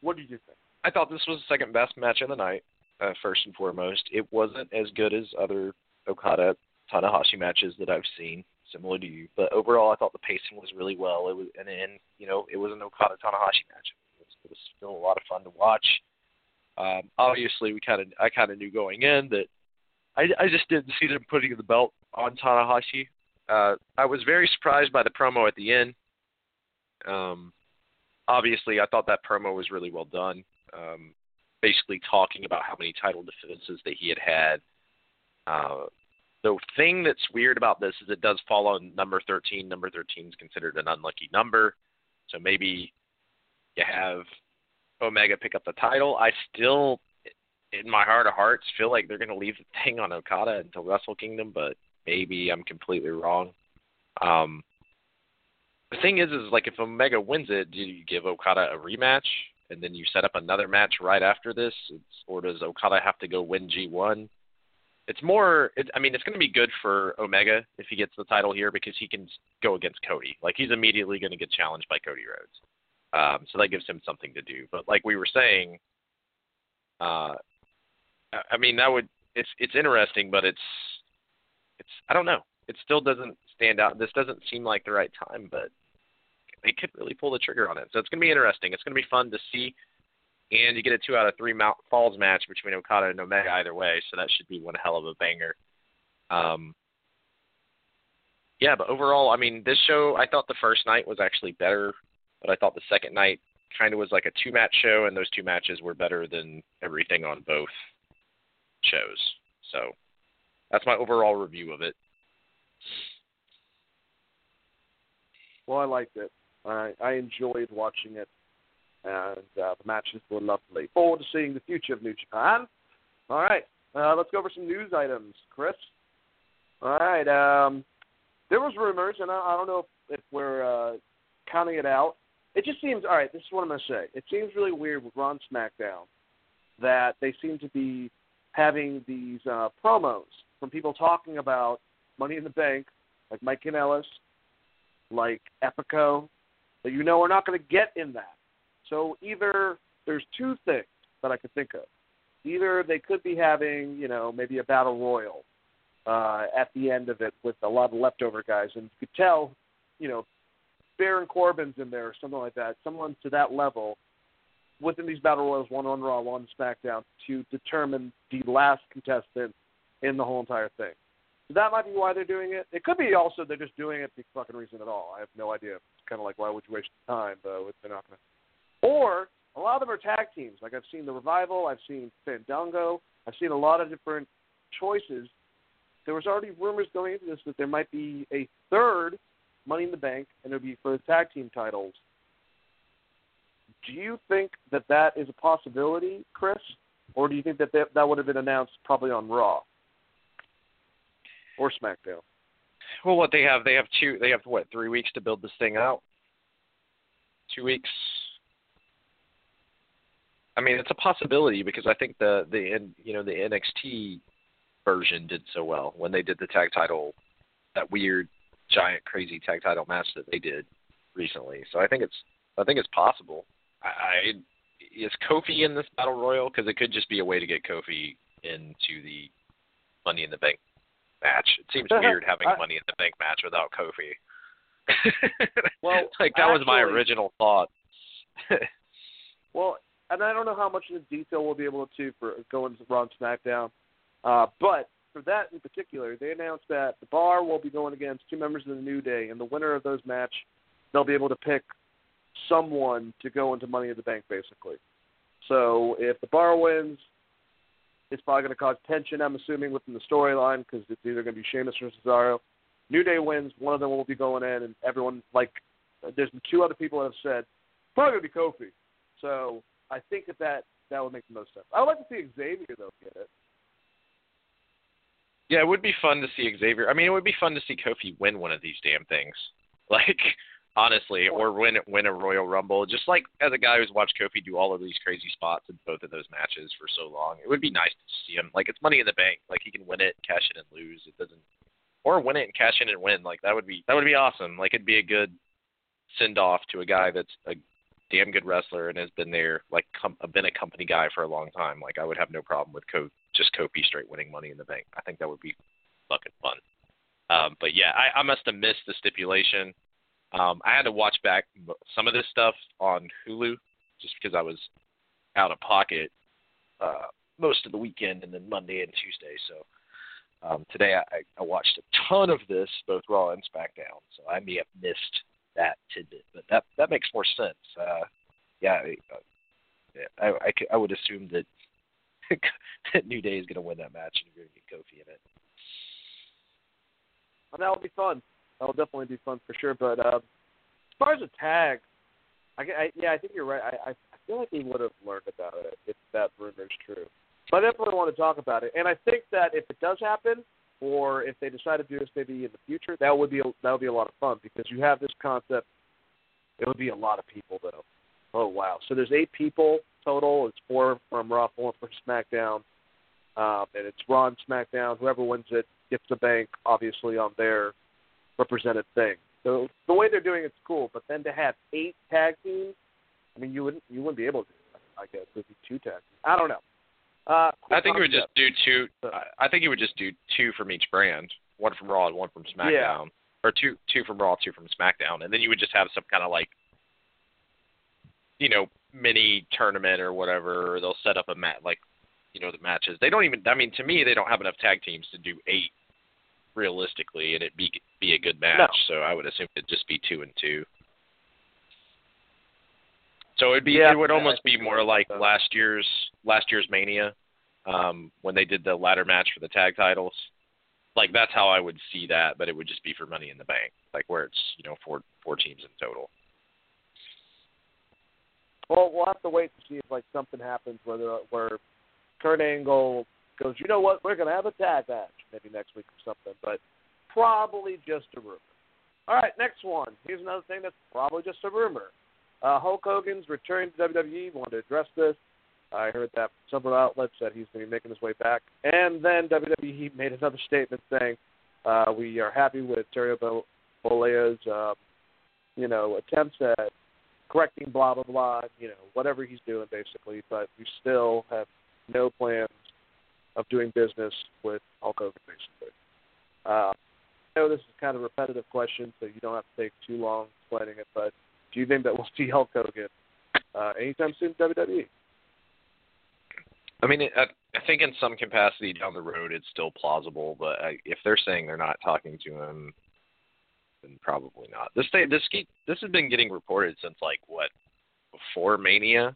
What did you think? I thought this was the second best match of the night, uh, first and foremost. It wasn't as good as other Okada Tanahashi matches that I've seen similar to you. But overall, I thought the pacing was really well. It was, and, and you know, it was an Okada Tanahashi match. It was, it was still a lot of fun to watch. Um, obviously, we kind of, I kind of knew going in that I, I just didn't see them putting the belt on Tanahashi. Uh, I was very surprised by the promo at the end. Um, obviously, I thought that promo was really well done. Um, basically, talking about how many title defenses that he had had. Uh, the thing that's weird about this is it does fall on number 13. Number 13 is considered an unlucky number. So maybe you have Omega pick up the title. I still, in my heart of hearts, feel like they're going to leave the thing on Okada until Wrestle Kingdom, but maybe I'm completely wrong. Um, the thing is, is like if Omega wins it, do you give Okada a rematch and then you set up another match right after this, it's, or does Okada have to go win G1? It's more. It, I mean, it's going to be good for Omega if he gets the title here because he can go against Cody. Like he's immediately going to get challenged by Cody Rhodes. Um, so that gives him something to do. But like we were saying, uh, I mean that would it's it's interesting, but it's it's I don't know. It still doesn't stand out. This doesn't seem like the right time, but they could really pull the trigger on it. So it's going to be interesting. It's going to be fun to see and you get a two out of three Mount Falls match between Okada and Omega either way, so that should be one hell of a banger. Um, yeah, but overall, I mean, this show, I thought the first night was actually better, but I thought the second night kind of was like a two match show, and those two matches were better than everything on both shows. So that's my overall review of it. Well, I liked it. I I enjoyed watching it and uh, the matches were lovely. Forward to seeing the future of New Japan. All right, uh, let's go over some news items, Chris. All right, um, there was rumors, and I, I don't know if, if we're uh, counting it out. It just seems all right. This is what I'm to say. It seems really weird with Raw SmackDown that they seem to be having these uh, promos from people talking about Money in the Bank, like Mike Kanellis, like Epico, that you know are not going to get in that. So either there's two things that I could think of. Either they could be having, you know, maybe a battle royal uh, at the end of it with a lot of leftover guys, and you could tell, you know, Baron Corbin's in there or something like that, someone to that level within these battle royals, one on Raw, one on SmackDown, to determine the last contestant in the whole entire thing. So that might be why they're doing it. It could be also they're just doing it for fucking reason at all. I have no idea. It's kind of like why would you waste time though if they're not going to or a lot of them are tag teams. Like I've seen the Revival, I've seen Fandango, I've seen a lot of different choices. There was already rumors going into this that there might be a third Money in the Bank, and it would be for the tag team titles. Do you think that that is a possibility, Chris, or do you think that that, that would have been announced probably on Raw or SmackDown? Well, what they have, they have two, they have what, three weeks to build this thing out. Two weeks, I mean, it's a possibility because I think the the you know the NXT version did so well when they did the tag title, that weird, giant, crazy tag title match that they did recently. So I think it's I think it's possible. I, I is Kofi in this battle royal because it could just be a way to get Kofi into the Money in the Bank match. It seems weird having a Money in the Bank match without Kofi. well, [laughs] like that actually, was my original thought. [laughs] well, and I don't know how much in detail we'll be able to for going to Raw and SmackDown, uh, but for that in particular, they announced that the Bar will be going against two members of the New Day, and the winner of those match, they'll be able to pick someone to go into Money in the Bank, basically. So if the Bar wins, it's probably going to cause tension, I'm assuming, within the storyline because it's either going to be Sheamus or Cesaro. New Day wins, one of them will be going in, and everyone like there's two other people that have said probably going to be Kofi. So I think that, that that would make the most sense. I would like to see Xavier though get it. Yeah, it would be fun to see Xavier. I mean, it would be fun to see Kofi win one of these damn things. [laughs] Like honestly, or win win a Royal Rumble. Just like as a guy who's watched Kofi do all of these crazy spots in both of those matches for so long, it would be nice to see him. Like it's Money in the Bank. Like he can win it, cash it, and lose. It doesn't, or win it and cash in and win. Like that would be that would be awesome. Like it'd be a good send off to a guy that's a damn good wrestler and has been there like com- been a company guy for a long time. Like I would have no problem with Co- just Kofi straight winning Money in the Bank. I think that would be fucking fun. Um, but yeah, I, I must have missed the stipulation. Um, I had to watch back some of this stuff on Hulu just because I was out of pocket uh, most of the weekend and then Monday and Tuesday. So um, today I, I watched a ton of this, both Raw and SmackDown. So I may have missed that tidbit, but that that makes more sense. Uh, yeah, I, I, I would assume that [laughs] that New Day is going to win that match and you're going to get Kofi in it. Well, that'll be fun. That'll definitely be fun for sure. But uh, as far as a tag, I, I yeah, I think you're right. I, I feel like we would have learned about it if that rumor's true. But I definitely want to talk about it, and I think that if it does happen, or if they decide to do this maybe in the future, that would be a, that would be a lot of fun because you have this concept. It would be a lot of people though. Oh wow! So there's eight people total. It's four from Raw, four from SmackDown. um, and it's Raw and SmackDown. Whoever wins it gets the bank, obviously on their represented thing. So the way they're doing it's cool. But then to have eight tag teams, I mean, you wouldn't you wouldn't be able to. I guess it'd be two tag teams. I don't know. Uh, I think he would just do two. I I think he would just do two from each brand, one from Raw and one from SmackDown, or two two from Raw, two from SmackDown, and then you would just have some kind of like, you know, mini tournament or whatever. Or they'll set up a mat like, you know, the matches. They don't even. I mean, to me, they don't have enough tag teams to do eight realistically, and it be be a good match. So I would assume it'd just be two and two. So it'd be Yeah, it would almost be more like that. last year's last year's Mania, um, when they did the ladder match for the tag titles. Like that's how I would see that, but it would just be for Money in the Bank, like where it's you know four four teams in total. Well, we'll have to wait to see if like something happens where where Kurt Angle goes, you know what, we're gonna have a tag match maybe next week or something, but probably just a rumor. All right, next one. Here's another thing that's probably just a rumor. Uh, Hulk Hogan's return to WWE. Wanted to address this. I heard that from several outlets that he's going to be making his way back, and then WWE made another [laughs] statement saying, uh, "We are happy with Terry Bo- Bollea's, uh, you know, attempts at correcting blah blah blah, you know, whatever he's doing basically, but we still have no plans of doing business with Hulk Hogan basically. Uh, I know this is kind of a repetitive question, so you don't have to take too long explaining it, but do you think that we'll see [laughs] Hulk Hogan uh, anytime soon WWE? I mean, I, I think in some capacity down the road it's still plausible, but I, if they're saying they're not talking to him, then probably not. This thing, this keep, this has been getting reported since like what before Mania.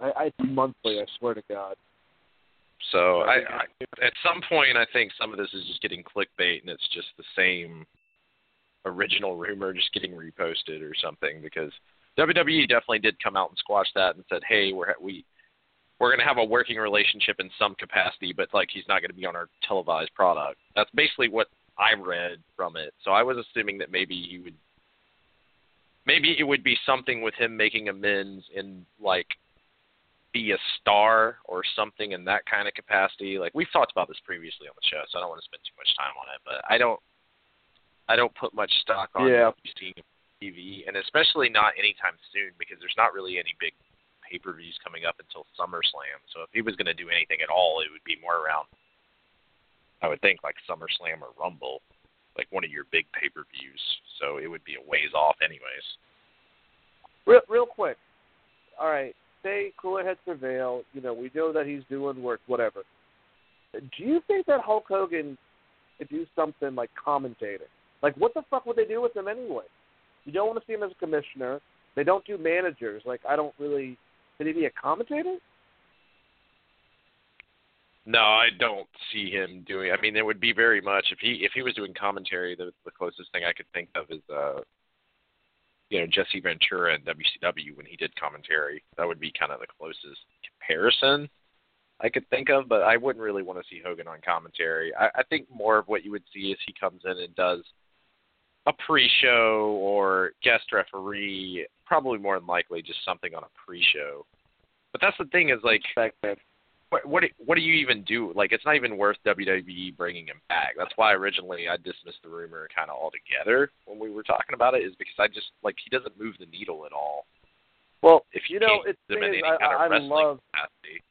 I, I monthly, I swear to God. So I, I, at some point, I think some of this is just getting clickbait, and it's just the same original rumor just getting reposted or something. Because WWE definitely did come out and squash that and said, "Hey, we're we we're going to have a working relationship in some capacity, but like he's not going to be on our televised product." That's basically what I read from it. So I was assuming that maybe he would, maybe it would be something with him making amends in like be a star or something in that kind of capacity. Like we've talked about this previously on the show, so I don't want to spend too much time on it. But I don't, I don't put much stock on Yeah. seeing TV, and especially not anytime soon because there's not really any big pay-per-views coming up until SummerSlam. So if he was going to do anything at all, it would be more around, I would think, like SummerSlam or Rumble, like one of your big pay-per-views. So it would be a ways off, anyways. Real, real quick. All right. Say Cooler Head Prevail. You know, we know that he's doing work, whatever. Do you think that Hulk Hogan could do something like commentating? Like, what the fuck would they do with him anyway? You don't want to see him as a commissioner. They don't do managers. Like, I don't really. Could he be a commentator? No, I don't see him doing. I mean, it would be very much if he if he was doing commentary. The the closest thing I could think of is uh, you know, Jesse Ventura in WCW when he did commentary. That would be kind of the closest comparison I could think of. But I wouldn't really want to see Hogan on commentary. I, I think more of what you would see is he comes in and does a pre-show or guest referee. Probably more than likely just something on a pre-show. But that's the thing is like what what what do you even do? Like it's not even worth WWE bringing him back. That's why originally I dismissed the rumor kind of altogether when we were talking about it. Is because I just like he doesn't move the needle at all. Well, If you know, it's use him thing in is, any I, I love capacity.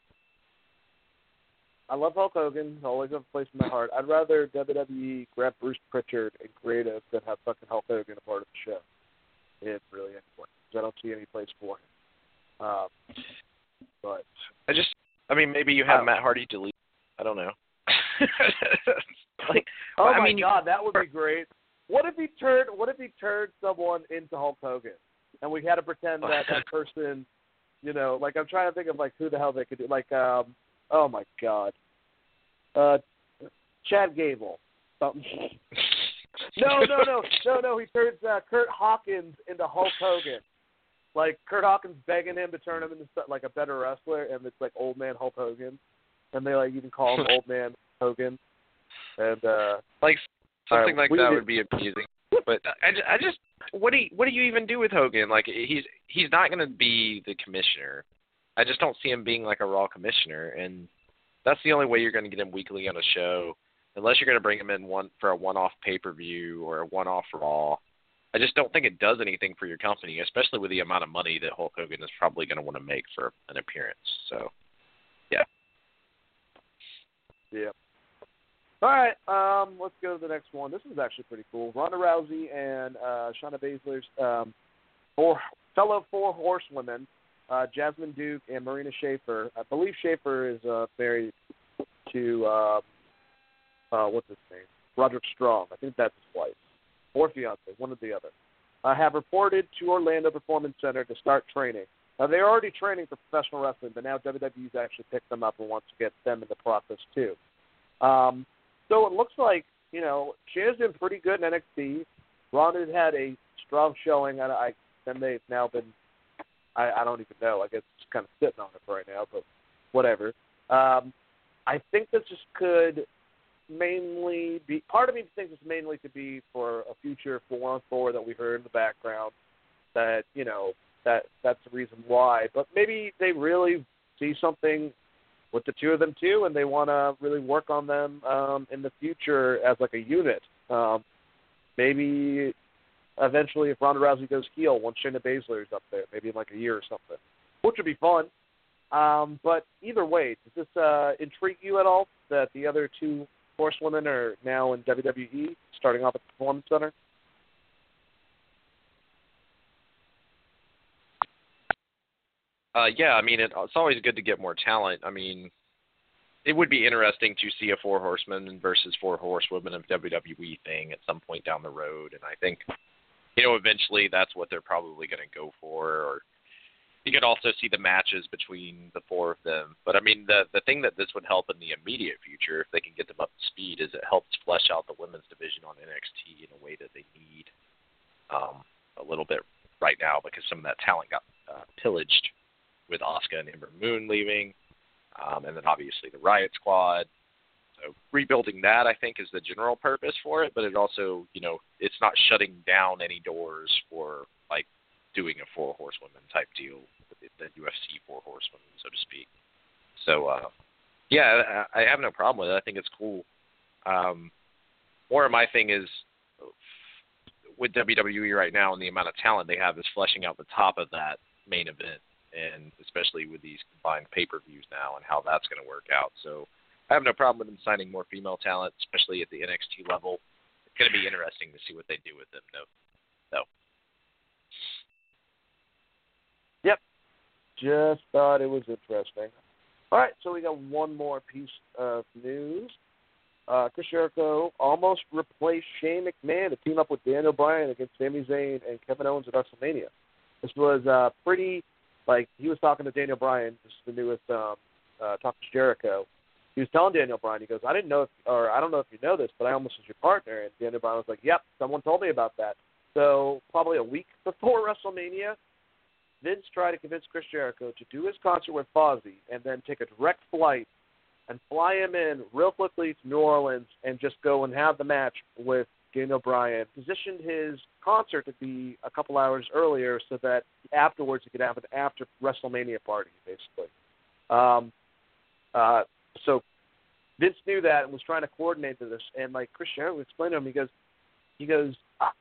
I love Hulk Hogan. He'll always have a place in my heart. I'd rather WWE grab Bruce Pritchard and creative than have fucking Hulk Hogan a part of the show. It really anyway. 'cause I don't see any place for him. Um, but I just, I mean, maybe you have Matt Hardy delete. I don't know. [laughs] like, oh I my mean, god, that would be great. What if he turned? What if he turned someone into Hulk Hogan, and we had to pretend that that [laughs] person, you know, like I'm trying to think of like who the hell they could do. Like, um, oh my god, uh, Chad Gable. Something. [laughs] No, no, no, no, no. He turns uh, Kurt Hawkins into Hulk Hogan. Like Kurt Hawkins begging him to turn him into like a better wrestler, and it's like old man Hulk Hogan, and they like even call him [laughs] old man Hogan. And uh like something right, like that did- would be amusing. But I, I just what do you, what do you even do with Hogan? Like he's he's not going to be the commissioner. I just don't see him being like a raw commissioner. And That's the only way you're going to get him weekly on a show, unless you're going to bring him in one for a one-off pay-per-view or a one-off Raw. I just don't think it does anything for your company, especially with the amount of money that Hulk Hogan is probably going to want to make for an appearance. So, yeah. Yeah. All right, um, let's go to the next one. This is actually pretty cool. Ronda Rousey and uh, Shayna Baszler's um, four fellow four horsewomen, uh, Jessamyn Duke and Marina Shafir. I believe Shafir is uh, married to uh, uh, what's his name, Roderick Strong. I think that's his wife or fiance, one or the other. Uh, have reported to Orlando Performance Center to start training. Now they're already training for professional wrestling, but now WWE's actually picked them up and wants to get them in the process too. Um, so it looks like you know Shayna's been pretty good in NXT. Ronda had a strong showing, and I then they've now been I, I don't even know. I guess it's kind of sitting on it right now, but whatever. Um, I think this just could mainly be part of me thinks this mainly could be for a future four on four that we heard in the background. That you know that that's the reason why. But maybe they really see something with the two of them too, and they want to really work on them um, in the future as like a unit. Um, maybe eventually, if Ronda Rousey goes heel, once Shayna Baszler is up there, maybe in like a year or something, which would be fun. Um, but either way, does this uh, intrigue you at all that the other two horsewomen are now in WWE, starting off at the Performance Center? Uh, yeah, I mean, it, it's always good to get more talent. I mean, it would be interesting to see a four horsemen versus four horsewomen of WWE thing at some point down the road, and I think, you know, eventually that's what they're probably going to go for. Or you could also see the matches between the four of them. But I mean, the the thing that this would help in the immediate future, if they can get them up to speed, is it helps flesh out the women's division on NXT in a way that they need um, a little bit right now because some of that talent got uh, pillaged with Asuka and Ember Moon leaving, um, and then obviously the Riott Squad. Rebuilding that, I think, is the general purpose for it. But it also, you know, it's not shutting down any doors for like doing a four horsewomen type deal the UFC four horsewomen, so to speak. So, uh, yeah, I, I have no problem with it. I think it's cool. Um, more of my thing is with WWE right now and the amount of talent they have is fleshing out the top of that main event and especially with these combined pay per views now and how that's going to work out. So I have no problem with them signing more female talent, especially at the NXT level. It's going to be interesting to see what they do with them. No, no. Yep, just thought it was interesting. All right, so we got one more piece of news. Uh, Chris Jericho almost replaced Shane McMahon to team up with Daniel Bryan against Sami Zayn and Kevin Owens at WrestleMania. This was uh, pretty like he was talking to Daniel Bryan, this is the newest um, uh, Talk Is Jericho. He was telling Daniel Bryan, he goes, I didn't know, if, or I don't know if you know this, but I almost was your partner. And Daniel Bryan was like, Yep, someone told me about that. So probably a week [laughs] before WrestleMania, Vince tried to convince Chris Jericho to do his concert with Fozzy and then take a direct flight and fly him in real quickly to New Orleans and just go and have the match with Daniel Bryan positioned his concert to be a couple hours earlier so that afterwards he could have an after WrestleMania party, basically. Um, uh, so Vince knew that and was trying to coordinate this. And like Chris Jericho explained to him, he goes, he goes,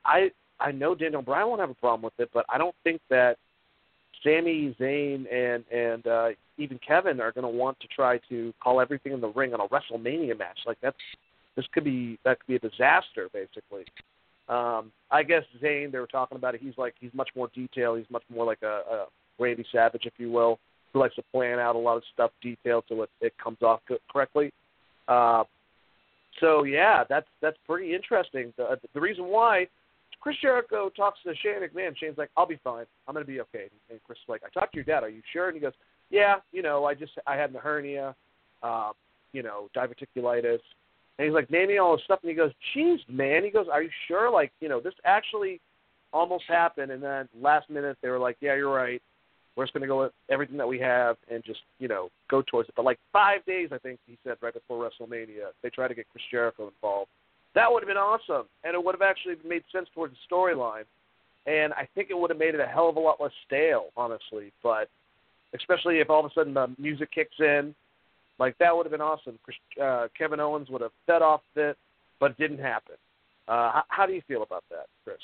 I I know Daniel Bryan won't have a problem with it, but I don't think that Sami Zayn and and uh, even Kevin are going to want to try to call everything in the ring on a WrestleMania match. Like that's this could be that could be a disaster basically. Um, I guess Zayn, they were talking about it. He's like he's much more detailed. He's much more like a, a Randy Savage, if you will, who likes to plan out a lot of stuff detailed so it, it comes off correctly. Uh, so yeah, that's that's pretty interesting. The, the reason why Chris Jericho talks to Shane McMahon, Shane's like, "I'll be fine. I'm gonna be okay." And Chris is like, "I talked to your dad. Are you sure?" And he goes, "Yeah, you know, I just I had a hernia, uh, you know, diverticulitis." And he's like naming all this stuff, and he goes, "Jeez, man!" He goes, "Are you sure? Like, you know, this actually almost happened." And then last minute, they were like, "Yeah, you're right. We're just going to go with everything that we have and just, you know, go towards it." But like five days, I think he said right before WrestleMania, they tried to get Chris Jericho involved. That would have been awesome, and it would have actually made sense towards the storyline. And I think it would have made it a hell of a lot less stale, honestly. But especially if all of a sudden the music kicks in Like that would have been awesome. Uh, Kevin Owens would have fed off it, but it didn't happen. Uh, how, how do you feel about that, Chris?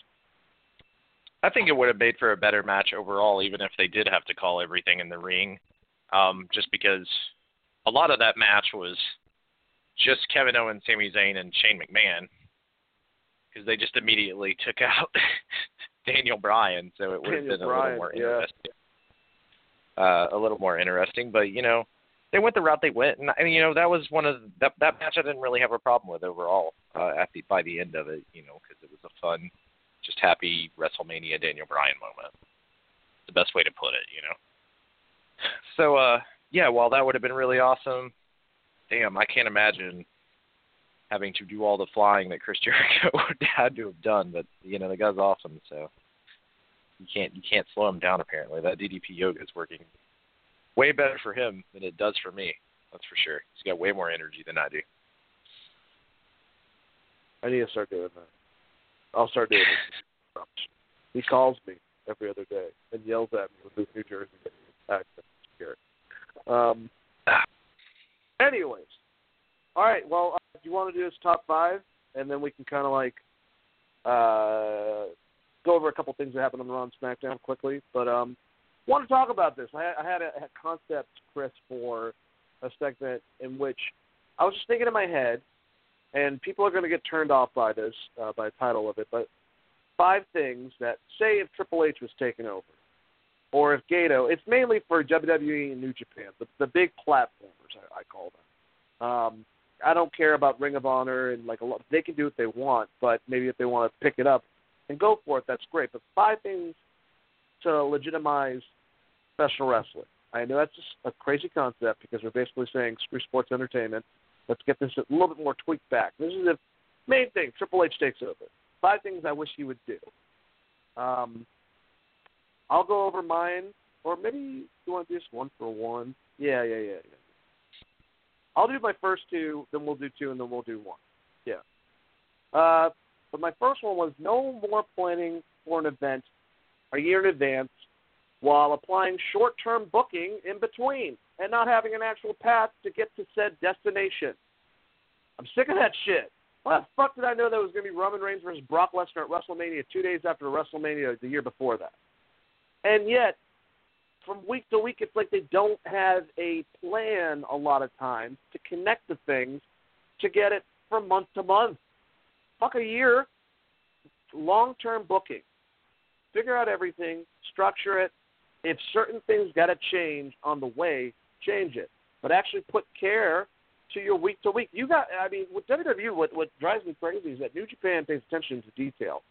I think it would have made for a better match overall, even if they did have to call everything in the ring. Um, just because a lot of that match was just Kevin Owens, Sami Zayn, and Shane McMahon, because they just immediately took [laughs] out Daniel Bryan, so it would have been a Bryan, little more yeah. interesting. Uh, a little more interesting, but you know, they went the route they went, and I mean, you know, that was one of that that match I didn't really have a problem with overall. Uh, at the by the end of it, you know, because it was a fun, just happy WrestleMania Daniel Bryan moment. The best way to put it, you know. So, uh, yeah, while that would have been really awesome, damn, I can't imagine having to do all the flying that Chris [laughs] Jericho would had to have done. But you know, the guy's awesome, so you can't you can't slow him down. Apparently, that DDP yoga is working way better for him than it does for me. That's for sure. He's got way more energy than I do. I need to start doing that. I'll start doing it. He calls me every other day and yells at me with his New Jersey accent. Um. Anyways, all right. Well, uh, do you want to do this top five, and then we can kind of like uh, go over a couple things that happened on Raw and SmackDown quickly. But um, want to talk about this. I, I had a, a concept, Chris, for a segment in which I was just thinking in my head, and people are going to get turned off by this, uh, by the title of it, but five things that, say, if Triple H was taken over, or if Gedo, it's mainly for WWE and New Japan, the, the big platformers, I, I call them. Um, I don't care about Ring of Honor and like a lot. They can do what they want, but maybe if they want to pick it up and go for it, that's great. But five things to legitimize professional wrestling. I know that's just a crazy concept because we're basically saying screw sports entertainment. Let's get this a little bit more tweaked back. This is the main thing. Triple H takes over. Five things I wish he would do. Um, I'll go over mine, or maybe you want to do just one for one. Yeah, yeah, yeah, yeah. I'll do my first two, then we'll do two, and then we'll do one. Yeah. Uh, but my first one was no more planning for an event a year in advance while applying short term booking in between and not having an actual path to get to said destination. I'm sick of that shit. Why the fuck did I know that was going to be Roman Reigns versus Brock Lesnar at WrestleMania two days after WrestleMania the year before that? And yet, from week to week, it's like they don't have a plan a lot of times to connect the things to get it from month to month. Fuck a year. Long term booking. Figure out everything, structure it. If certain things got to change on the way, change it. But actually put care to your week to week. You got, I mean, with WWE, what, what drives me crazy is that New Japan pays attention to detail.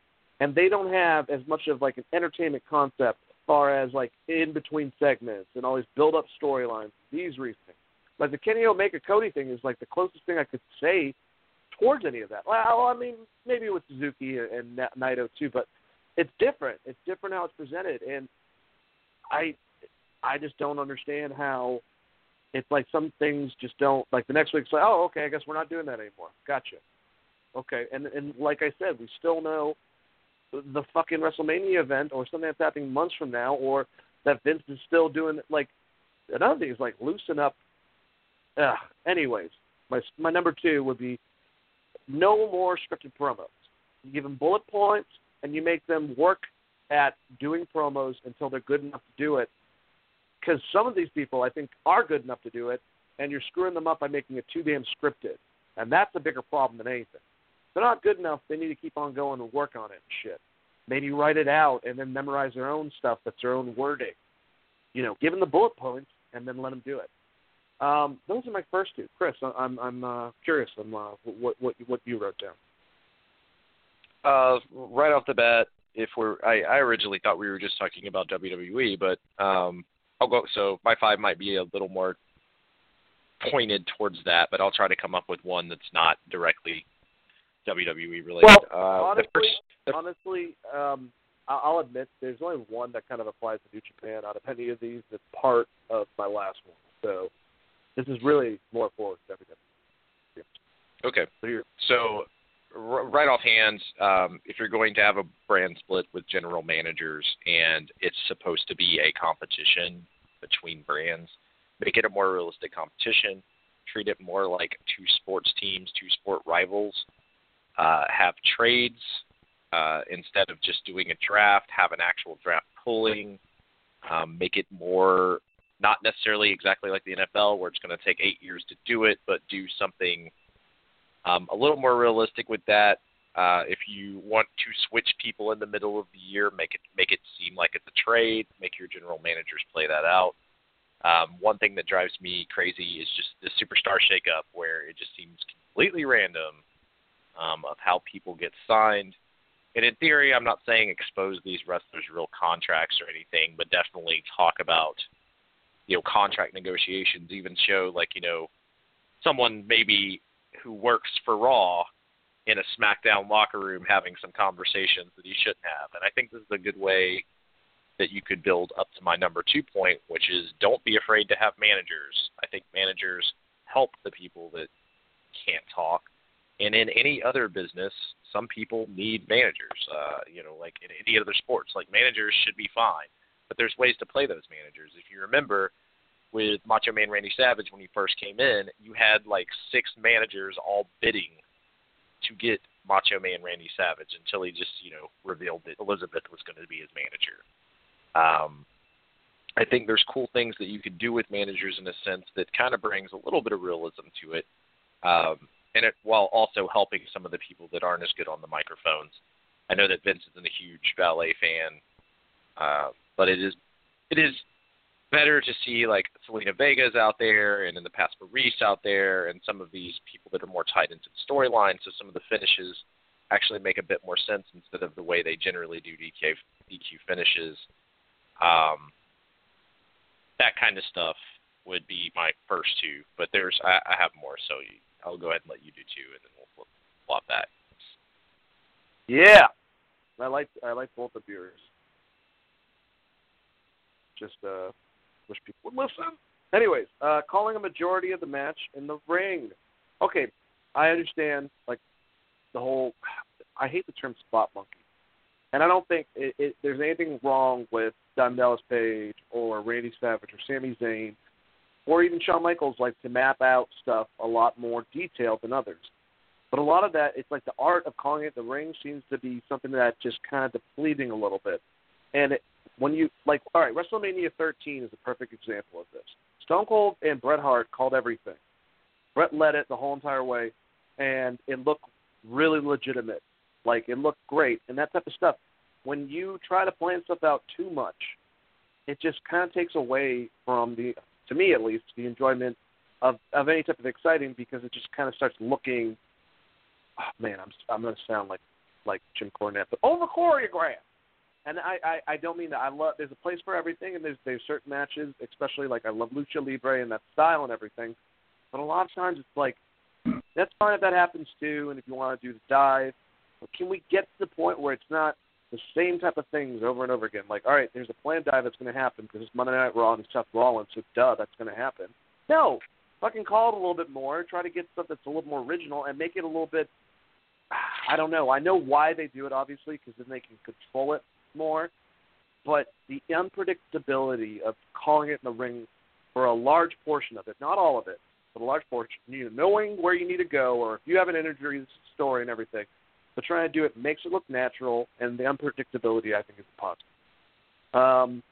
And they don't have as much of like an entertainment concept as far as like in between segments and these build up storylines, these things. Like the Kenny Omega Cody thing is like the closest thing I could say towards any of that. Well, I mean, maybe with Suzuki and Naito too, but it's different. It's different how it's presented, and I, I just don't understand how it's like some things just don't like the next week. It's like, oh, okay, I guess we're not doing that anymore. Gotcha. Okay, and and like I said, we still know the fucking WrestleMania event or something that's happening months from now, or that Vince is still doing like another thing is like loosen up. Ugh. Anyways, my my number two would be no more scripted promos. You give them bullet points and you make them work at doing promos until they're good enough to do it. Because some of these people, I think, are good enough to do it, and you're screwing them up by making it too damn scripted. And that's a bigger problem than anything. If they're not good enough, they need to keep on going and work on it and shit. Maybe write it out and then memorize their own stuff that's their own wording. You know, give them the bullet points and then let them do it. Um, those are my first two. Chris, I'm I'm uh, curious on uh, what what what you wrote down. Uh, right off the bat, if we're I, I originally thought we were just talking about WWE, but um, I'll go. So my five might be a little more pointed towards that, but I'll try to come up with one that's not directly WWE related. Well, uh, honestly, the first, the, honestly, um, I- I'll admit there's only one that kind of applies to New Japan out of any of these. That's part of my last one. So this is really more for WWE. okay. So here, So r- right offhand, um, if you're going to have a brand split with general managers and it's supposed to be a competition between brands, make it a more realistic competition. treat it more like two sports teams, two sport rivals. Uh, have trades uh, instead of just doing a draft. Have an actual draft pooling. Um, make it more not necessarily exactly like the NFL, where it's going to take eight years to do it, but do something um, a little more realistic with that. Uh, if you want to switch people in the middle of the year, make it make it seem like it's a trade. Make your general managers play that out. Um, one thing that drives me crazy is just the superstar shakeup, where it just seems completely random um, of how people get signed. And in theory, I'm not saying expose these wrestlers' real contracts or anything, but definitely talk about you know contract negotiations. Even show like you know someone maybe who works for Raw in a SmackDown locker room having some conversations that he shouldn't have. And I think this is a good way that you could build up to my number two point, which is don't be afraid to have managers. I think managers help the people that can't talk. And in any other business, some people need managers. Uh, you know, like in any other sports, like managers should be fine, but there's ways to play those managers. If you remember, with Macho Man Randy Savage when he first came in, you had like six managers all bidding to get Macho Man Randy Savage until he just, you know, revealed that Elizabeth was going to be his manager. Um, I think there's cool things that you could do with managers in a sense that kind of brings a little bit of realism to it, um, and it while also helping some of the people that aren't as good on the microphones. I know that Vince isn't a huge ballet fan, uh, but it is it is better to see like Zelina Vega's out there and in the past Maryse out there and some of these people that are more tied into the storyline so some of the finishes actually make a bit more sense instead of the way they generally do DQ DQ finishes. Um, that kind of stuff would be my first two, but there's I, I have more, so I'll go ahead and let you do two, and then we'll flip, flop that. Yeah, I like I like both of yours. Just uh, wish people would listen. Anyways, uh, calling a majority of the match in the ring. Okay, I understand like the whole. I hate the term spot monkey, and I don't think it, it, there's anything wrong with Don Dallas Page or Randy Savage or Sami Zayn or even Shawn Michaels like to map out stuff a lot more detailed than others. But a lot of that, it's like the art of calling it the ring seems to be something that just kind of depleting a little bit. And it, when you like, all right, WrestleMania 13 is a perfect example of this. Stone Cold and Bret Hart called everything. Bret led it the whole entire way, and it looked really legitimate. Like it looked great, and that type of stuff. When you try to plan stuff out too much, it just kind of takes away from the, to me at least, the enjoyment of of any type of exciting because it just kind of starts looking. Oh, man, I'm I'm to sound like like Jim Cornette, but over choreographed and I, I I don't mean that. I love. There's a place for everything, and there's there's certain matches, especially like I love lucha libre and that style and everything. But a lot of times it's like that's fine if that happens too, and if you want to do the dive. But can we get to the point where it's not the same type of things over and over again? Like, all right, there's a planned dive that's going to happen because it's Monday Night Raw and it's Seth Rollins, so duh, that's going to happen. No, fucking call it a little bit more. Try to get stuff that's a little more original and make it a little bit. [sighs] I don't know. I know why they do it, obviously, because then they can control it more, but the unpredictability of calling it in the ring for a large portion of it, not all of it, but a large portion, you know, knowing where you need to go, or if you have an injury story and everything, but trying to do it makes it look natural, and the unpredictability I think is a positive. Um,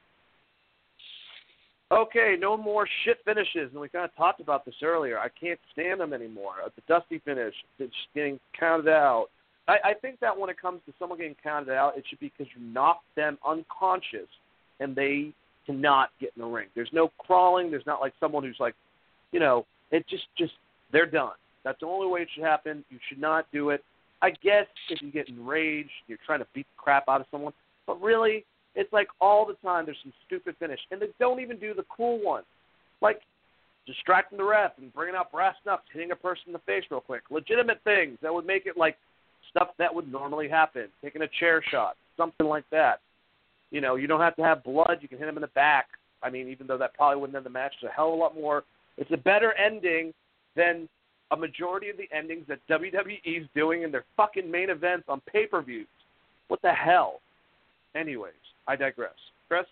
okay, no more shit finishes, and we kind of talked about this earlier. I can't stand them anymore. The dusty finish, it's getting counted out. I, I think that when it comes to someone getting counted out, it should be because you knocked them unconscious and they cannot get in the ring. There's no crawling. There's not like someone who's like, you know, it just just they're done. That's the only way it should happen. You should not do it. I guess if you get enraged, you're trying to beat the crap out of someone, but really, it's like all the time there's some stupid finish, and they don't even do the cool ones, like distracting the ref and bringing out brass knucks, hitting a person in the face real quick. Legitimate things that would make it like stuff that would normally happen, taking a chair shot, something like that. You know, you don't have to have blood. You can hit him in the back. I mean, even though that probably wouldn't end the match, it's a hell of a lot more. It's a better ending than a majority of the endings that WWE is doing in their fucking main events on pay per views. What the hell? Anyways, I digress. Chris?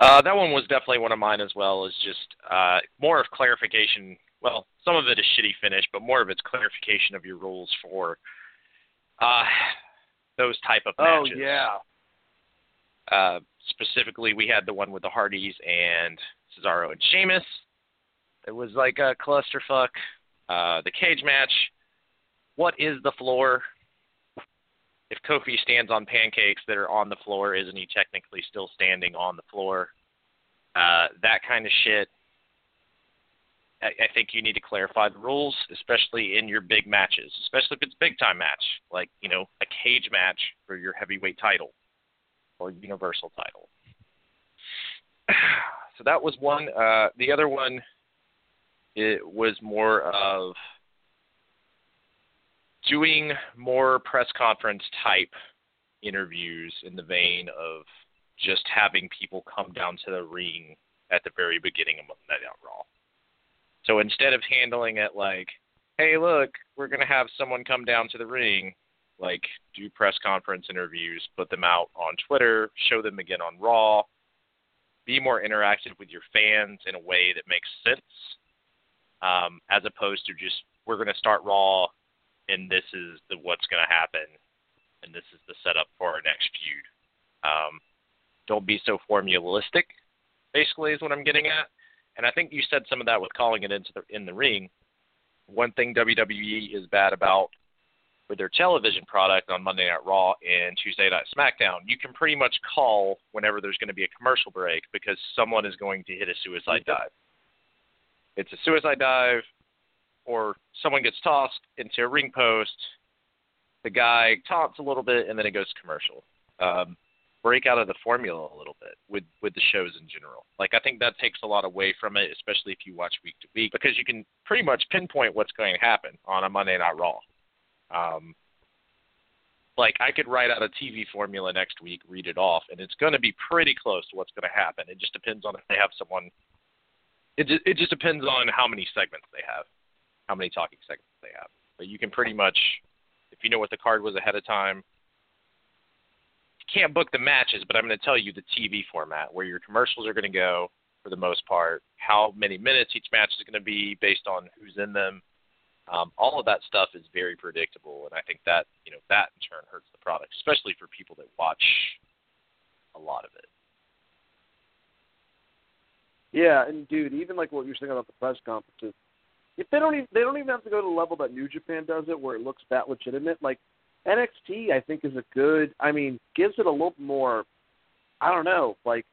Uh, that one was definitely one of mine as well. Is just uh, more of clarification. Well, some of it is shitty finish, but more of it's clarification of your rules for uh, those type of Oh matches. yeah. Uh, specifically, we had the one with the Hardys and Cesaro and Sheamus. It was like a clusterfuck. Uh, the cage match. What is the floor? If Kofi stands on pancakes that are on the floor, isn't he technically still standing on the floor? Uh, that kind of shit. I, I think you need to clarify the rules, especially in your big matches, especially if it's a big time match, like you know a cage match for your heavyweight title or universal title. [sighs] So that was one. Uh, the other one, it was more of doing more press conference type interviews in the vein of just having people come down to the ring at the very beginning of Monday Night Raw. So instead of handling it like, hey, look, we're going to have someone come down to the ring, like do press conference interviews, put them out on Twitter, show them again on Raw, be more interactive with your fans in a way that makes sense, um, as opposed to just we're going to start Raw and this is the what's going to happen and this is the setup for our next feud. Um, don't be so formalistic, basically, is what I'm getting at. And I think you said some of that with calling it into the in the ring. One thing WWE is bad about with their television product on Monday Night Raw and Tuesday Night SmackDown, you can pretty much call whenever there's going to be a commercial break because someone is going to hit a suicide dive. It's a suicide dive, or someone gets tossed into a ring post. The guy taunts a little bit, and then it goes commercial. Um, break out of the formula a little bit with with the shows in general. Like I think that takes a lot away from it, especially if you watch week to week, because you can pretty much pinpoint what's going to happen on a Monday Night Raw. Um, like I could write out a TV formula next week, read it off, and it's going to be pretty close to what's going to happen. It just depends on if they have someone. It just, it just depends on how many segments they have, how many talking segments they have. But you can pretty much, if you know what the card was ahead of time, can't book the matches, but I'm going to tell you the TV format where your commercials are going to go for the most part, how many minutes each match is going to be based on who's in them. Um, all of that stuff is very predictable, and I think that you know that in turn hurts the product, especially for people that watch a lot of it. Yeah, and dude, even like what you're saying about the press conferences, if they don't even they don't even have to go to the level that New Japan does it, where it looks that legitimate. Like NXT, I think is a good. I mean, gives it a little more. I don't know. Like,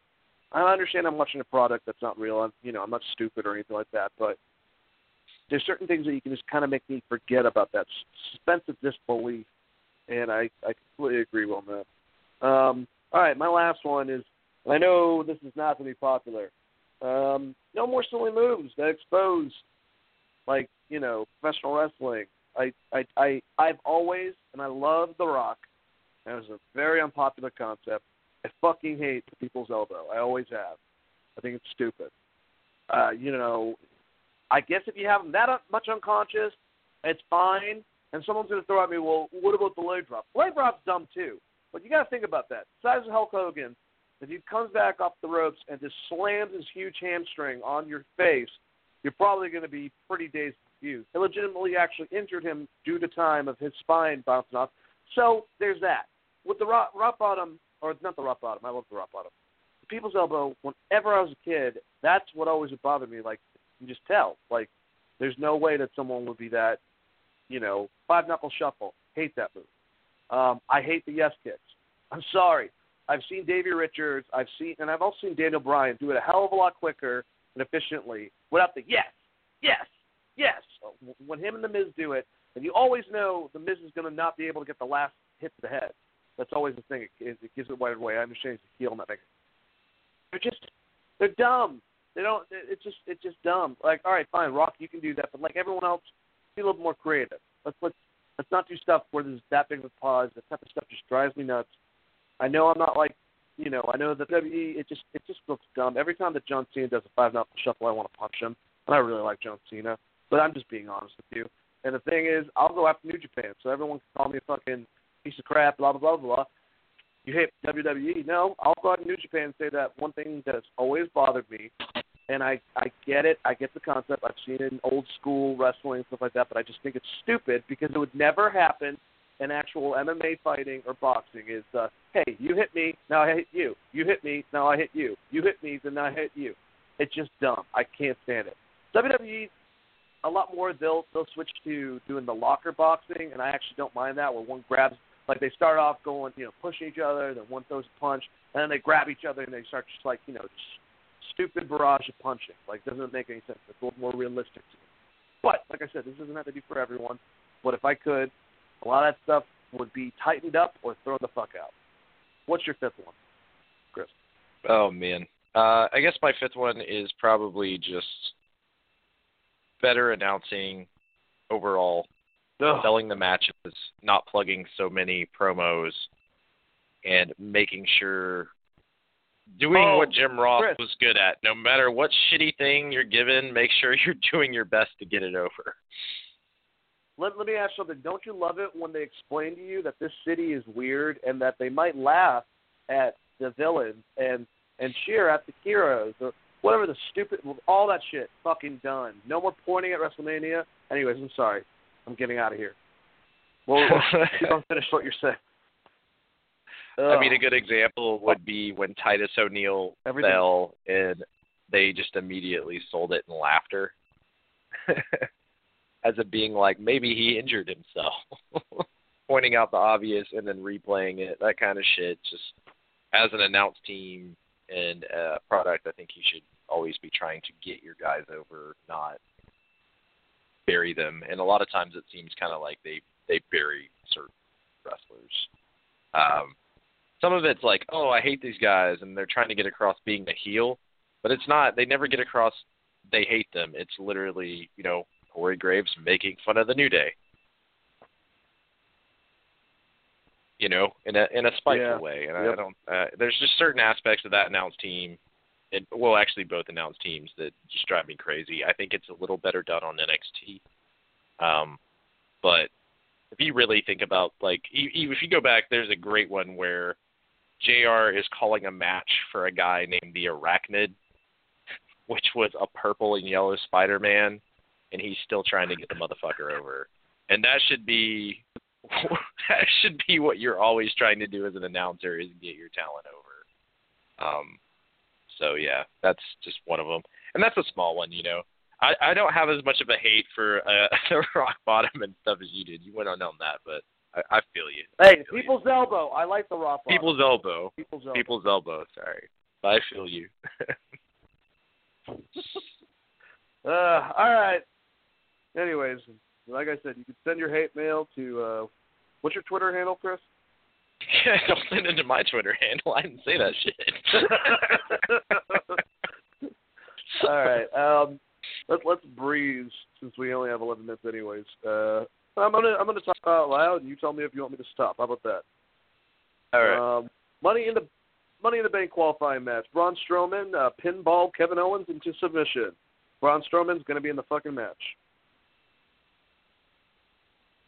I understand I'm watching a product that's not real. I'm, you know, I'm not stupid or anything like that, but there's certain things that you can just kind of make me forget about that suspense of disbelief, and I I completely agree with that. Um, all right, my last one is. I know this is not going to be popular. Um, no more silly moves that expose, like you know, professional wrestling. I I I I've always and I love The Rock. It was a very unpopular concept. I fucking hate the people's elbow. I always have. I think it's stupid. Uh, you know, I guess if you have them that much unconscious, it's fine. And someone's going to throw at me, well, what about the leg drop? Leg drop's dumb too. But you got to think about that. Besides Hulk Hogan, if he comes back off the ropes and just slams his huge hamstring on your face, you're probably going to be pretty dazed confused. It legitimately actually injured him due to time of his spine bouncing off. So there's that. With the rock, rock bottom, or not the rock bottom, I love the rock bottom. The people's elbow, whenever I was a kid, that's what always would bother me. Like, you just tell. Like, there's no way that someone would be that, you know, five knuckle shuffle. Hate that move. Um, I hate the yes kicks. I'm sorry. I've seen Davey Richards. I've seen, and I've also seen Daniel Bryan do it a hell of a lot quicker and efficiently without the yes, yes, yes. When him and the Miz do it, and you always know the Miz is going to not be able to get the last hit to the head. That's always the thing. It, it gives it right away. I understand he's a heel, makes. They're just, they're dumb. They don't. It's just, it's just dumb. Like, all right, fine, Rock, you can do that, but like everyone else, be a little more creative. Let's let's let's not do stuff where there's that big of a pause. That type of stuff just drives me nuts. I know I'm not like, you know, I know that WWE. It just it just looks dumb. Every time that John Cena does a five knuckle shuffle, I want to punch him, and I really like John Cena. But I'm just being honest with you. And the thing is, I'll go after New Japan, so everyone can call me a fucking piece of crap, blah blah blah blah. you hate WWE. No, I'll go to New Japan and say that one thing that has always bothered me, and I I get it, I get the concept. I've seen it in old school wrestling stuff like that, but I just think it's stupid because it would never happen in actual MMA fighting or boxing. Is uh, hey, you hit me, now I hit you. You hit me, now I hit you. You hit me, then I hit you. It's just dumb. I can't stand it. WWE a lot more they'll they'll switch to doing the locker boxing and I actually don't mind that where one grabs like they start off going, you know, pushing each other, then one throws a punch, and then they grab each other and they start just like, you know, just stupid barrage of punching. Like doesn't make any sense. It's a little more realistic to me. But like I said, this doesn't have to be for everyone. But if I could, a lot of that stuff would be tightened up or thrown the fuck out. What's your fifth one, Chris? Oh man, uh, I guess my fifth one is probably just better announcing overall, Ugh. selling the matches, not plugging so many promos, and making sure doing Oh, what Jim Ross Chris. was good at. No matter what shitty thing you're given, make sure [laughs] you're doing your best to get it over. Let, let me ask something. Don't you love it when they explain to you that this city is weird and that they might laugh at the villains and and cheer at the heroes or whatever the stupid all that shit fucking done. No more pointing at WrestleMania. Anyways, I'm sorry. I'm getting out of here. Well, [laughs] don't finish what you're saying. I mean, a um, good example would be when Titus O'Neil Everything- fell and they just immediately sold it in laughter. [laughs] As it being like maybe he injured himself. [laughs] Pointing out the obvious and then replaying it, that kind of shit. Just as an announced team and uh, product, I think you should always be trying to get your guys over, not bury them. And a lot of times it seems kind of like they they bury certain wrestlers. Um, some of it's like, oh, I hate these guys, and they're trying to get across being a heel, but it's not. They never get across they hate them. It's literally, you know, Corey Graves making fun of the New Day. You know, in a in a spiteful Yeah. way, and I don't. Uh, there's just certain aspects of that announced team, and well, actually both announced teams that just drive me crazy. I think it's a little better done on NXT, um, but if you really think about like if you go back, there's a great one where Jr. is calling a match for a guy named the Arachnid, [laughs] which was a purple and yellow Spider-Man, and he's still trying to get the motherfucker over. And that should be [laughs] that should be what you're always trying to do as an announcer is get your talent over. Um, so yeah, that's just one of them, and that's a small one, you know. I, I don't have as much of a hate for uh, [laughs] the rock bottom and stuff as you did. You went on on that, but I, I feel you. I Hey, feel you. people's elbow. I like the rock. bottom. people's elbow, people's elbow. people's elbow. Sorry, I feel you. [laughs] Uh, all right. Anyways, like I said, you can send your hate mail to uh, what's your Twitter handle, Chris? [laughs] don't send it to my Twitter handle. I didn't say that shit. [laughs] all right. Um, let's let's breeze since we only have 11 minutes, anyways. Uh, I'm gonna I'm gonna talk out loud, and you tell me if you want me to stop. How about that? All right. Um, money in the Money in the Bank qualifying match. Braun Strowman uh, pinball Kevin Owens into submission. Braun Strowman's going to be in the fucking match.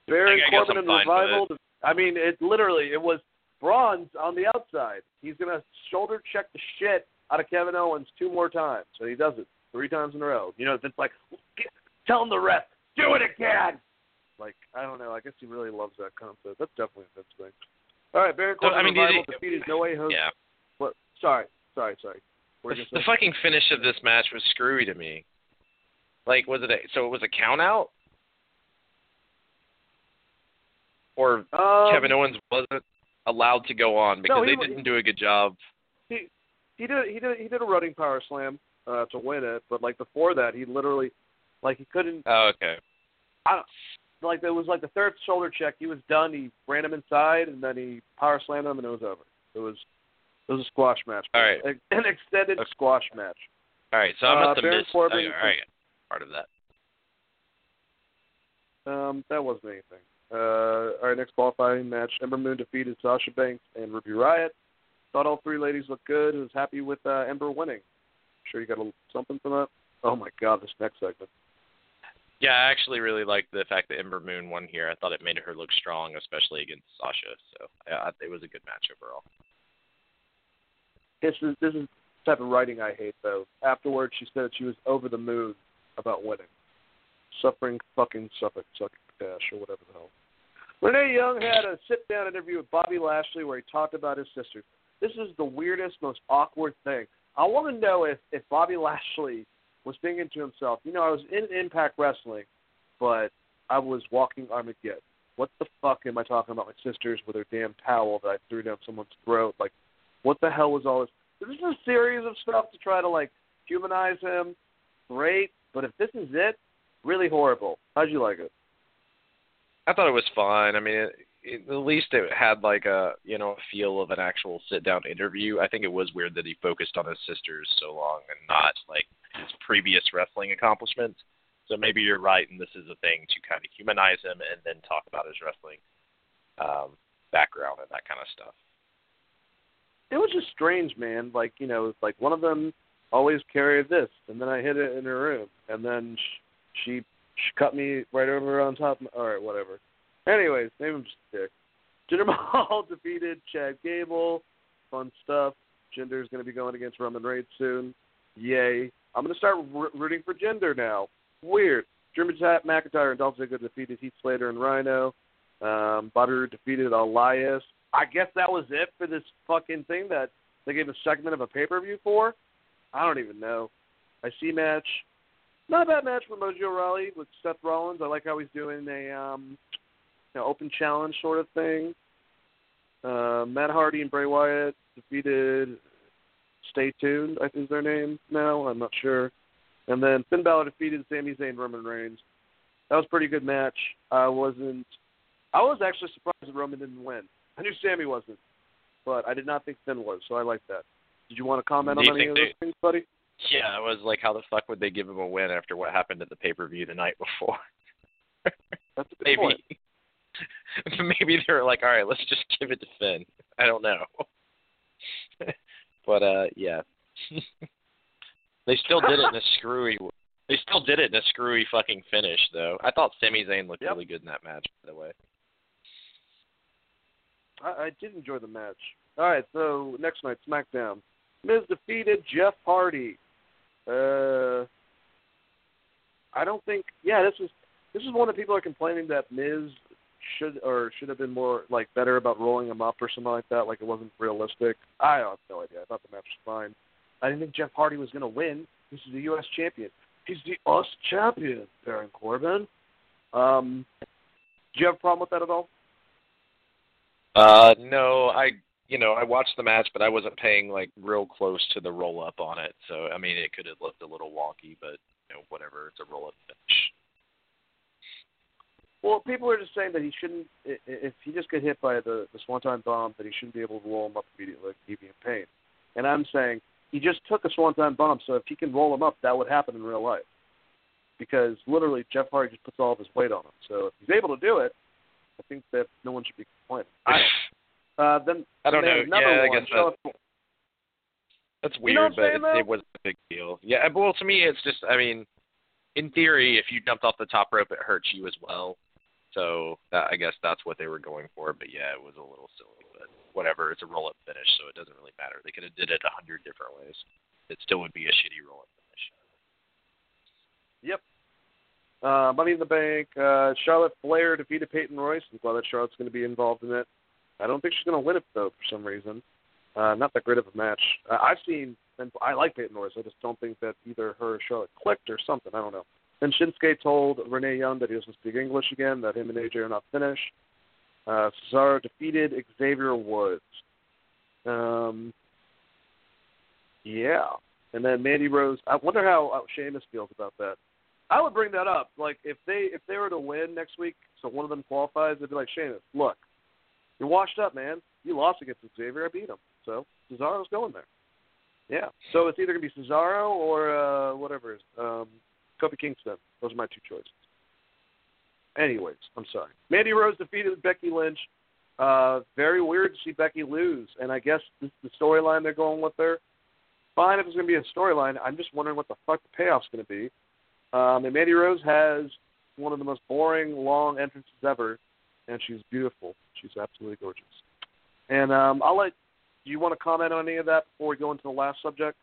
Baron I guess Corbin and Revival. I mean, it literally it was Braun's on the outside. He's going to shoulder check the shit out of Kevin Owens two more times, and he does it three times in a row. You know, it's like get, tell him the ref, do it again. Like I don't know. I guess he really loves that concept. That's definitely a Vince thing. All right, Baron Corbin I mean, Revival defeated No Way Jose. Yeah. What? Sorry, sorry, sorry. The, the fucking finish of this match was screwy to me. Like, was it a so it was a count out? Or Um, Kevin Owens wasn't allowed to go on because No, he they didn't do a good job. he he did he did he did a running power slam uh, to win it, but like before that, he literally like he couldn't Oh, okay. I don't, like it was like the third shoulder check. He was done. He ran him inside, and then he power slammed him, and it was over. It was it was a squash match. All right. an extended Okay. squash match. All right, so I Uh, must have Baron missed. Corbin- okay, all right, part of that. Um, that wasn't anything. Uh, all right, next qualifying match: Ember Moon defeated Sasha Banks and Ruby Riott. Thought all three ladies looked good. I was happy with uh, Ember winning. Sure, you got a, something from that. Oh my God, this next segment. Yeah, I actually really liked the fact that Ember Moon won here. I thought it made her look strong, especially against Sasha. So yeah, it was a good match overall. This is this is the type of writing I hate though. Afterwards, she said that she was over the moon about winning, suffering fucking Suffolk sucking dash or whatever the hell. Renee Young had a sit-down interview with Bobby Lashley where he talked about his sisters. This is the weirdest, most awkward thing. I want to know if if Bobby Lashley was thinking to himself, you know, I was in Impact Wrestling, but I was walking Armageddon. What the fuck am I talking about my sisters with their damn towel that I threw down someone's throat? Like, what the hell was all this? This is a series of stuff to try to like humanize him. Great, but if this is it, really horrible. How'd you like it? I thought it was fine. I mean, it, it, at least it had like a you know feel of an actual sit down interview. I think it was weird that he focused on his sisters so long and not like his previous wrestling accomplishments. So maybe you're right, and this is a thing to kind of humanize him and then talk about his wrestling um, background and that kind of stuff. It was just strange, man. Like you know, like one of them always carried this, and then I hid it in her room, and then she she cut me right over on top. All right, whatever. Anyways, maybe I'm dick. Jinder Mahal [laughs] defeated Chad Gable. Fun stuff. Jinder's going to be going against Roman Reigns soon. Yay. I'm going to start rooting for Jinder now. Weird. Drew McIntyre and Dolph Ziggler defeated Heath Slater and Rhino. Um, Butter defeated Elias. I guess that was it for this fucking thing that they gave a segment of a pay per view for. I don't even know. I see match. Not a bad match for Mojo Rawley with Seth Rollins. I like how he's doing a um, you know, open challenge sort of thing. Uh, Matt Hardy and Bray Wyatt defeated Stay Tuned, I think is their name now. I'm not sure. And then Finn Balor defeated Sami Zayn Roman Reigns. That was a pretty good match. I wasn't. I was actually surprised that Roman didn't win. I knew Sami wasn't, but I did not think Finn was, so I like that. Did you want to comment on any of those things, buddy? Yeah, it was like, how the fuck would they give him a win after what happened at the pay per view the night before? [laughs] That's maybe, point. [laughs] maybe they were like, all right, let's just give it to Finn. I don't know, [laughs] but uh, yeah, they still did it in a screwy. They still did it in a screwy fucking finish, though. I thought Sami Zayn looked Yep. really good in that match, by the way. I, I did enjoy the match. All right, so next night, SmackDown. Miz defeated Jeff Hardy. Uh, I don't think. Yeah, this is this is one that people are complaining that Miz should or should have been more like better about rolling him up or something like that. Like it wasn't realistic. I have no idea. I thought the match was fine. I didn't think Jeff Hardy was going to win. This is the U.S. champion. He's the US champion, Baron Corbin. Um, do you have a problem with that at all? Uh, no, I you know I watched the match, but I wasn't paying like real close to the roll up on it. So I mean, it could have looked a little wonky, but you know whatever. It's a roll up finish. Well, people are just saying that he shouldn't. If he just get hit by the the swanton bomb, that he shouldn't be able to roll him up immediately. He'd be in pain. And I'm saying he just took a swanton bomb, so if he can roll him up, that would happen in real life. Because literally, Jeff Hardy just puts all of his weight on him. So if he's able to do it, I think that no one should be complaining. I, uh, then I don't know. Another Yeah, I one, guess Charlotte- That's You know weird, I'm saying, but it, it wasn't a big deal. Yeah, well, to me, it's just, I mean, in theory, if you jumped off the top rope, it hurts you as well. So that, I guess that's what they were going for. But yeah, it was a little silly. But whatever, it's a roll-up finish, so it doesn't really matter. They could have did it a hundred different ways. It still would be a shitty roll-up finish. Yep. Uh, Money in the Bank. Uh, Charlotte Flair defeated Peyton Royce. I'm glad that Charlotte's going to be involved in it. I don't think she's going to win it though for some reason. Uh, not that great of a match. Uh, I've seen, and I like Peyton Royce. I just don't think that either her or Charlotte clicked or something. I don't know. Then Shinsuke told Renee Young that he doesn't speak English again. That him and AJ are not finished. Uh, Cesaro defeated Xavier Woods. Um, yeah, and then Mandy Rose. I wonder how Sheamus feels about that. I would bring that up. Like if they if they were to win next week, so one of them qualifies, they'd be like Sheamus, look, you're washed up, man. You lost against Xavier. I beat him. So Cesaro's going there. Yeah. So it's either gonna be Cesaro or uh, whatever. it is. Um, Kofi Kingston. Those are my two choices. Anyways, I'm sorry. Mandy Rose defeated Becky Lynch. Uh, very weird to see Becky lose, and I guess this is the storyline they're going with there. Fine if it's going to be a storyline. I'm just wondering what the fuck the payoff's going to be. Um, and Mandy Rose has one of the most boring, long entrances ever, and she's beautiful. She's absolutely gorgeous. And um, I'll let you want to comment on any of that before we go into the last subject?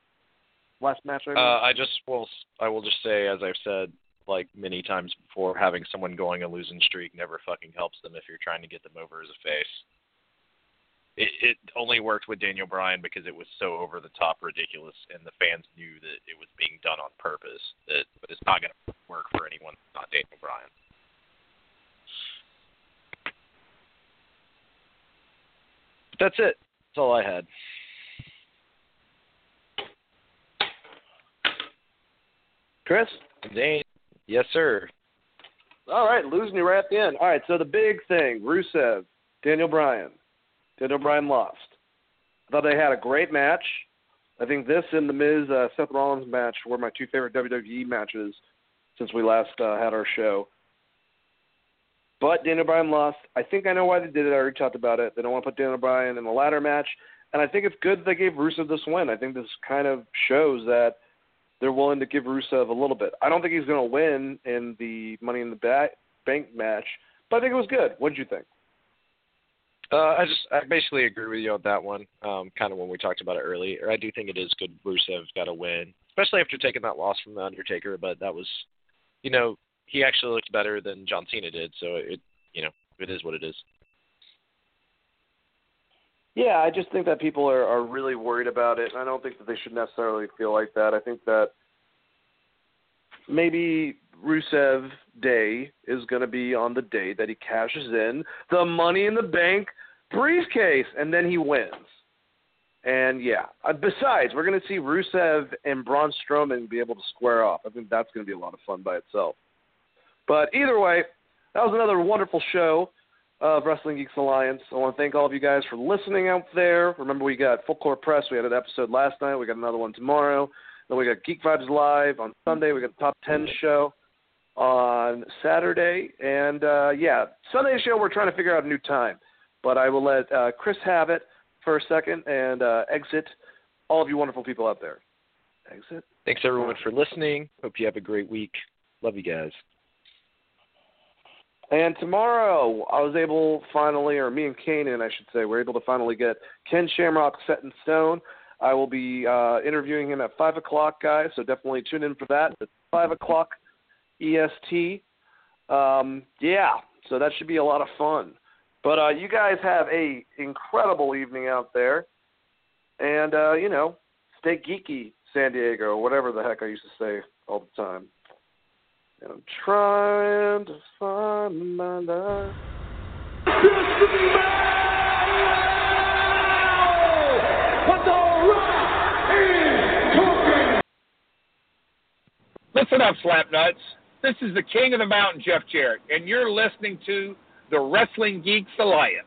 Last match. I, mean? uh, I just will. I will just say, as I've said like many times before, having someone going a losing streak never fucking helps them if you're trying to get them over as a face. It, it only worked with Daniel Bryan because it was so over the top ridiculous, and the fans knew that it was being done on purpose. That, but it's not going to work for anyone not Daniel Bryan. But that's it. That's all I had. Chris. Dane. Yes, sir. All right, losing you right at the end. All right, so the big thing, Rusev, Daniel Bryan. Daniel Bryan lost. I thought they had a great match. I think this and the Miz uh, Seth Rollins match were my two favorite WWE matches since we last uh, had our show. But Daniel Bryan lost. I think I know why they did it. I already talked about it. They don't want to put Daniel Bryan in the ladder match, and I think it's good they gave Rusev this win. I think this kind of shows that they're willing to give Rusev a little bit. I don't think he's going to win in the Money in the Bank match, but I think it was good. What did you think? Uh, I just I basically agree with you on that one. Um, kind of when we talked about it earlier. I do think it is good. Rusev's got to win, especially after taking that loss from the Undertaker. But that was, you know, he actually looked better than John Cena did. So it, you know, it is what it is. Yeah, I just think that people are are really worried about it. and I don't think that they should necessarily feel like that. I think that maybe Rusev Day is going to be on the day that he cashes in the Money in the Bank briefcase, and then he wins. And yeah, uh, besides, we're going to see Rusev and Braun Strowman be able to square off. I think that's going to be a lot of fun by itself. But either way, that was another wonderful show of Wrestling Geeks Alliance. I want to thank all of you guys for listening out there. Remember, we got Full Court Press. We had an episode last night. We got another one tomorrow. Then we got Geek Vibes Live on Sunday. We got the Top 10 show on Saturday. And uh, yeah, Sunday show, we're trying to figure out a new time. But I will let uh, Chris have it for a second and uh, exit all of you wonderful people out there. Exit. Thanks, everyone, for listening. Hope you have a great week. Love you guys. And tomorrow, I was able finally, or me and Kanan, I should say, we're able to finally get Ken Shamrock set in stone. I will be uh, interviewing him at 5 o'clock, guys, so definitely tune in for that. It's 5 o'clock EST. Um, yeah, so that should be a lot of fun. But uh, you guys have a incredible evening out there, and uh, you know, stay geeky, San Diego, or whatever the heck I used to say all the time. I'm trying to find my life. Listen up, Slapnuts. This is the king of the mountain, Jeff Jarrett, and you're listening to the Wrestling Geeks Alliance.